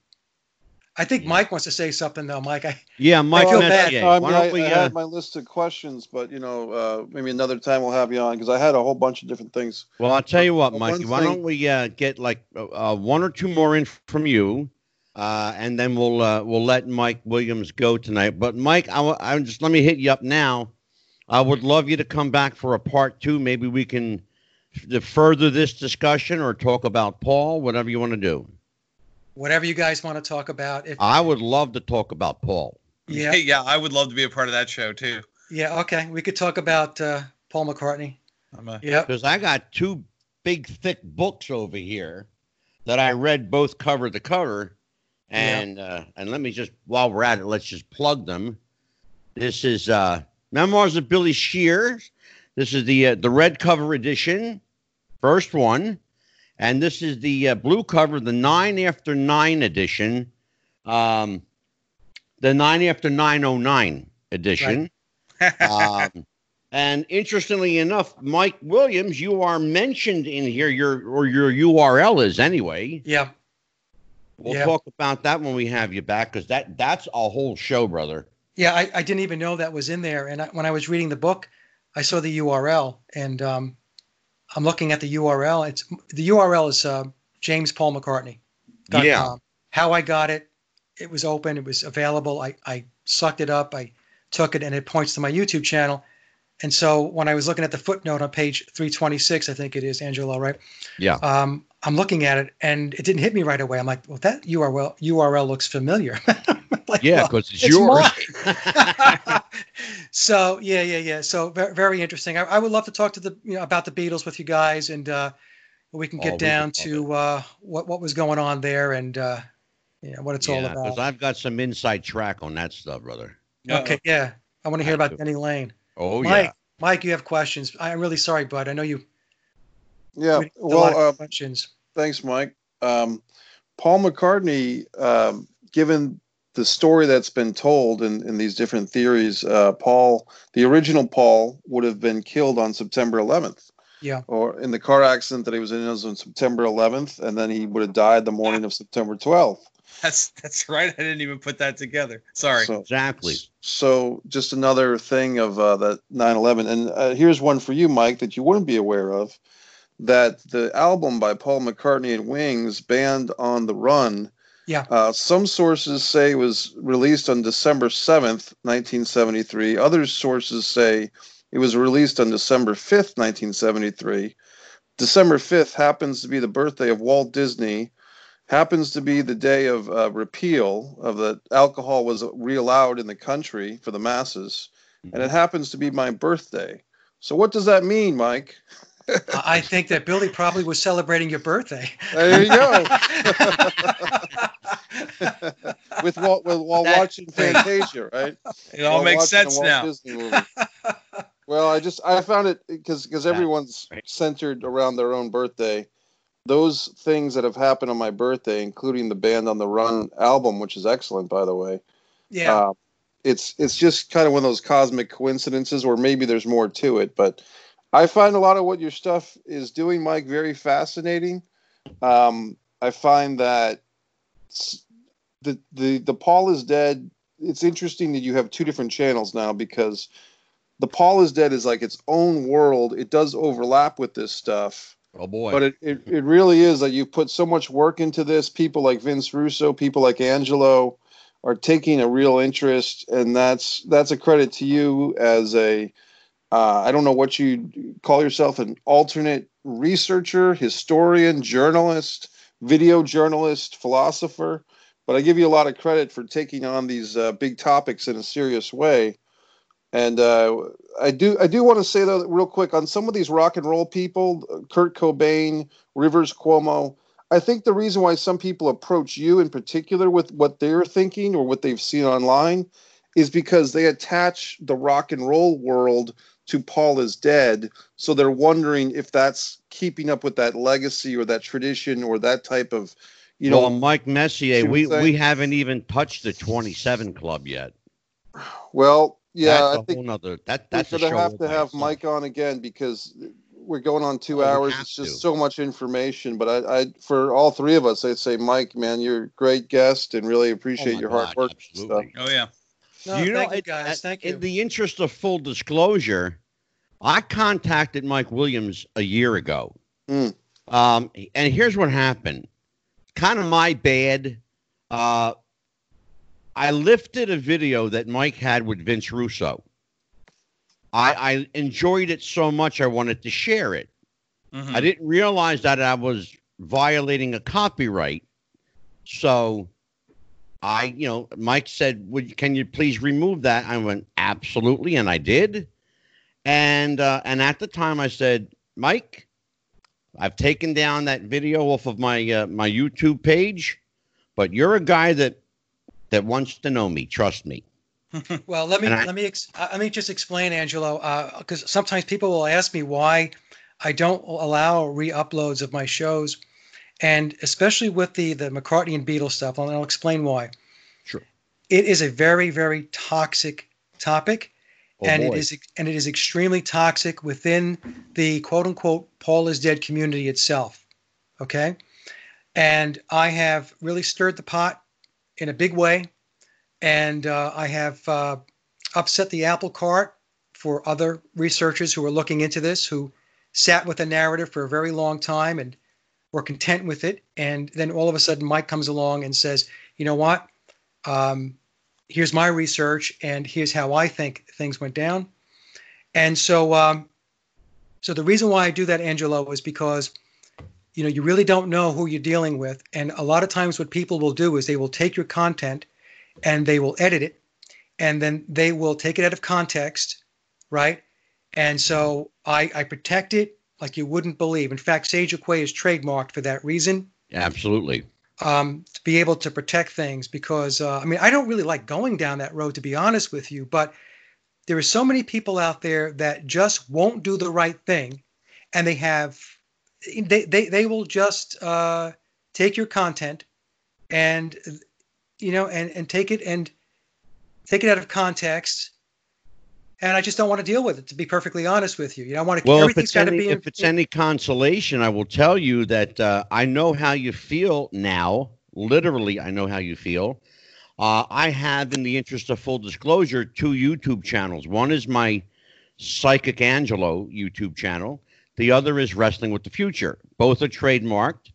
S4: I think
S1: Yeah.
S4: Mike wants to say something though, Mike. I,
S1: Yeah, Mike
S4: I
S1: feel
S4: bad.
S3: I,
S1: Why
S3: mean, I,
S1: don't we?
S3: I
S1: Uh,
S3: had my list of questions, but you know, uh, maybe another time we'll have you on because I had a whole bunch of different things.
S1: well, I'll tell you what,
S3: Well,
S1: Mikey. Why
S3: thing-
S1: don't we uh, get like uh, uh, one or two more in from you, uh, and then we'll uh, we'll let Mike Williams go tonight. But Mike, I, wa- I just let me hit you up now. I would love you to come back for a part two. Maybe we can f- further this discussion or talk about Paul, whatever you want to do.
S4: Whatever you guys want to talk about. If
S1: I would love to talk about Paul.
S4: yeah,
S2: yeah, I would love to be a part of that show too.
S4: yeah, okay, we could talk about uh, Paul McCartney.
S2: I'm a,
S4: Yep.
S1: because I got two big thick books over here that I read both cover to cover, and uh, and let me just while we're at it, let's just plug them. This is uh, Memoirs of Billy Shears. This is the uh, the red cover edition, first one, and this is the uh, blue cover, the nine after nine edition, um, the nine after nine oh nine edition. um, and interestingly enough, Mike Williams, you are mentioned in here. Your or your URL is anyway.
S4: Yeah.
S1: We'll
S4: Yeah.
S1: talk about that when we have you back because that that's a whole show, brother.
S4: Yeah, I, I didn't even know that was in there. And I, when I was reading the book, I saw the URL, and um, I'm looking at the URL. It's the URL is uh, James Paul McCartney.
S1: Yeah.
S4: How I got it, it was open, it was available. I, I sucked it up, I took it, and it points to my YouTube channel. And so when I was looking at the footnote on page 326, I think it is, Angelo, right?
S1: Yeah.
S4: Um, I'm looking at it, and it didn't hit me right away. I'm like, well, that URL URL looks familiar. Like,
S1: Yeah,
S4: well,
S1: because it's,
S4: it's
S1: yours.
S4: so yeah, yeah, yeah. So very, very interesting. I, I would love to talk to the you know about the Beatles with you guys, and uh, we can
S1: Oh,
S4: get
S1: we
S4: down
S1: would
S4: to uh, what what was going on there and uh, you know, what it's all
S1: about. because. I've got some inside track on that stuff, brother.
S4: Okay, yeah. I want to hear
S1: I
S4: about
S1: do.
S4: Denny Laine.
S1: Oh
S4: Mike,
S1: yeah.
S4: Mike, you have questions. I'm really sorry, bud. I know you.
S3: Yeah.
S4: we- a lot
S3: Well,
S4: of
S3: uh,
S4: questions.
S3: thanks, Mike. Um, Paul McCartney, um, given the story that's been told in, in these different theories, uh, Paul, the original Paul, would have been killed on September 11th.
S4: Yeah.
S3: Or in the car accident that he was in, it was on September 11th, and then he would have died the morning of September 12th.
S2: That's that's right. I didn't even put that together. Sorry.
S3: So,
S1: Exactly.
S3: So just another thing of uh, that 9/11, and uh, here's one for you, Mike, that you wouldn't be aware of. That the album by Paul McCartney and Wings, "Band on the Run,"
S4: Yeah.
S3: uh, some sources say it was released on December 7th, 1973. Other sources say it was released on December 5th, 1973. December 5th happens to be the birthday of Walt Disney happens to be the day of uh, repeal of the alcohol was reallowed in the country for the masses and it happens to be my birthday so what does that mean mike
S4: I I think that Billy probably was celebrating your birthday.
S3: there you go with while, with, while
S1: That-
S3: watching fantasia right
S2: It all
S3: While
S2: makes sense now.
S3: Well i just i found it because because everyone's
S1: right.
S3: centered around their own birthday those things that have happened on my birthday including the band on the run album which is excellent by the way
S4: Yeah.
S3: Uh, it's it's just kind of one of those cosmic coincidences, or maybe there's more to it. But I find a lot of what your stuff is doing, Mike, very fascinating. Um, I find that the the the Paul is dead. It's interesting that you have two different channels now because the Paul is dead is like its own world. It does overlap with this stuff.
S1: Oh boy.
S3: But it, it, it really is that you put so much work into this. People like Vince Russo, people like Angelo are taking a real interest, and that's that's a credit to you as a uh, I don't know what you call yourself an alternate researcher, historian, journalist, video journalist, philosopher. But I give you a lot of credit for taking on these uh, big topics in a serious way. And uh, I do I do want to say though real quick on some of these rock and roll people, Kurt Cobain, Rivers Cuomo. I think the reason why some people approach you in particular with what they're thinking or what they've seen online is because they attach the rock and roll world to Paul is dead. So they're wondering if that's keeping up with that legacy or that tradition or that type of, you
S1: well,
S3: know,
S1: Mike Messier, we
S3: I'm
S1: we haven't even touched the 27 club yet.
S3: well, yeah,
S1: that's
S3: I
S1: a
S3: think
S1: whole nother. That that's
S3: we're gonna have to have
S1: itself.
S3: Mike on again because we're going on two
S1: Oh,
S3: hours. It's just
S1: to.
S3: so much information. But I, I, for all three of us, I'd say, Mike, man, you're a great guest, and really
S1: Oh
S3: appreciate
S1: my
S3: your hard
S1: God,
S3: work. and stuff.
S1: absolutely.
S2: Oh yeah.
S4: No,
S1: you know,
S4: thank you guys.
S1: at-
S4: Thank you.
S1: In the interest of full disclosure, I contacted Mike Williams a year ago.
S3: Hmm.
S1: Um, and here's what happened. Kind of my bad. Uh, I lifted a video that Mike had with Vince Russo. I, I enjoyed it so much I wanted to share it.
S2: Mhm.
S1: I didn't realize that I was violating a copyright. So I, you know, Mike said, "Would can you please remove that?" I went, "Absolutely," and I did. And uh, and at the time, I said, "Mike, I've taken down that video off of my uh, my YouTube page, but you're a guy that that wants to know me. Trust me."
S4: Well, let me
S1: I-
S4: let me ex- uh, let me just explain, Angelo, Uh, because sometimes people will ask me why I don't allow re-uploads of my shows, and especially with the the McCartney and Beatles stuff, and I'll explain why.
S1: Sure.
S4: It is a very very toxic topic,
S1: Oh,
S4: and
S1: boy.
S4: it is and it is extremely toxic within the quote unquote Paul is dead community itself. Okay, and I have really stirred the pot in a big way and uh, I have uh, upset the apple cart for other researchers who are looking into this, who sat with the narrative for a very long time and were content with it. And then all of a sudden, Mike comes along and says, "You know what? Um, here's my research, and here's how I think things went down." And so, um, so the reason why I do that, Angelo, is because you know you really don't know who you're dealing with, and a lot of times what people will do is they will take your content and they will edit it and then they will take it out of context right and so i i protect it like you wouldn't believe in fact Sage of Quay is trademarked for that reason
S1: absolutely.
S4: um, to be able to protect things because uh, i mean i don't really like going down that road to be honest with you but there are so many people out there that just won't do the right thing and they have they they, they will just uh, take your content and you know and and take it and take it out of context and i just don't want to deal with it to be perfectly honest with you you know i want to
S1: Well, if it's, any,
S4: be in-
S1: if it's any consolation, I will tell you that uh, I know how you feel now. Literally, I know how you feel. Uh, I have, in the interest of full disclosure, two YouTube channels. One is my Psychic Angelo YouTube channel. The other is Wrestling with the Future. Both are trademarked.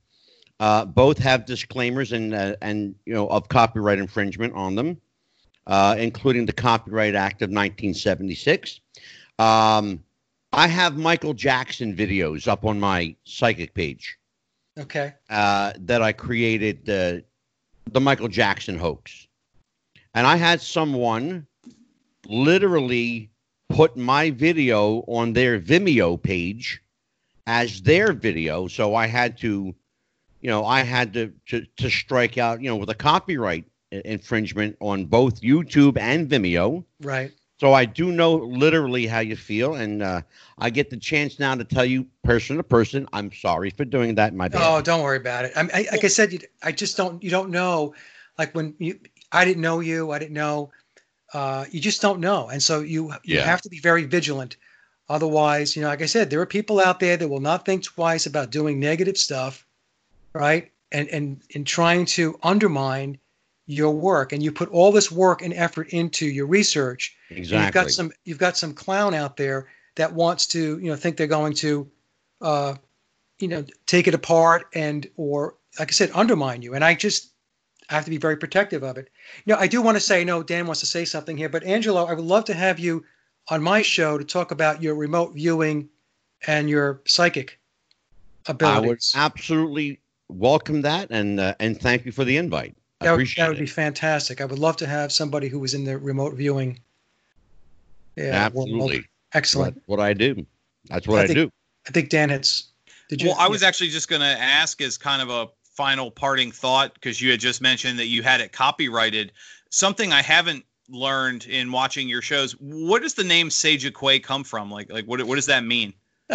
S1: Uh, both have disclaimers and uh, and you know of copyright infringement on them, uh, including the Copyright Act of 1976. Um, I have Michael Jackson videos up on my psychic page
S4: okay
S1: uh, that I created uh, the Michael Jackson hoax. And I had someone literally put my video on their Vimeo page as their video. So I had to, you know, I had to, to, to strike out, you know, with a copyright infringement on both YouTube and Vimeo.
S4: right
S1: So I do know literally how you feel, and uh, I get the chance now to tell you, person to person, I'm sorry for doing that. My bad.
S4: Oh, don't worry about it. I, I like I said, you, I just don't. You don't know. Like when you, I didn't know you. I didn't know. Uh, you just don't know, and so you you
S1: Yeah.
S4: have to be very vigilant. Otherwise, you know, like I said, there are people out there that will not think twice about doing negative stuff, right? And and and trying to undermine your work. And you put all this work and effort into your research,
S1: exactly.
S4: you've got some you've got some clown out there that wants to you know think they're going to uh, you know take it apart and or like I said undermine you and I just I have to be very protective of it. You know I do want to say no Dan wants to say something here but Angelo I would love to have you on my show to talk about your remote viewing and your psychic abilities.
S1: I would absolutely welcome that, and uh, and thank you for the invite. I
S4: that, would,
S1: appreciate
S4: that would
S1: it.
S4: be fantastic. I would love to have somebody who was in the remote viewing. Yeah, world.
S1: absolutely.
S4: excellent.
S1: What, what I do. That's what
S4: I
S1: I,
S4: think-
S1: do.
S4: I think Dan had. s- Did you?
S2: Well, I was actually just going to ask as kind of a final parting thought because you had just mentioned that you had it copyrighted. Something I haven't learned in watching your shows. What does the name Sage of Quay come from? Like, like what, what does that mean?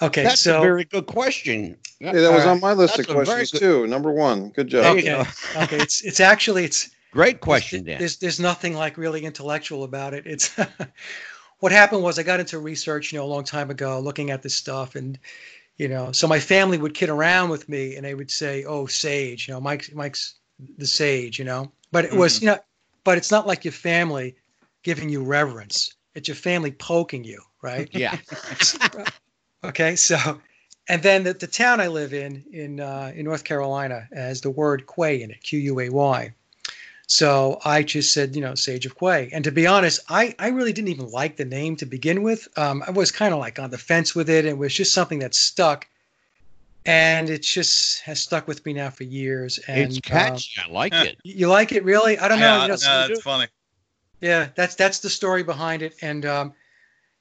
S4: okay.
S1: That's
S4: so
S1: a very good question.
S3: Hey, that was
S4: All
S3: on my list
S1: That's
S3: of questions
S1: good-
S3: too. Number one. Good job.
S1: There you
S4: okay,
S1: go.
S4: okay. It's it's actually it's
S1: Great question,
S4: there's,
S1: Dan.
S4: There's there's nothing like really intellectual about it. It's what happened was I got into research, you know, a long time ago, looking at this stuff, and you know, so my family would kid around with me, and they would say, "Oh, sage," you know, Mike's Mike's the sage, you know. But it was,
S2: Mhm.
S4: you know, but it's not like your family giving you reverence. It's your family poking you, right?
S1: Yeah.
S4: okay, so, and then the, the town I live in in uh, in North Carolina has the word Quay in it, Q U A Y. So I just said, you know, Sage of Quay. And to be honest, I, I really didn't even like the name to begin with. Um, I was kind of like on the fence with it. It was just something that stuck. And it just has stuck with me now for years. And
S1: it's
S4: uh,
S1: catchy. I like it.
S4: you like it really? I don't know.
S2: Yeah,
S4: you know,
S2: no,
S4: so-
S2: that's funny.
S4: yeah, that's that's the story behind it. And um,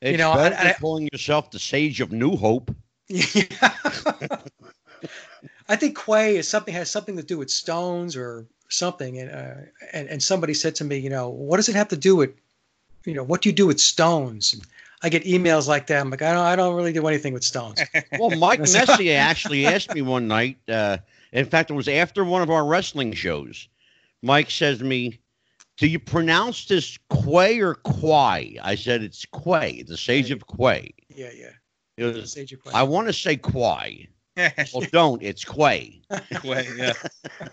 S1: It's
S4: know,
S1: better than
S4: I-
S1: calling yourself the Sage of New Hope.
S4: Yeah. I think Quay is something has something to do with stones or something, and uh, and and somebody said to me, you know, what does it have to do with, you know, what do you do with stones? And I get emails like that. I'm like, I don't, I don't really do anything with stones.
S1: Well, Mike Messier actually asked me one night. Uh, in fact, it was after one of our wrestling shows. Mike says to me, "Do you pronounce this Quay or Quay?" I said, "It's Quay, the Sage of Quay."
S4: yeah, yeah.
S1: It was,
S4: Sage of Quay.
S1: I want to say Quay. Well, don't. It's Quay.
S2: Wait, yeah,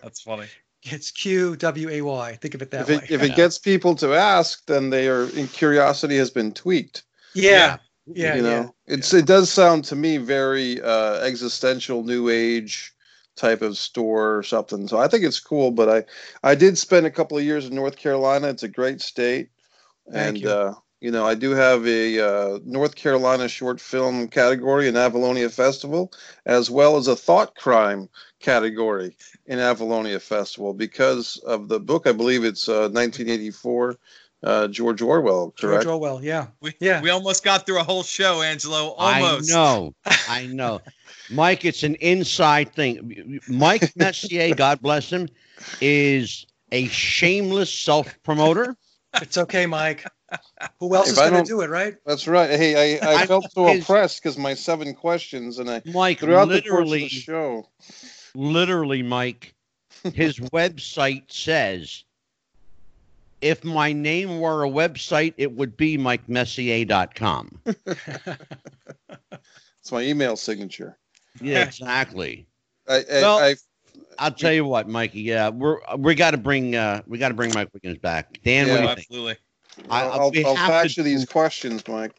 S2: that's funny.
S4: It's Q W A Y. Think of it that
S3: If
S4: way.
S3: if
S1: Yeah.
S3: it gets people to ask, then they are curiosity has been tweaked.
S4: yeah, yeah,
S3: you know,
S4: yeah.
S3: it's it does sound to me very uh, existential, new age type of store or something. So I think it's cool. But I I did spend a couple of years in North Carolina. It's a great state,
S4: Thank
S3: and
S4: you.
S3: uh, you know I do have a uh, North Carolina short film category in Avalonia Festival, as well as a thought crime category in Avalonia Festival because of the book. I believe it's uh, 1984. Uh, George Orwell, correct?
S4: George Orwell. Yeah,
S2: We,
S4: Yeah.
S2: we almost got through a whole show, Angelo. Almost.
S1: I know. I know. Mike, it's an inside thing. Mike Messier, God bless him, is a shameless self promoter.
S4: it's okay, Mike. Who else
S3: If
S4: is going to
S3: don't-
S4: it, right?
S3: That's right. Hey, I, I
S1: I-
S3: felt so
S1: his-
S3: oppressed because my seven questions, and I
S1: Mike,
S3: throughout the course of the show.
S1: literally, Mike, his website says, if my name were a website, it would be MikeMessier.com.
S3: It's my email signature.
S1: Yeah, exactly.
S3: I, I,
S1: Well-
S3: I
S1: I'll tell you what, Mikey. Yeah, we're we got to bring uh we got to bring Mike Williams back. Dan, what do you think?
S2: absolutely.
S1: I-
S3: I'll,
S1: we
S3: I'll
S1: have
S3: fax you these questions, Mike.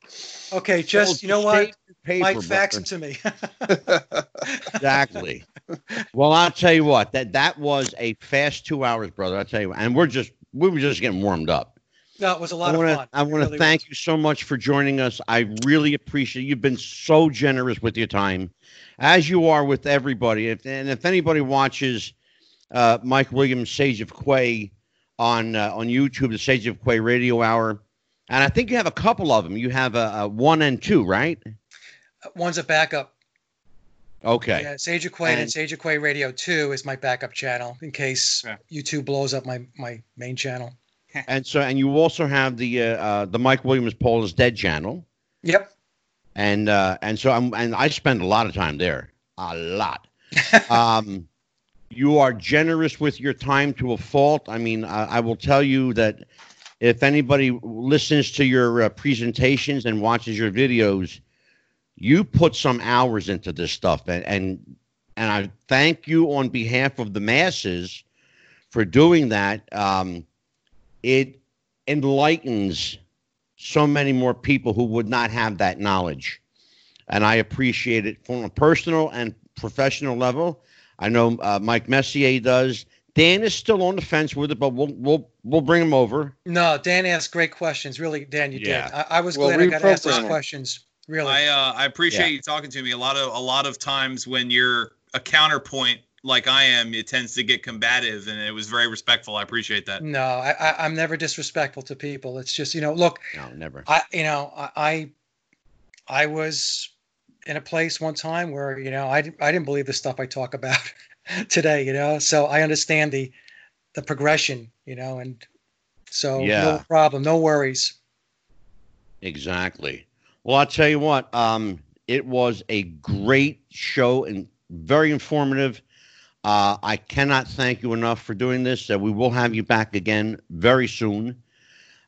S4: Okay, just
S1: Well,
S4: you know what,
S1: paper,
S4: Mike, fax them to me.
S1: Exactly. well, I'll tell you what. That that was a fast two hours, brother. I'll tell you, what, and we're just we were just getting warmed up.
S4: No, it was a lot
S1: I want
S4: of
S1: to
S4: fun.
S1: I want to
S4: really
S1: thank
S4: was.
S1: you so much for joining us. I really appreciate you've been so generous with your time, as you are with everybody. If and if anybody watches uh, Mike Williams, Sage of Quay on uh, on YouTube, the Sage of Quay Radio Hour, and I think you have a couple of them. You have a, a one and two, right?
S4: One's a backup.
S1: Okay.
S4: Yeah, Sage of Quay and,
S1: And-
S4: Sage of Quay Radio 2 is my backup channel in case
S2: Yeah.
S4: YouTube blows up my, my main channel.
S1: And so, and you also have the uh, uh, the Mike Williams Paul is Dead channel,
S4: Yep.
S1: and uh, and so I'm and I spend a lot of time there, a lot. um, you are generous with your time to a fault. I mean, I, I will tell you that if anybody listens to your uh, presentations and watches your videos, you put some hours into this stuff, and and and I thank you on behalf of the masses for doing that. Um, it enlightens so many more people who would not have that knowledge. And I appreciate it from a personal and professional level. I know uh, Mike Messier does. Dan is still on the fence with it, but we'll we'll we'll bring him over.
S4: No, Dan asked great questions. Really, Dan, you
S1: Yeah.
S4: did. I, I was
S3: Well,
S4: glad I got asked those questions. Really.
S2: I uh, I appreciate
S1: Yeah.
S2: you talking to me. A lot of a lot of times when you're a counterpoint like I am, it tends to get combative, and it was very respectful. I appreciate that.
S4: no, I, I, I'm never disrespectful to people. It's just, you know, look,
S1: No, never.
S4: I, you know, I, I, I was in a place one time where, you know, I, I didn't believe the stuff I talk about today, you know, so I understand the, the progression, you know, and so
S1: Yeah.
S4: no problem, no worries.
S1: Exactly. Well, I'll tell you what. Um, it was a great show and very informative. Uh, I cannot thank you enough for doing this. Uh, we will have you back again very soon.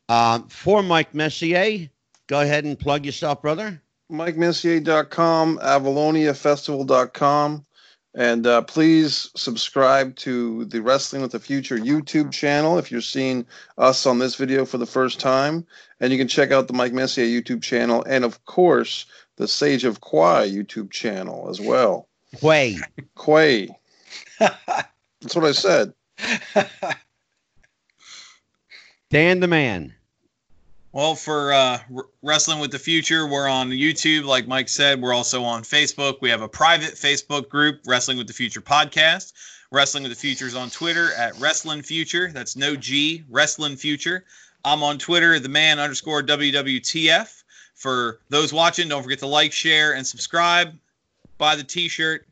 S1: Um, for Mike Messier, go ahead and plug yourself, brother.
S3: MikeMessier.com, AvaloniaFestival.com. And uh, please subscribe to the Wrestling with the Future YouTube channel if you're seeing us on this video for the first time. And you can check out the Mike Messier YouTube channel and, of course, the Sage of Quay YouTube channel as well.
S1: Quay.
S3: Quay. That's what I said.
S1: Dan the man.
S2: Well, for uh, Wrestling with the Future, we're on YouTube. Like Mike said, we're also on Facebook. We have a private Facebook group, Wrestling with the Future Podcast. Wrestling with the Future is on Twitter at Wrestling Future. That's no G, Wrestling Future. I'm on Twitter, the man underscore WWTF. For those watching, don't forget to like, share, and subscribe. Buy the T-shirt,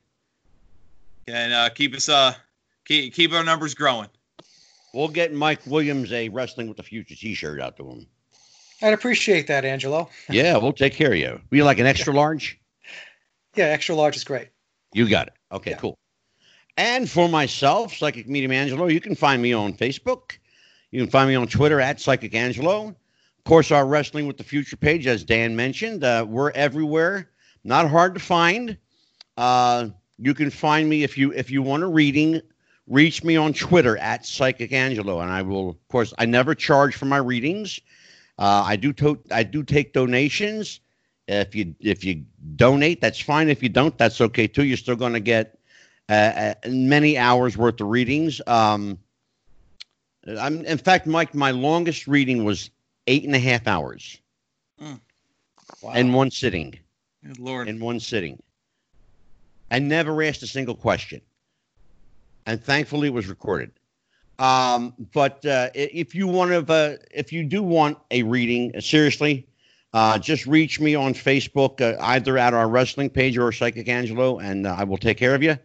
S2: and uh, keep us uh keep keep our numbers growing.
S1: We'll get Mike Williams a Wrestling with the Future T-shirt out to him.
S4: I'd appreciate that, Angelo.
S1: Yeah, we'll take care of you. Will you like an extra large?
S4: Yeah, extra large is great.
S1: You got it. Okay,
S4: Yeah.
S1: cool. And for myself, Psychic Medium Angelo, you can find me on Facebook. You can find me on Twitter at Psychic Angelo. Of course, our Wrestling with the Future page, as Dan mentioned, uh, we're everywhere. Not hard to find. Uh, you can find me if you if you want a reading. Reach me on Twitter at Psychic Angelo, and I will. Of course, I never charge for my readings. Uh, I do to- I do take donations. If you if you donate, that's fine. If you don't, that's okay too. You're still going to get uh, uh, many hours worth of readings. Um, I'm, in fact, Mike, my longest reading was eight and a half hours
S4: Wow.
S1: in one sitting.
S2: Good Lord.
S1: In one sitting. I never asked a single question, and thankfully it was recorded. Um, but uh, if you want to, uh, if you do want a reading, uh, seriously, uh, just reach me on Facebook, uh, either at our wrestling page or Psychic Angelo, and uh, I will take care of you.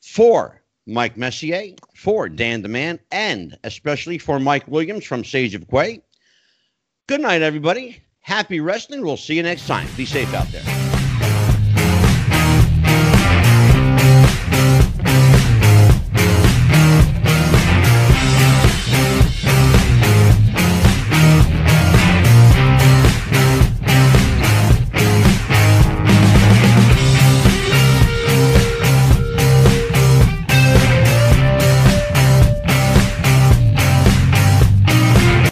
S1: For Mike Messier, for Dan the Man, and especially for Mike Williams from Sage of Quay. Good night, everybody. Happy wrestling. We'll see you next time. Be safe out there.